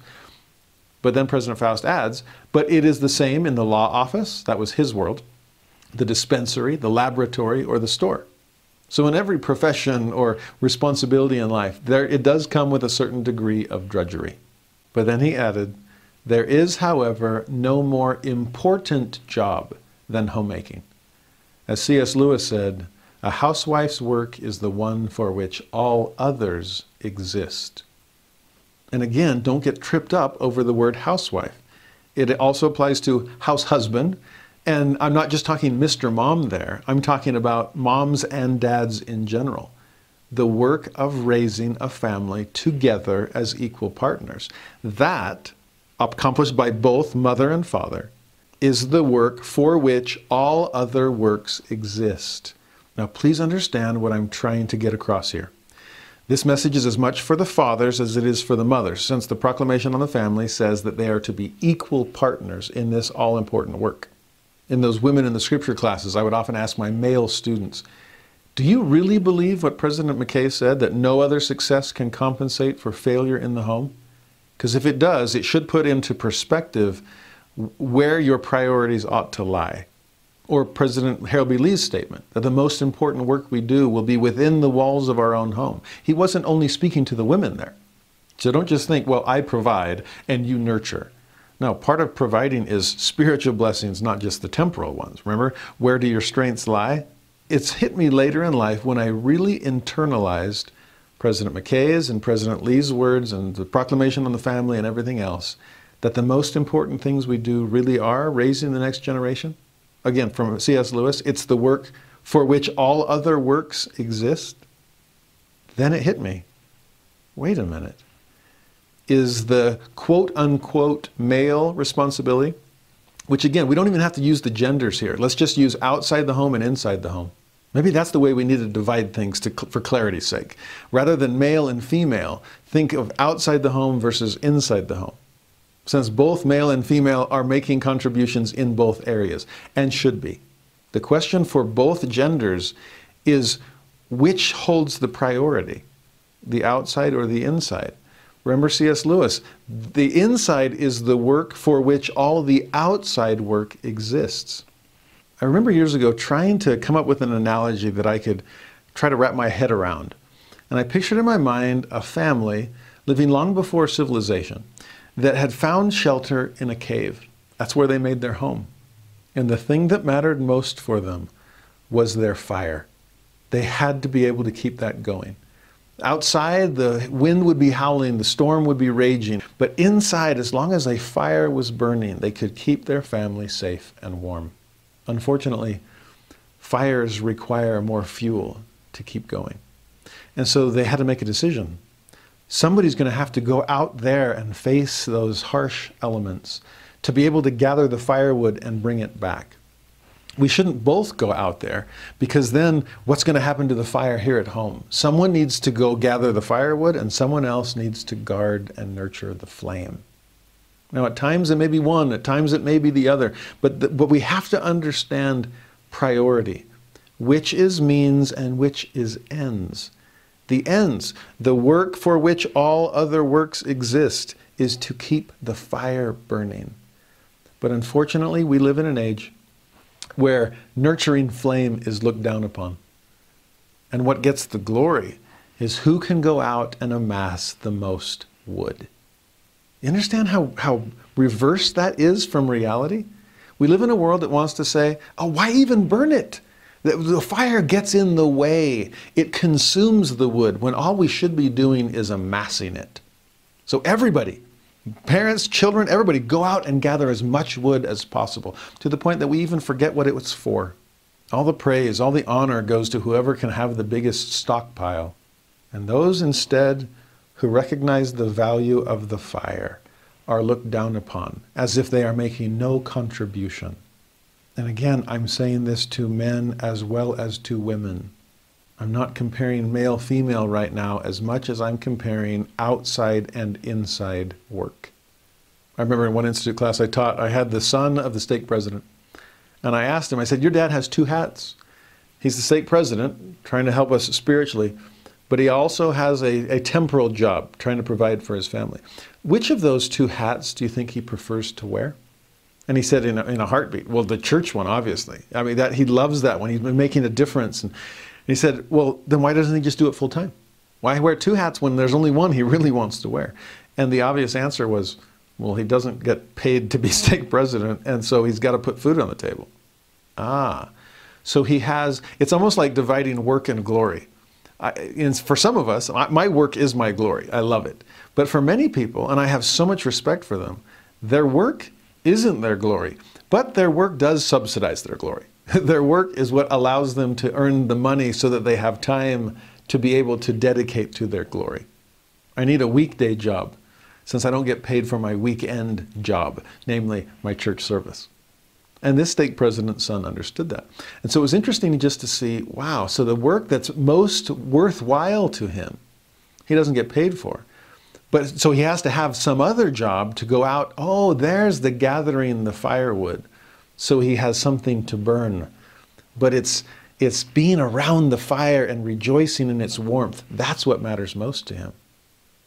But then President Faust adds, but it is the same in the law office, that was his world, the dispensary, the laboratory, or the store. So in every profession or responsibility in life, there it does come with a certain degree of drudgery. But then he added, there is, however, no more important job than homemaking. As C.S. Lewis said, a housewife's work is the one for which all others exist. And again, don't get tripped up over the word housewife. It also applies to house husband and I'm not just talking Mr. Mom there, I'm talking about moms and dads in general. The work of raising a family together as equal partners. That, accomplished by both mother and father, is the work for which all other works exist. Now, please understand what I'm trying to get across here. This message is as much for the fathers as it is for the mothers, since the proclamation on the family says that they are to be equal partners in this all important work in those women in the scripture classes, I would often ask my male students, do you really believe what President McKay said, that no other success can compensate for failure in the home? Because if it does, it should put into perspective where your priorities ought to lie. Or President Harold B. Lee's statement that the most important work we do will be within the walls of our own home. He wasn't only speaking to the women there. So don't just think, well, I provide and you nurture. No, part of providing is spiritual blessings, not just the temporal ones. Remember, where do your strengths lie? It's hit me later in life when I really internalized President McKay's and President Lee's words and the proclamation on the family and everything else that the most important things we do really are raising the next generation. Again, from C.S. Lewis, it's the work for which all other works exist. Then it hit me. Wait a minute is the quote unquote male responsibility, which again, we don't even have to use the genders here. Let's just use outside the home and inside the home. Maybe that's the way we need to divide things to, for clarity's sake. Rather than male and female, think of outside the home versus inside the home. Since both male and female are making contributions in both areas and should be. The question for both genders is which holds the priority, the outside or the inside? Remember C.S. Lewis. The inside is the work for which all the outside work exists. I remember years ago trying to come up with an analogy that I could try to wrap my head around. And I pictured in my mind a family living long before civilization that had found shelter in a cave. That's where they made their home. And the thing that mattered most for them was their fire. They had to be able to keep that going. Outside, the wind would be howling, the storm would be raging. But inside, as long as a fire was burning, they could keep their family safe and warm. Unfortunately, fires require more fuel to keep going. And so they had to make a decision. Somebody's going to have to go out there and face those harsh elements to be able to gather the firewood and bring it back. We shouldn't both go out there because then what's going to happen to the fire here at home? Someone needs to go gather the firewood and someone else needs to guard and nurture the flame. Now, at times it may be one, at times it may be the other, but, the, but we have to understand priority which is means and which is ends. The ends, the work for which all other works exist, is to keep the fire burning. But unfortunately, we live in an age where nurturing flame is looked down upon. And what gets the glory is who can go out and amass the most wood. You understand how, how reversed that is from reality? We live in a world that wants to say, oh, why even burn it? The fire gets in the way, it consumes the wood when all we should be doing is amassing it. So, everybody, parents, children, everybody, go out and gather as much wood as possible to the point that we even forget what it was for. All the praise, all the honor goes to whoever can have the biggest stockpile. And those instead who recognize the value of the fire are looked down upon as if they are making no contribution. And again, I'm saying this to men as well as to women. I'm not comparing male female right now as much as I'm comparing outside and inside work. I remember in one institute class I taught, I had the son of the stake president. And I asked him, I said, Your dad has two hats. He's the stake president, trying to help us spiritually, but he also has a, a temporal job, trying to provide for his family. Which of those two hats do you think he prefers to wear? And he said in a, in a heartbeat, well, the church one, obviously. I mean, that he loves that one. He's been making a difference. And he said, well, then why doesn't he just do it full time? Why wear two hats when there's only one he really wants to wear? And the obvious answer was, well, he doesn't get paid to be stake president, and so he's got to put food on the table. Ah, so he has, it's almost like dividing work and glory. I, for some of us, my work is my glory. I love it. But for many people, and I have so much respect for them, their work isn't their glory, but their work does subsidize their glory. their work is what allows them to earn the money so that they have time to be able to dedicate to their glory. I need a weekday job since I don't get paid for my weekend job, namely my church service. And this stake president's son understood that. And so it was interesting just to see wow, so the work that's most worthwhile to him, he doesn't get paid for. But so he has to have some other job to go out. Oh, there's the gathering the firewood. So he has something to burn. But it's it's being around the fire and rejoicing in its warmth. That's what matters most to him.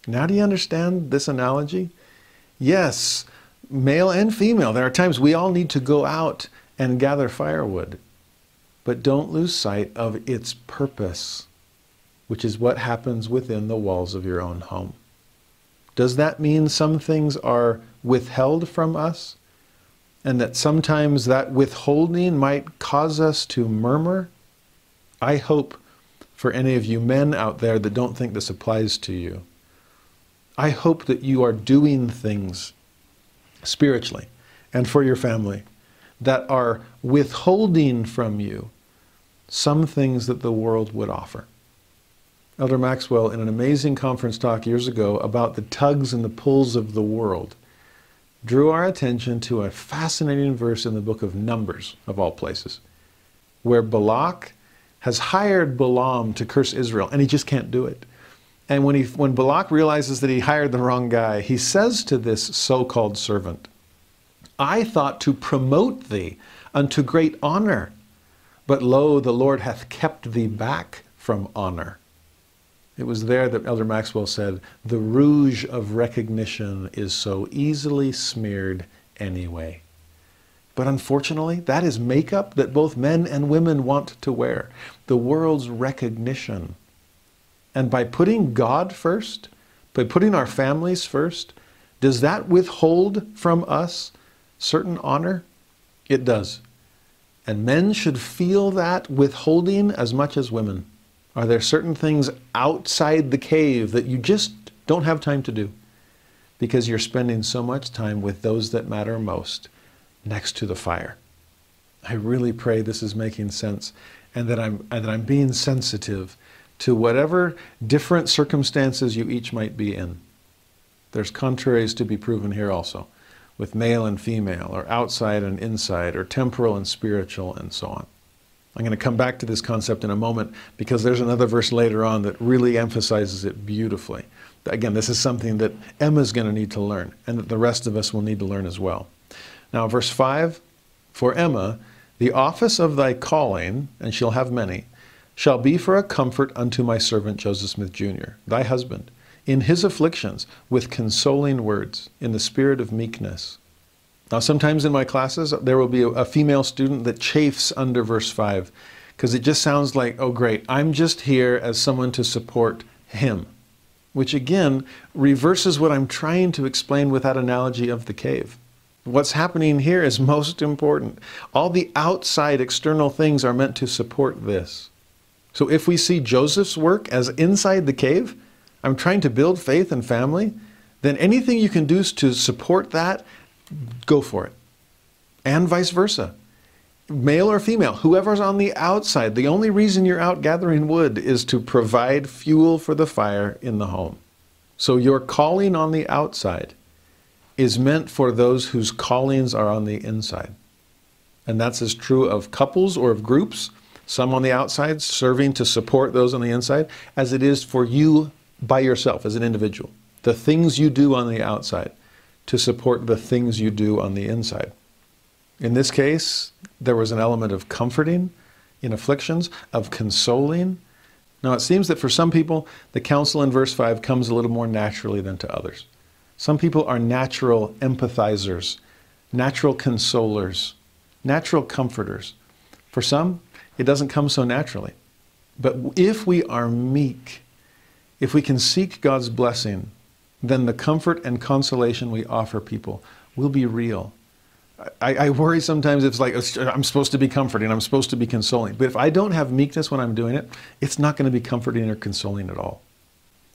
Now do you understand this analogy? Yes, male and female. There are times we all need to go out and gather firewood. But don't lose sight of its purpose, which is what happens within the walls of your own home. Does that mean some things are withheld from us? And that sometimes that withholding might cause us to murmur? I hope for any of you men out there that don't think this applies to you, I hope that you are doing things spiritually and for your family that are withholding from you some things that the world would offer. Elder Maxwell, in an amazing conference talk years ago about the tugs and the pulls of the world, drew our attention to a fascinating verse in the book of Numbers, of all places, where Balak has hired Balaam to curse Israel, and he just can't do it. And when, he, when Balak realizes that he hired the wrong guy, he says to this so called servant, I thought to promote thee unto great honor, but lo, the Lord hath kept thee back from honor. It was there that Elder Maxwell said, the rouge of recognition is so easily smeared anyway. But unfortunately, that is makeup that both men and women want to wear. The world's recognition. And by putting God first, by putting our families first, does that withhold from us certain honor? It does. And men should feel that withholding as much as women. Are there certain things outside the cave that you just don't have time to do because you're spending so much time with those that matter most next to the fire? I really pray this is making sense and that I'm, and that I'm being sensitive to whatever different circumstances you each might be in. There's contraries to be proven here also, with male and female, or outside and inside, or temporal and spiritual, and so on. I'm going to come back to this concept in a moment because there's another verse later on that really emphasizes it beautifully. Again, this is something that Emma's going to need to learn, and that the rest of us will need to learn as well. Now, verse 5 For Emma, the office of thy calling, and she'll have many, shall be for a comfort unto my servant Joseph Smith Jr., thy husband, in his afflictions, with consoling words, in the spirit of meekness. Now, sometimes in my classes, there will be a, female student that chafes under verse 5 because it just sounds like, oh, great, I'm just here as someone to support him, which again reverses what I'm trying to explain with that analogy of the cave. What's happening here is most important. All the outside external things are meant to support this. So if we see Joseph's work as inside the cave, I'm trying to build faith and family, then anything you can do to support that, go for it. And vice versa. Male or female, whoever's on the outside, the only reason you're out gathering wood is to provide fuel for the fire in the home. So your calling on the outside is meant for those whose callings are on the inside. And that's as true of couples or of groups some on the outside serving to support those on the inside, as it is for you by yourself as an individual. The things you do on the outside to support the things you do on the inside. In this case, there was an element of comforting in afflictions, of consoling. Now, it seems that for some people, the counsel in verse 5 comes a little more naturally than to others. Some people are natural empathizers, natural consolers, natural comforters. For some, it doesn't come so naturally. But if we are meek, if we can seek God's blessing, then the comfort and consolation we offer people will be real. I, I, worry sometimes it's like I'm supposed to be comforting, I'm supposed to be consoling. But if I don't have meekness when I'm doing it, it's not going to be comforting or consoling at all.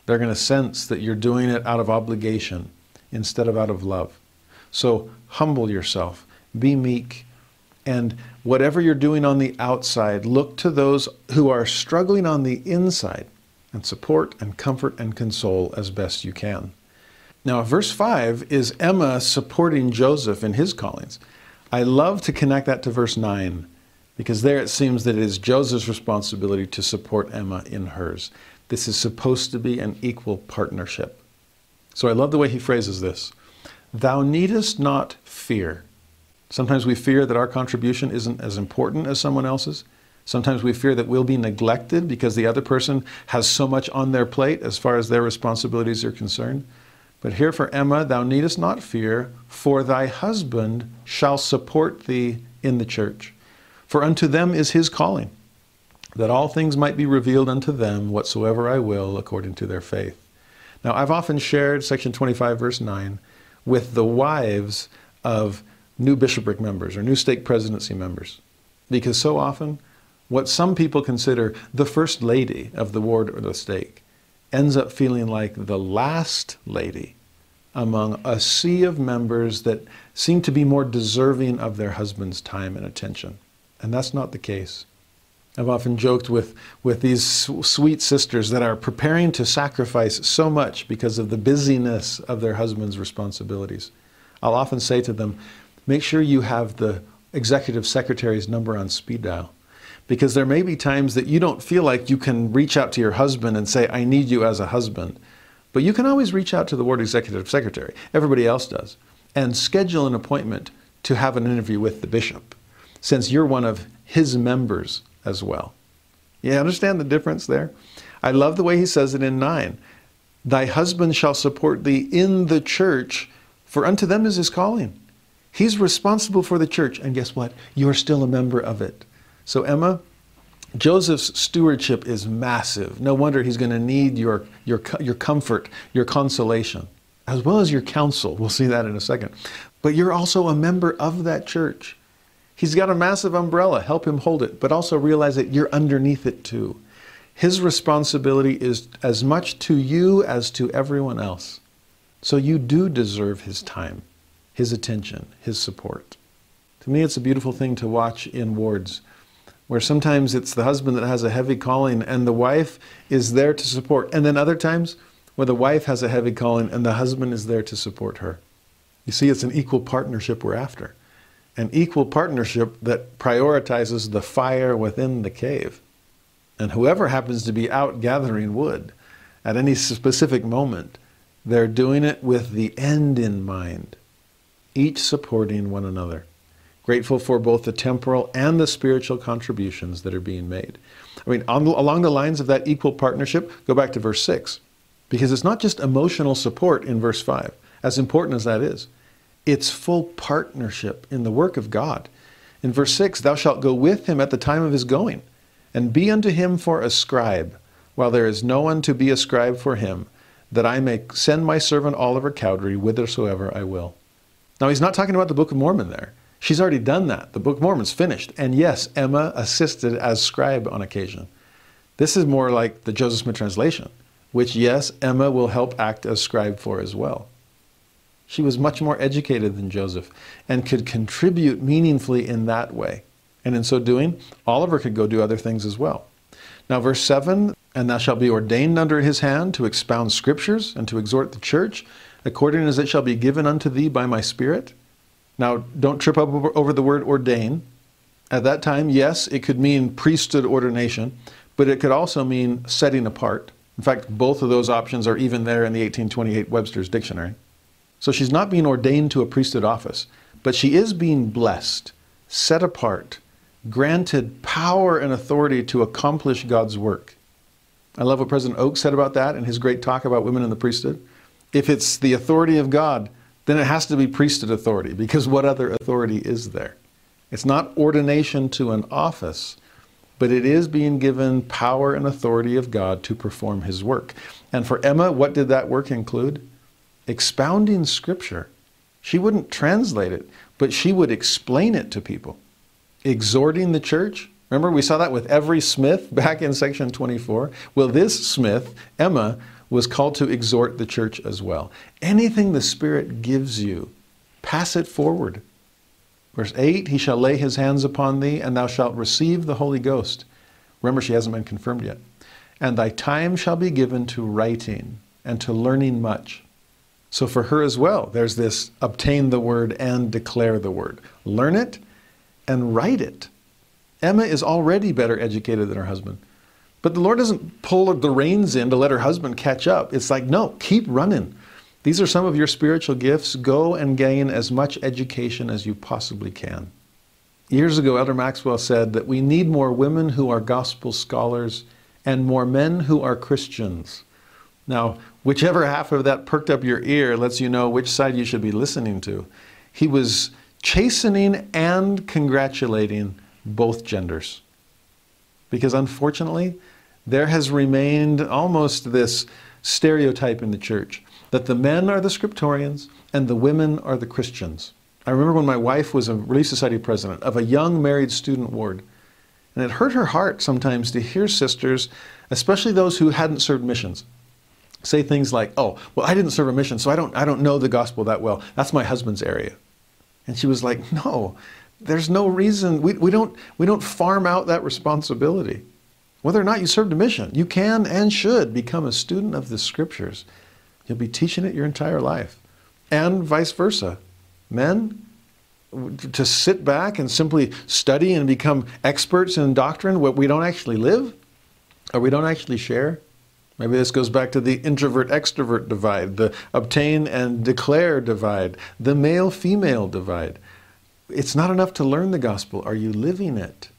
They're going to sense that you're doing it out of obligation instead of out of love. So humble yourself, be meek, and whatever you're doing on the outside, look to those who are struggling on the inside and support and comfort and console as best you can. Now, verse 5 is Emma supporting Joseph in his callings. I love to connect that to verse 9 because there it seems that it is Joseph's responsibility to support Emma in hers. This is supposed to be an equal partnership. So I love the way he phrases this Thou needest not fear. Sometimes we fear that our contribution isn't as important as someone else's. Sometimes we fear that we'll be neglected because the other person has so much on their plate as far as their responsibilities are concerned. But here for Emma, thou needest not fear, for thy husband shall support thee in the church. For unto them is his calling, that all things might be revealed unto them whatsoever I will according to their faith. Now, I've often shared section 25, verse 9, with the wives of new bishopric members or new stake presidency members. Because so often, what some people consider the first lady of the ward or the stake ends up feeling like the last lady among a sea of members that seem to be more deserving of their husband's time and attention. And that's not the case. I've often joked with, with these sweet sisters that are preparing to sacrifice so much because of the busyness of their husband's responsibilities. I'll often say to them, make sure you have the executive secretary's number on speed dial. Because there may be times that you don't feel like you can reach out to your husband and say, I need you as a husband. But you can always reach out to the ward executive secretary. Everybody else does. And schedule an appointment to have an interview with the bishop, since you're one of his members as well. You understand the difference there? I love the way he says it in 9. Thy husband shall support thee in the church, for unto them is his calling. He's responsible for the church, and guess what? You're still a member of it. So, Emma, Joseph's stewardship is massive. No wonder he's going to need your, your, your comfort, your consolation, as well as your counsel. We'll see that in a second. But you're also a member of that church. He's got a massive umbrella. Help him hold it, but also realize that you're underneath it too. His responsibility is as much to you as to everyone else. So you do deserve his time his attention, his support. To me, it's a beautiful thing to watch in wards where sometimes it's the husband that has a heavy calling and the wife is there to support. And then other times where the wife has a heavy calling and the husband is there to support her. You see, it's an equal partnership we're after. An equal partnership that prioritizes the fire within the cave. And whoever happens to be out gathering wood at any specific moment, they're doing it with the end in mind, each supporting one another grateful for both the temporal and the spiritual contributions that are being made. I mean, on, along the lines of that equal partnership, go back to verse 6, because it's not just emotional support in verse 5, as important as that is. It's full partnership in the work of God. In verse 6, thou shalt go with him at the time of his going, and be unto him for a scribe, while there is no one to be a scribe for him, that I may send my servant Oliver Cowdery whithersoever I will. Now, he's not talking about the Book of Mormon there. She's already done that. The Book of Mormon's finished. And yes, Emma assisted as scribe on occasion. This is more like the Joseph Smith translation, which, yes, Emma will help act as scribe for as well. She was much more educated than Joseph and could contribute meaningfully in that way. And in so doing, Oliver could go do other things as well. Now, verse 7 And thou shalt be ordained under his hand to expound scriptures and to exhort the church, according as it shall be given unto thee by my Spirit. Now, don't trip up over the word ordain. At that time, yes, it could mean priesthood ordination, but it could also mean setting apart. In fact, both of those options are even there in the 1828 Webster's Dictionary. So she's not being ordained to a priesthood office, but she is being blessed, set apart, granted power and authority to accomplish God's work. I love what President Oaks said about that in his great talk about women in the priesthood. If it's the authority of God, then it has to be priesthood authority because what other authority is there? It's not ordination to an office, but it is being given power and authority of God to perform his work. And for Emma, what did that work include? Expounding scripture. She wouldn't translate it, but she would explain it to people. Exhorting the church. Remember, we saw that with every Smith back in section 24. Well, this Smith, Emma, was called to exhort the church as well. Anything the Spirit gives you, pass it forward. Verse 8 He shall lay his hands upon thee, and thou shalt receive the Holy Ghost. Remember, she hasn't been confirmed yet. And thy time shall be given to writing and to learning much. So for her as well, there's this obtain the word and declare the word. Learn it and write it. Emma is already better educated than her husband. But the Lord doesn't pull the reins in to let her husband catch up. It's like, no, keep running. These are some of your spiritual gifts. Go and gain as much education as you possibly can. Years ago, Elder Maxwell said that we need more women who are gospel scholars and more men who are Christians. Now, whichever half of that perked up your ear lets you know which side you should be listening to. He was chastening and congratulating both genders. Because unfortunately, there has remained almost this stereotype in the church that the men are the scriptorians and the women are the Christians. I remember when my wife was a Relief Society president of a young married student ward, and it hurt her heart sometimes to hear sisters, especially those who hadn't served missions, say things like, "Oh, well, I didn't serve a mission, so I don't, I don't know the gospel that well. That's my husband's area." And she was like, "No, there's no reason we, we don't we don't farm out that responsibility. Whether or not you served a mission, you can and should become a student of the scriptures. You'll be teaching it your entire life. And vice versa. Men, to sit back and simply study and become experts in doctrine, what we don't actually live, or we don't actually share. Maybe this goes back to the introvert extrovert divide, the obtain and declare divide, the male female divide. It's not enough to learn the gospel. Are you living it?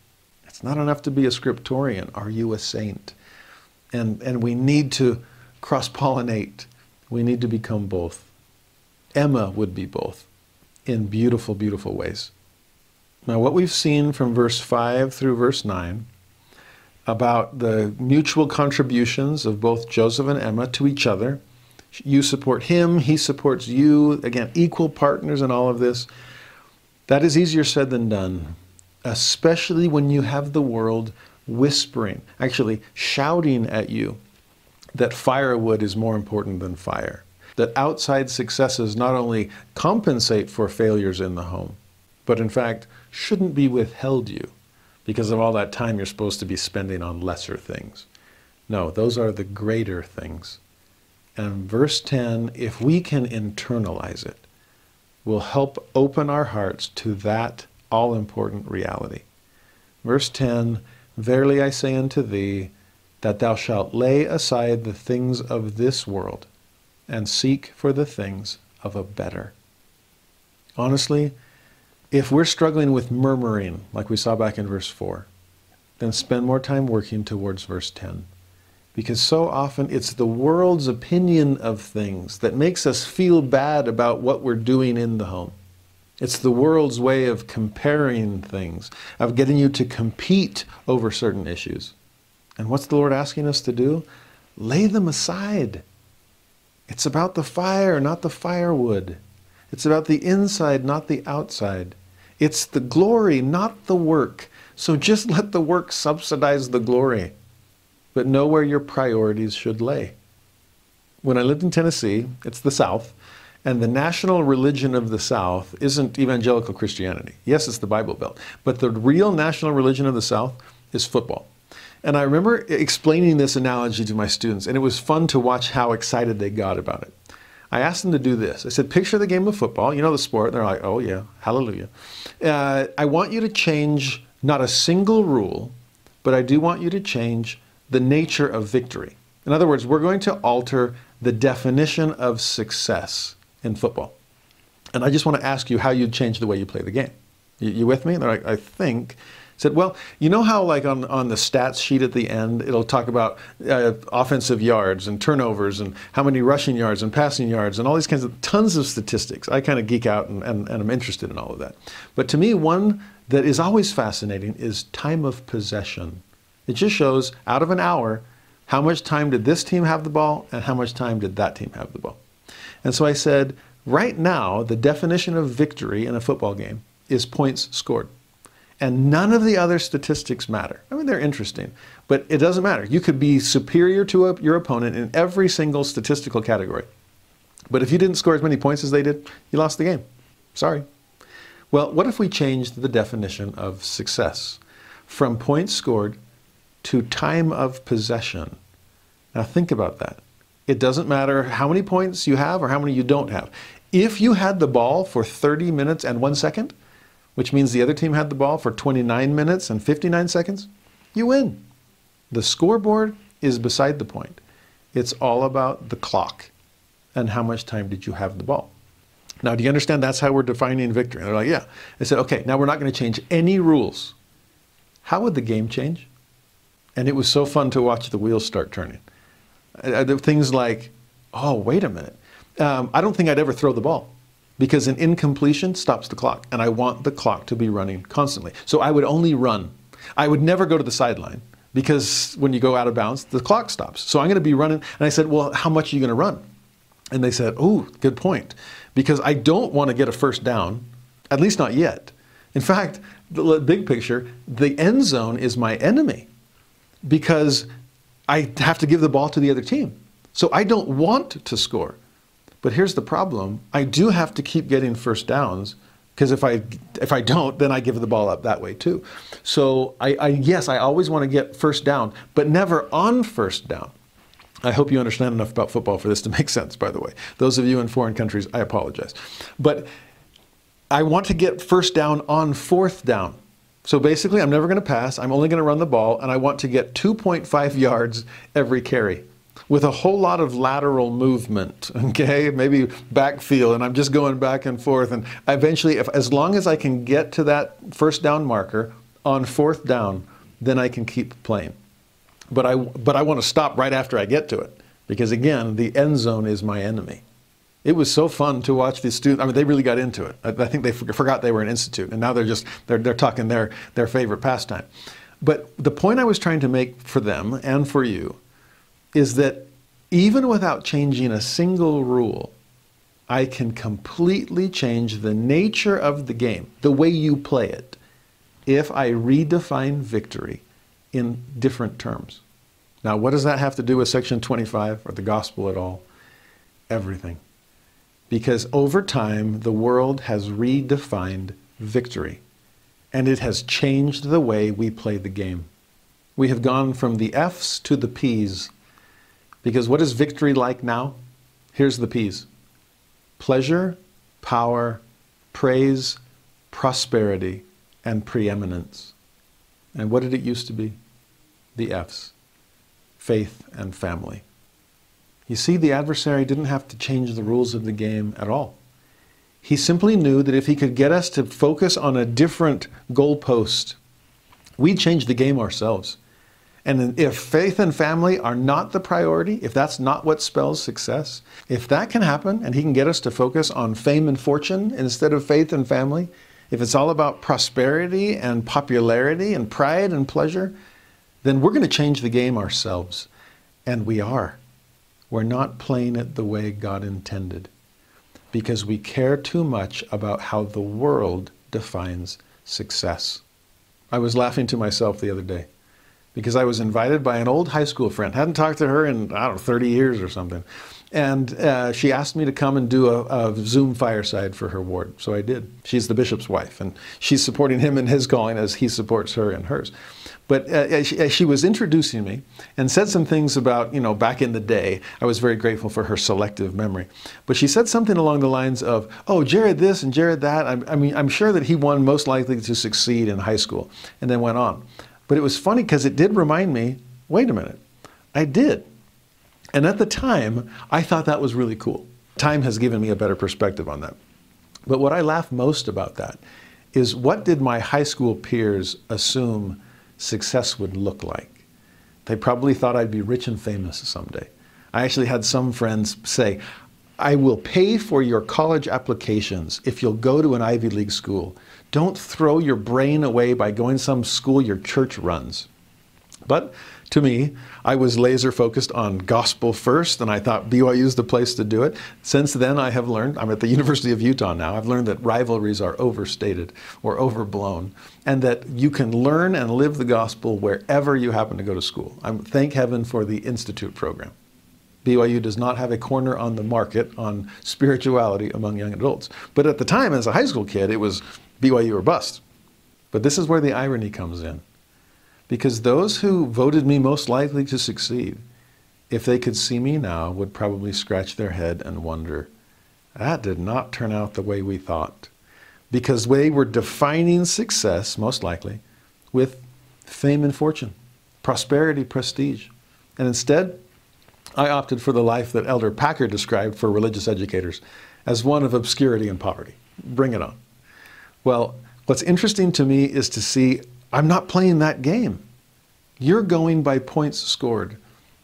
Not enough to be a scriptorian. Are you a saint? And, and we need to cross pollinate. We need to become both. Emma would be both in beautiful, beautiful ways. Now, what we've seen from verse 5 through verse 9 about the mutual contributions of both Joseph and Emma to each other. You support him, he supports you. Again, equal partners in all of this. That is easier said than done especially when you have the world whispering, actually shouting at you that firewood is more important than fire. That outside successes not only compensate for failures in the home, but in fact shouldn't be withheld you because of all that time you're supposed to be spending on lesser things. No, those are the greater things. And verse 10, if we can internalize it, will help open our hearts to that all important reality. Verse 10 Verily I say unto thee, that thou shalt lay aside the things of this world and seek for the things of a better. Honestly, if we're struggling with murmuring, like we saw back in verse 4, then spend more time working towards verse 10. Because so often it's the world's opinion of things that makes us feel bad about what we're doing in the home. It's the world's way of comparing things, of getting you to compete over certain issues. And what's the Lord asking us to do? Lay them aside. It's about the fire, not the firewood. It's about the inside, not the outside. It's the glory, not the work. So just let the work subsidize the glory but know where your priorities should lay. When I lived in Tennessee, it's the South, and the national religion of the South isn't evangelical Christianity. Yes, it's the Bible Belt, but the real national religion of the South is football. And I remember explaining this analogy to my students, and it was fun to watch how excited they got about it. I asked them to do this. I said, Picture the game of football. You know the sport. And they're like, Oh, yeah, hallelujah. Uh, I want you to change not a single rule, but I do want you to change the nature of victory. In other words, we're going to alter the definition of success in football. And I just want to ask you how you'd change the way you play the game. You, you with me? They're like, I think. Said, well, you know how like on, on the stats sheet at the end, it'll talk about uh, offensive yards and turnovers and how many rushing yards and passing yards and all these kinds of tons of statistics. I kind of geek out and, and, and I'm interested in all of that. But to me, one that is always fascinating is time of possession it just shows out of an hour how much time did this team have the ball and how much time did that team have the ball. And so I said, right now, the definition of victory in a football game is points scored. And none of the other statistics matter. I mean, they're interesting, but it doesn't matter. You could be superior to a, your opponent in every single statistical category. But if you didn't score as many points as they did, you lost the game. Sorry. Well, what if we changed the definition of success from points scored to time of possession. Now think about that. It doesn't matter how many points you have or how many you don't have. If you had the ball for 30 minutes and one second, which means the other team had the ball for 29 minutes and 59 seconds, you win. The scoreboard is beside the point. It's all about the clock and how much time did you have the ball. Now, do you understand that's how we're defining victory? And they're like, yeah. I said, okay, now we're not going to change any rules. How would the game change? And it was so fun to watch the wheels start turning. Uh, uh things like, oh, wait a minute. Um, I don't think I'd ever throw the ball because an incompletion stops the clock, and I want the clock to be running constantly. So I would only run. I would never go to the sideline because when you go out of bounds, the clock stops. So I'm going to be running. And I said, well, how much are you going to run? And they said, oh, good point. Because I don't want to get a first down, at least not yet. In fact, the big picture, the end zone is my enemy because I have to give the ball to the other team. So I don't want to score. But here's the problem I do have to keep getting first downs because if I if I don't, then I give the ball up that way too. So I, I yes, I always want to get first down, but never on first down. I hope you understand enough about football for this to make sense, by the way. Those of you in foreign countries, I apologize. But I want to get first down on fourth down. So basically, I'm never going to pass. I'm only going to run the ball, and I want to get 2.5 yards every carry with a whole lot of lateral movement, okay? Maybe backfield, and I'm just going back and forth. And eventually, if, as long as I can get to that first down marker on fourth down, then I can keep playing. But I, but I want to stop right after I get to it because, again, the end zone is my enemy. It was so fun to watch these students. I mean, they really got into it. I, think they forgot they were an institute, and now they're just they're, they're talking their their favorite pastime. But the point I was trying to make for them and for you is that even without changing a single rule, I can completely change the nature of the game, the way you play it, if I redefine victory in different terms. Now, what does that have to do with Section 25 or the gospel at all? Everything because over time the world has redefined victory. and it has changed the way we play the game. We have gone from the F's to the P's. Because what is victory like now? Here's the P's pleasure, power, praise, prosperity, and preeminence. And what did it used to be? The F's faith and family. You see, the adversary didn't have to change the rules of the game at all. He simply knew that if he could get us to focus on a different goalpost, we'd change the game ourselves. And if faith and family are not the priority, if that's not what spells success, if that can happen and he can get us to focus on fame and fortune instead of faith and family, if it's all about prosperity and popularity and pride and pleasure, then we're going to change the game ourselves. And we are. We're not playing it the way God intended because we care too much about how the world defines success. I was laughing to myself the other day because I was invited by an old high school friend. Hadn't talked to her in, I don't know, 30 years or something. And uh, she asked me to come and do a, a, Zoom fireside for her ward. So I did. She's the bishop's wife, and she's supporting him in his calling as he supports her in hers. But uh, as, she, as she was introducing me and said some things about, you know, back in the day, I was very grateful for her selective memory. But she said something along the lines of, oh, Jared this and Jared that. I, I mean, I'm sure that he won most likely to succeed in high school, and then went on. But it was funny because it did remind me wait a minute, I did. And at the time, I thought that was really cool. Time has given me a better perspective on that. But what I laugh most about that is what did my high school peers assume success would look like? They probably thought I'd be rich and famous someday. I actually had some friends say, I will pay for your college applications if you'll go to an Ivy League school. Don't throw your brain away by going some school your church runs. But to me, I was laser focused on gospel first, and I thought BYU is the place to do it. Since then, I have learned, I'm at the University of Utah now, I've learned that rivalries are overstated or overblown, and that you can learn and live the gospel wherever you happen to go to school. I'm, thank heaven for the Institute program. BYU does not have a corner on the market on spirituality among young adults. But at the time, as a high school kid, it was BYU or bust. But this is where the irony comes in. Because those who voted me most likely to succeed, if they could see me now, would probably scratch their head and wonder, that did not turn out the way we thought. Because they were defining success, most likely, with fame and fortune, prosperity, prestige. And instead, I opted for the life that Elder Packer described for religious educators as one of obscurity and poverty. Bring it on. Well, what's interesting to me is to see I'm not playing that game. You're going by points scored,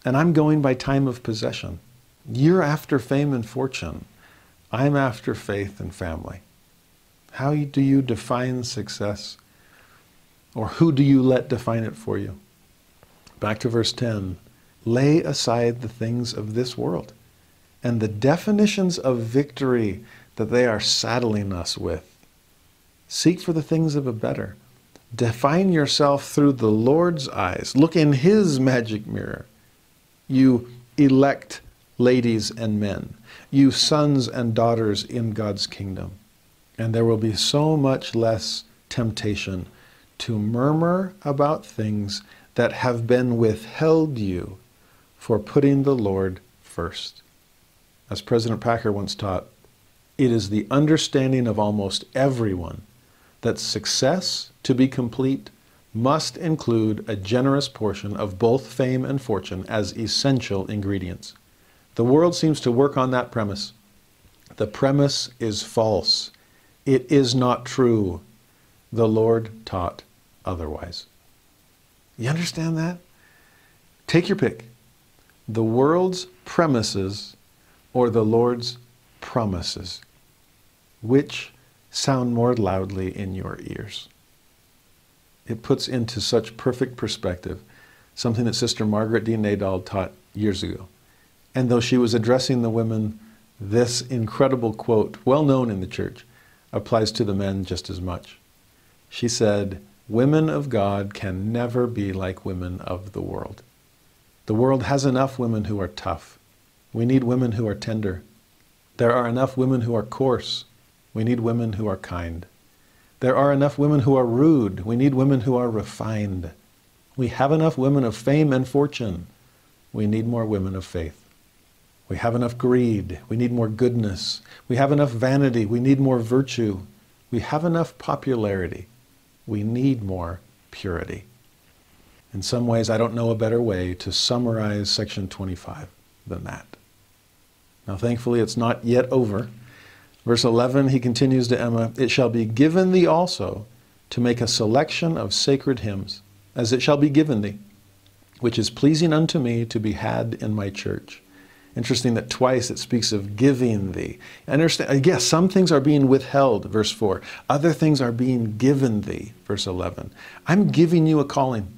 and I'm going by time of possession. You're after fame and fortune. I'm after faith and family. How do you define success? Or who do you let define it for you? Back to verse 10 lay aside the things of this world and the definitions of victory that they are saddling us with. Seek for the things of a better. Define yourself through the Lord's eyes. Look in His magic mirror. You elect ladies and men, you sons and daughters in God's kingdom. And there will be so much less temptation to murmur about things that have been withheld you for putting the Lord first. As President Packer once taught, it is the understanding of almost everyone that success, to be complete, must include a generous portion of both fame and fortune as essential ingredients. The world seems to work on that premise. The premise is false. It is not true. The Lord taught otherwise. You understand that? Take your pick the world's premises or the Lord's promises? Which sound more loudly in your ears? It puts into such perfect perspective something that Sister Margaret D. Nadauld taught years ago. And though she was addressing the women, this incredible quote, well known in the church, applies to the men just as much. She said, Women of God can never be like women of the world. The world has enough women who are tough. We need women who are tender. There are enough women who are coarse. We need women who are kind. There are enough women who are rude. We need women who are refined. We have enough women of fame and fortune. We need more women of faith. We have enough greed. We need more goodness. We have enough vanity. We need more virtue. We have enough popularity. We need more purity. In some ways, I don't know a better way to summarize section 25 than that. Now, thankfully, it's not yet over. Verse 11, he continues to Emma, It shall be given thee also to make a selection of sacred hymns, as it shall be given thee, which is pleasing unto me to be had in my church. Interesting that twice it speaks of giving thee. Understand, uh, yes, some things are being withheld, verse 4. Other things are being given thee, verse 11. I'm giving you a calling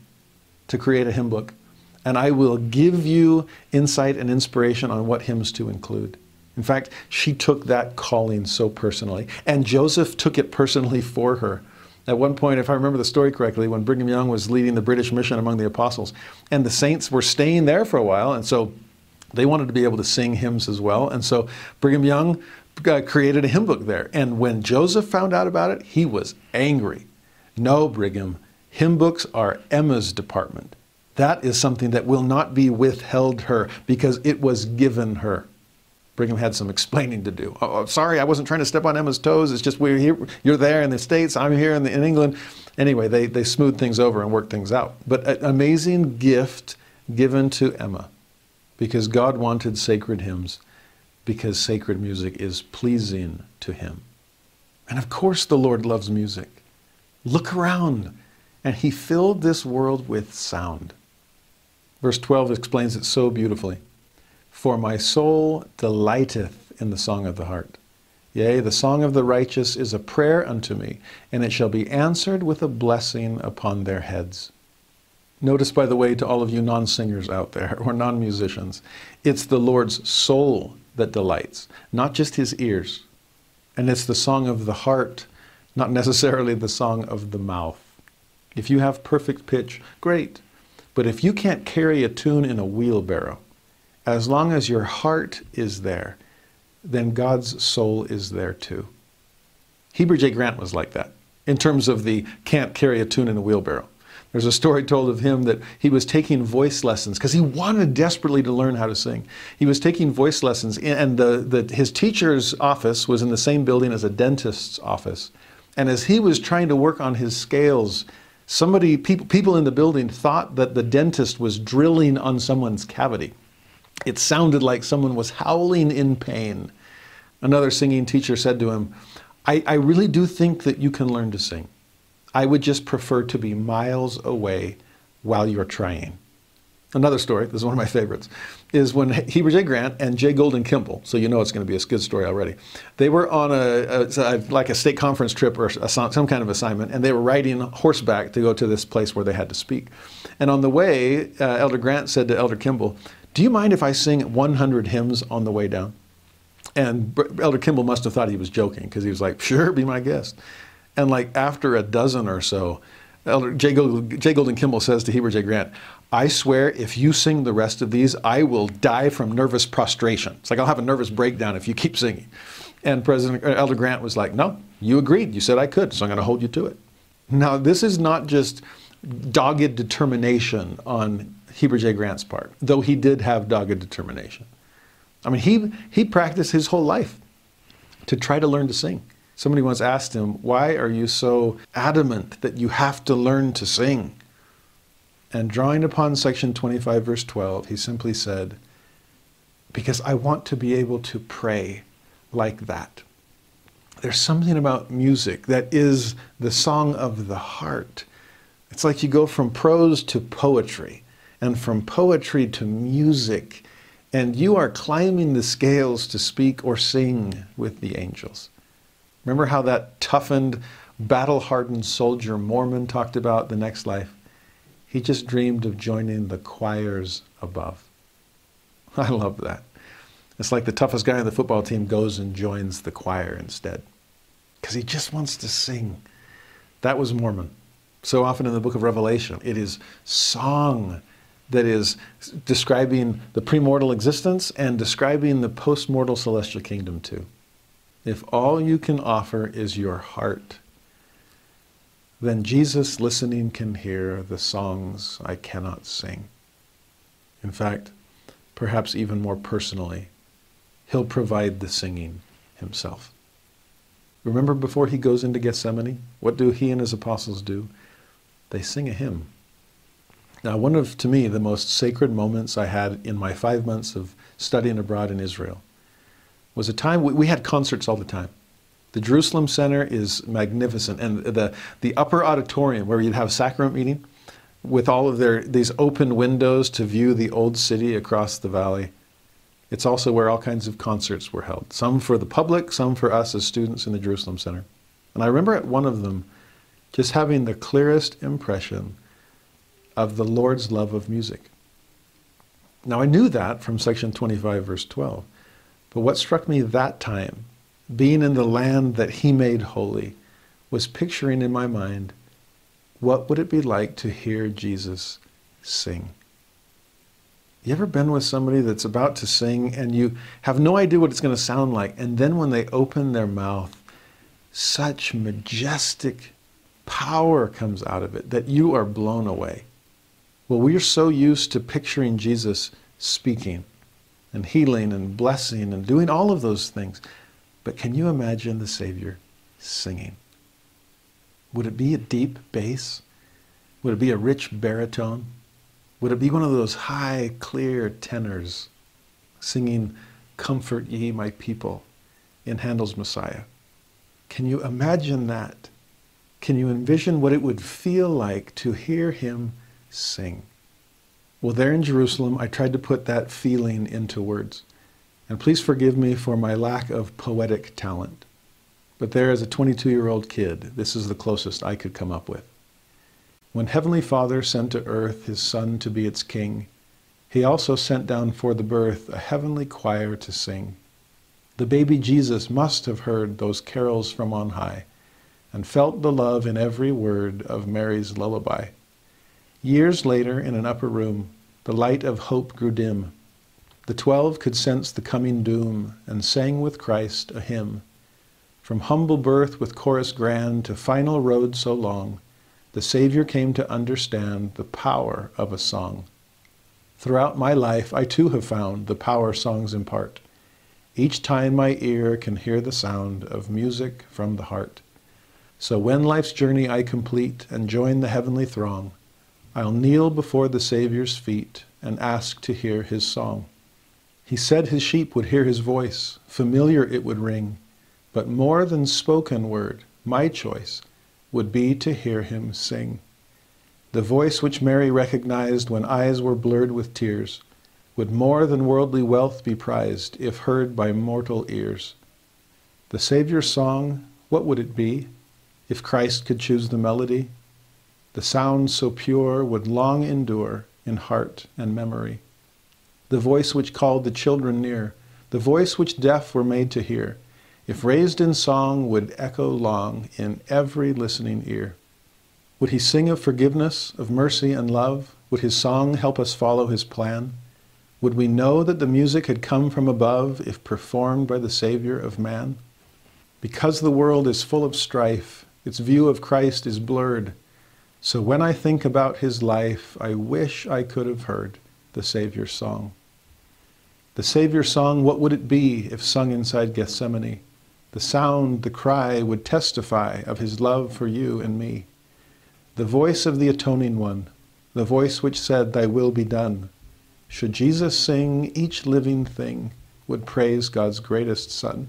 to create a hymn book, and I will give you insight and inspiration on what hymns to include. In fact, she took that calling so personally, and Joseph took it personally for her. At one point, if I remember the story correctly, when Brigham Young was leading the British mission among the apostles, and the saints were staying there for a while, and so they wanted to be able to sing hymns as well. And so Brigham Young uh, created a hymn book there. And when Joseph found out about it, he was angry. No, Brigham, hymn books are Emma's department. That is something that will not be withheld her because it was given her. Brigham had some explaining to do. Oh, oh, sorry, I wasn't trying to step on Emma's toes. It's just we're here, you're there in the States, I'm here in, the, in England. Anyway, they, they smoothed things over and worked things out. But an amazing gift given to Emma because God wanted sacred hymns because sacred music is pleasing to Him. And of course, the Lord loves music. Look around. And He filled this world with sound. Verse 12 explains it so beautifully. For my soul delighteth in the song of the heart. Yea, the song of the righteous is a prayer unto me, and it shall be answered with a blessing upon their heads. Notice, by the way, to all of you non singers out there or non musicians, it's the Lord's soul that delights, not just his ears. And it's the song of the heart, not necessarily the song of the mouth. If you have perfect pitch, great. But if you can't carry a tune in a wheelbarrow, as long as your heart is there, then God's soul is there too. Heber J. Grant was like that in terms of the can't carry a tune in a wheelbarrow. There's a story told of him that he was taking voice lessons because he wanted desperately to learn how to sing. He was taking voice lessons, and the, the, his teacher's office was in the same building as a dentist's office. And as he was trying to work on his scales, somebody, people, people in the building thought that the dentist was drilling on someone's cavity. It sounded like someone was howling in pain. Another singing teacher said to him, I, I really do think that you can learn to sing. I would just prefer to be miles away while you're trying. Another story, this is one of my favorites, is when Heber J. Grant and J. Golden Kimball, so you know it's going to be a good story already, they were on a, a like a stake conference trip or a, some kind of assignment, and they were riding horseback to go to this place where they had to speak. And on the way, uh, Elder Grant said to Elder Kimball, Do you mind if I sing 100 hymns on the way down? And Elder Kimball must have thought he was joking because he was like, Sure, be my guest. And like after a dozen or so, Elder J. Golden, J. Golden Kimball says to Heber J. Grant, I swear if you sing the rest of these, I will die from nervous prostration. It's like I'll have a nervous breakdown if you keep singing. And President uh, Elder Grant was like, No, you agreed. You said I could, so I'm going to hold you to it. Now, this is not just dogged determination on Heber J. Grant's part, though he did have dogged determination. I mean, he, he practiced his whole life to try to learn to sing. Somebody once asked him, Why are you so adamant that you have to learn to sing? And drawing upon section 25, verse 12, he simply said, Because I want to be able to pray like that. There's something about music that is the song of the heart. It's like you go from prose to poetry, and from poetry to music, and you are climbing the scales to speak or sing with the angels. Remember how that toughened, battle hardened soldier Mormon talked about the next life? He just dreamed of joining the choirs above. I love that. It's like the toughest guy on the football team goes and joins the choir instead because he just wants to sing. That was Mormon. So often in the book of Revelation, it is song that is describing the premortal existence and describing the postmortal celestial kingdom too. If all you can offer is your heart, then Jesus listening can hear the songs I cannot sing. In fact, perhaps even more personally, he'll provide the singing himself. Remember before he goes into Gethsemane, what do he and his apostles do? They sing a hymn. Now, one of, to me, the most sacred moments I had in my five months of studying abroad in Israel was a time we, we had concerts all the time. The Jerusalem Center is magnificent, and the, the upper auditorium where you'd have sacrament meeting with all of their these open windows to view the old city across the valley. It's also where all kinds of concerts were held, some for the public, some for us as students in the Jerusalem Center. And I remember at one of them just having the clearest impression of the Lord's love of music. Now I knew that from section 25, verse 12. But what struck me that time being in the land that he made holy, was picturing in my mind what would it be like to hear Jesus sing? You ever been with somebody that's about to sing and you have no idea what it's going to sound like, and then when they open their mouth, such majestic power comes out of it that you are blown away? Well, we're so used to picturing Jesus speaking and healing and blessing and doing all of those things. But can you imagine the Savior singing? Would it be a deep bass? Would it be a rich baritone? Would it be one of those high, clear tenors singing, Comfort ye my people in Handel's Messiah? Can you imagine that? Can you envision what it would feel like to hear him sing? Well, there in Jerusalem, I tried to put that feeling into words. And please forgive me for my lack of poetic talent. But there, as a 22 year old kid, this is the closest I could come up with. When Heavenly Father sent to earth his Son to be its king, he also sent down for the birth a heavenly choir to sing. The baby Jesus must have heard those carols from on high and felt the love in every word of Mary's lullaby. Years later, in an upper room, the light of hope grew dim the twelve could sense the coming doom and sang with Christ a hymn. From humble birth with chorus grand to final road so long, the Savior came to understand the power of a song. Throughout my life, I too have found the power songs impart. Each time my ear can hear the sound of music from the heart. So when life's journey I complete and join the heavenly throng, I'll kneel before the Savior's feet and ask to hear his song. He said his sheep would hear his voice, familiar it would ring, but more than spoken word, my choice would be to hear him sing. The voice which Mary recognized when eyes were blurred with tears would more than worldly wealth be prized if heard by mortal ears. The Savior's song, what would it be if Christ could choose the melody? The sound so pure would long endure in heart and memory the voice which called the children near, the voice which deaf were made to hear, if raised in song, would echo long in every listening ear. Would he sing of forgiveness, of mercy and love? Would his song help us follow his plan? Would we know that the music had come from above if performed by the Savior of man? Because the world is full of strife, its view of Christ is blurred. So when I think about his life, I wish I could have heard the Savior's song. The Savior song, what would it be if sung inside Gethsemane? The sound, the cry would testify of his love for you and me. The voice of the atoning one, the voice which said, Thy will be done. Should Jesus sing, each living thing would praise God's greatest Son.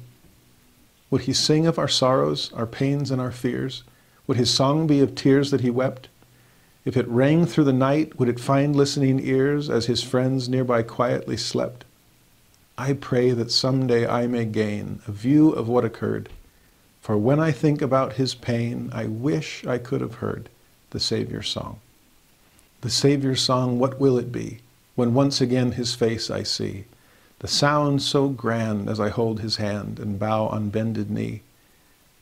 Would he sing of our sorrows, our pains, and our fears? Would his song be of tears that he wept? If it rang through the night, would it find listening ears as his friends nearby quietly slept? I pray that someday I may gain a view of what occurred. For when I think about his pain, I wish I could have heard the Savior's song. The Savior's song, what will it be when once again his face I see? The sound so grand as I hold his hand and bow on bended knee.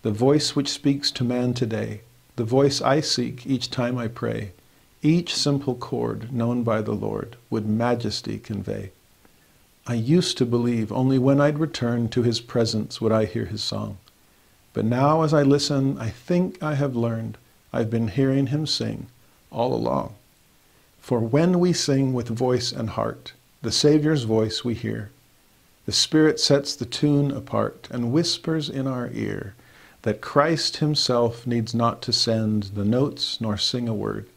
The voice which speaks to man today, the voice I seek each time I pray, each simple chord known by the Lord would majesty convey. I used to believe only when I'd return to his presence would I hear his song. But now as I listen, I think I have learned I've been hearing him sing all along. For when we sing with voice and heart, the Savior's voice we hear. The Spirit sets the tune apart and whispers in our ear that Christ himself needs not to send the notes nor sing a word.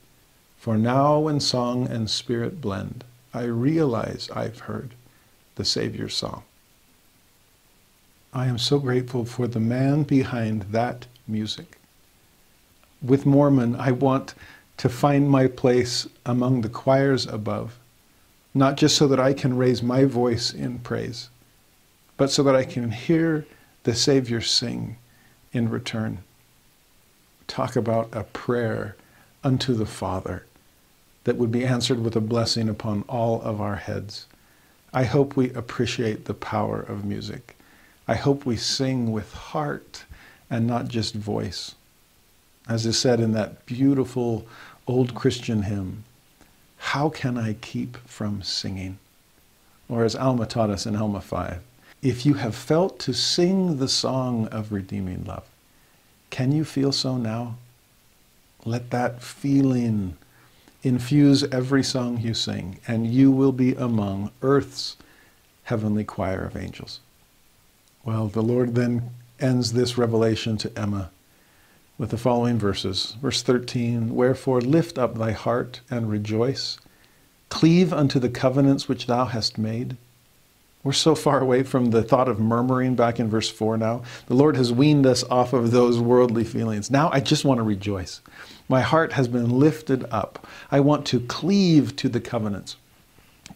For now when song and spirit blend, I realize I've heard the Savior's song. I am so grateful for the man behind that music. With Mormon, I want to find my place among the choirs above, not just so that I can raise my voice in praise, but so that I can hear the Savior sing in return. Talk about a prayer unto the Father that would be answered with a blessing upon all of our heads. I hope we appreciate the power of music. I hope we sing with heart and not just voice. As is said in that beautiful old Christian hymn, How can I keep from singing? Or as Alma taught us in Alma 5, if you have felt to sing the song of redeeming love, can you feel so now? Let that feeling infuse every song you sing, and you will be among earth's heavenly choir of angels. Well, the Lord then ends this revelation to Emma with the following verses. Verse 13 Wherefore lift up thy heart and rejoice, cleave unto the covenants which thou hast made. We're so far away from the thought of murmuring back in verse 4 now. The Lord has weaned us off of those worldly feelings. Now I just want to rejoice. My heart has been lifted up. I want to cleave to the covenants.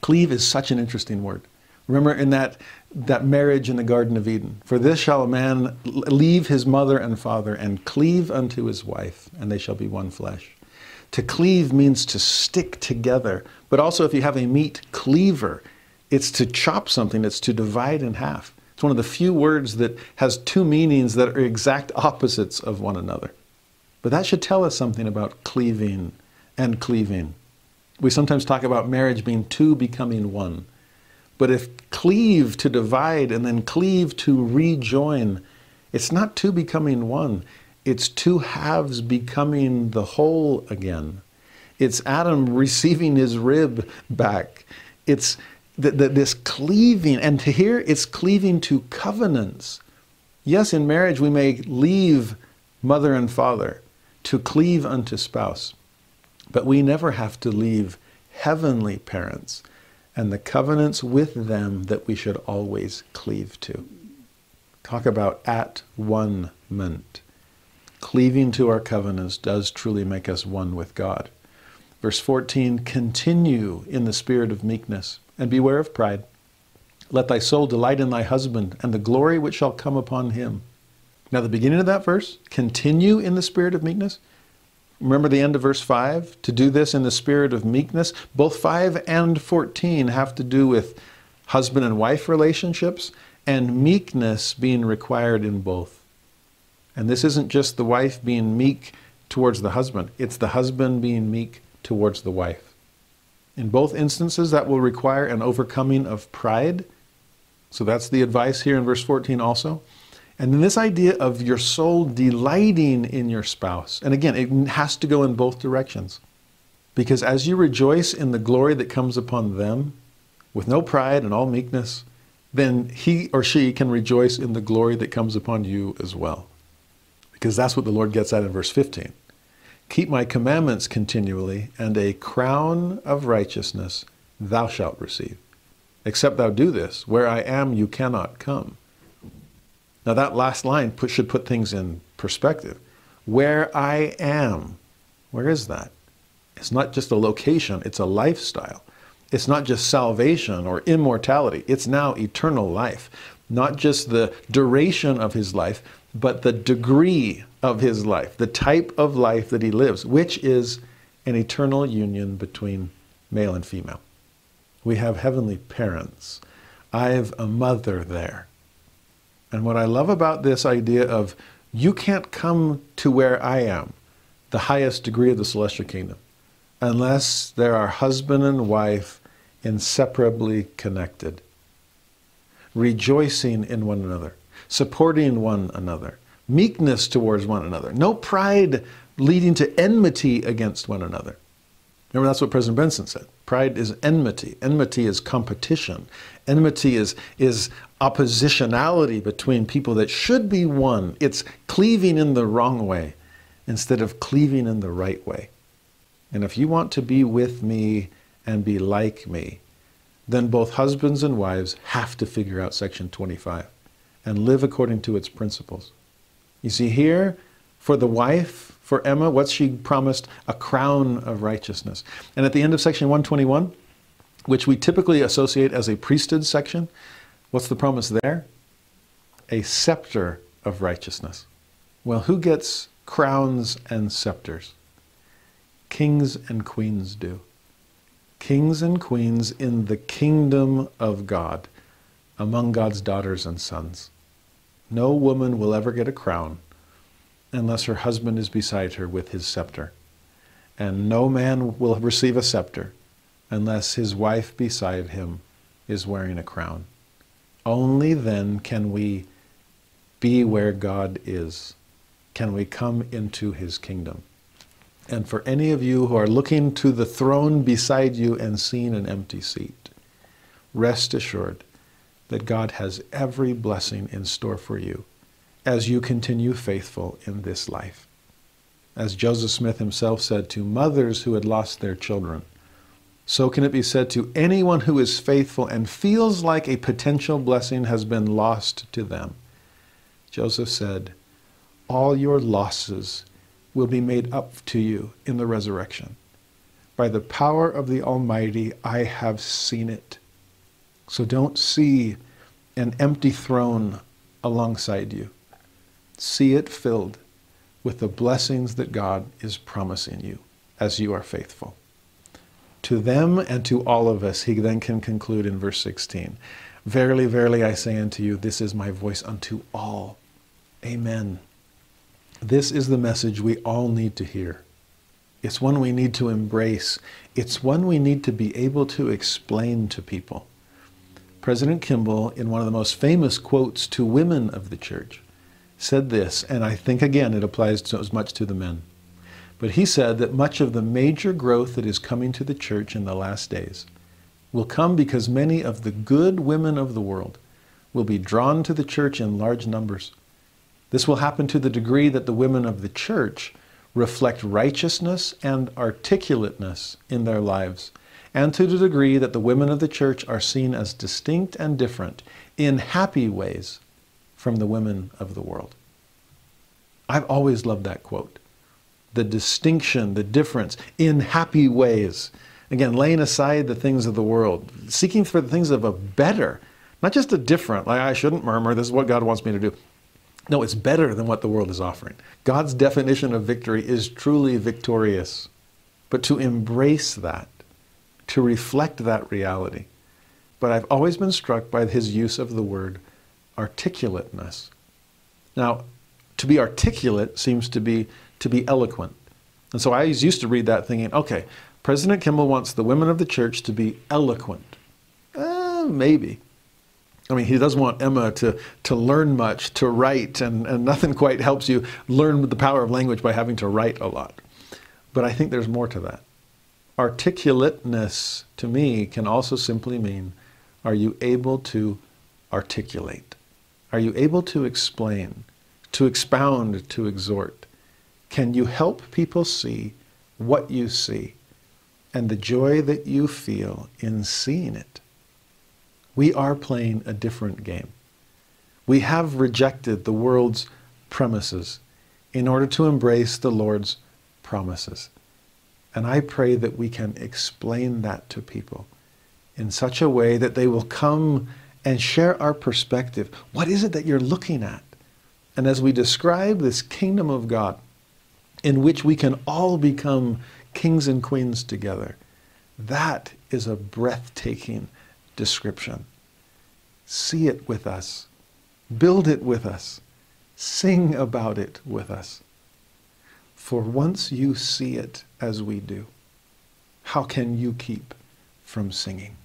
Cleave is such an interesting word. Remember in that, that marriage in the Garden of Eden, for this shall a man leave his mother and father and cleave unto his wife, and they shall be one flesh. To cleave means to stick together, but also if you have a meat cleaver, it's to chop something, it's to divide in half. It's one of the few words that has two meanings that are exact opposites of one another. But that should tell us something about cleaving and cleaving. We sometimes talk about marriage being two becoming one. But if cleave to divide and then cleave to rejoin, it's not two becoming one. It's two halves becoming the whole again. It's Adam receiving his rib back. It's the, this cleaving, and to here it's cleaving to covenants. Yes, in marriage we may leave mother and father to cleave unto spouse, but we never have to leave heavenly parents and the covenants with them that we should always cleave to. Talk about at one ment. Cleaving to our covenants does truly make us one with God. Verse 14 continue in the spirit of meekness, and beware of pride. Let thy soul delight in thy husband, and the glory which shall come upon him. Now, the beginning of that verse, continue in the spirit of meekness. Remember the end of verse 5? To do this in the spirit of meekness. Both 5 and 14 have to do with husband and wife relationships and meekness being required in both. And this isn't just the wife being meek towards the husband, it's the husband being meek towards the wife. In both instances, that will require an overcoming of pride. So that's the advice here in verse 14 also. And then this idea of your soul delighting in your spouse. And again, it has to go in both directions. Because as you rejoice in the glory that comes upon them, with no pride and all meekness, then he or she can rejoice in the glory that comes upon you as well. Because that's what the Lord gets at in verse 15. Keep my commandments continually, and a crown of righteousness thou shalt receive. Except thou do this, where I am, you cannot come. Now, that last line put, should put things in perspective. Where I am, where is that? It's not just a location, it's a lifestyle. It's not just salvation or immortality, it's now eternal life. Not just the duration of his life, but the degree of his life, the type of life that he lives, which is an eternal union between male and female. We have heavenly parents. I have a mother there. And what I love about this idea of you can't come to where I am, the highest degree of the celestial kingdom, unless there are husband and wife inseparably connected, rejoicing in one another, supporting one another, meekness towards one another, no pride leading to enmity against one another. Remember, that's what President Benson said. Pride is enmity. Enmity is competition. Enmity is, is oppositionality between people that should be one. It's cleaving in the wrong way instead of cleaving in the right way. And if you want to be with me and be like me, then both husbands and wives have to figure out Section 25 and live according to its principles. You see, here, for the wife, for Emma, what's she promised? A crown of righteousness. And at the end of section 121, which we typically associate as a priesthood section, what's the promise there? A scepter of righteousness. Well, who gets crowns and scepters? Kings and queens do. Kings and queens in the kingdom of God, among God's daughters and sons. No woman will ever get a crown unless her husband is beside her with his scepter. And no man will receive a scepter unless his wife beside him is wearing a crown. Only then can we be where God is. Can we come into his kingdom? And for any of you who are looking to the throne beside you and seeing an empty seat, rest assured that God has every blessing in store for you as you continue faithful in this life. As Joseph Smith himself said to mothers who had lost their children, so can it be said to anyone who is faithful and feels like a potential blessing has been lost to them. Joseph said, All your losses will be made up to you in the resurrection. By the power of the Almighty, I have seen it. So don't see an empty throne alongside you. See it filled with the blessings that God is promising you as you are faithful. To them and to all of us, he then can conclude in verse 16 Verily, verily, I say unto you, this is my voice unto all. Amen. This is the message we all need to hear. It's one we need to embrace. It's one we need to be able to explain to people. President Kimball, in one of the most famous quotes to women of the church, said this, and I think again it applies to, as much to the men. But he said that much of the major growth that is coming to the church in the last days will come because many of the good women of the world will be drawn to the church in large numbers. This will happen to the degree that the women of the church reflect righteousness and articulateness in their lives and to the degree that the women of the church are seen as distinct and different in happy ways from the women of the world. I've always loved that quote. The distinction, the difference in happy ways. Again, laying aside the things of the world, seeking for the things of a better, not just a different, like I shouldn't murmur, this is what God wants me to do. No, it's better than what the world is offering. God's definition of victory is truly victorious. But to embrace that, to reflect that reality. But I've always been struck by his use of the word articulateness. Now, to be articulate seems to be to be eloquent. And so I used to read that thinking, okay, President Kimball wants the women of the church to be eloquent. Uh, maybe. I mean, he doesn't want Emma to, to learn much, to write, and, and nothing quite helps you learn the power of language by having to write a lot. But I think there's more to that. Articulateness to me can also simply mean are you able to articulate? Are you able to explain, to expound, to exhort? Can you help people see what you see and the joy that you feel in seeing it? We are playing a different game. We have rejected the world's premises in order to embrace the Lord's promises. And I pray that we can explain that to people in such a way that they will come and share our perspective. What is it that you're looking at? And as we describe this kingdom of God, in which we can all become kings and queens together, that is a breathtaking description. See it with us, build it with us, sing about it with us. For once you see it as we do, how can you keep from singing?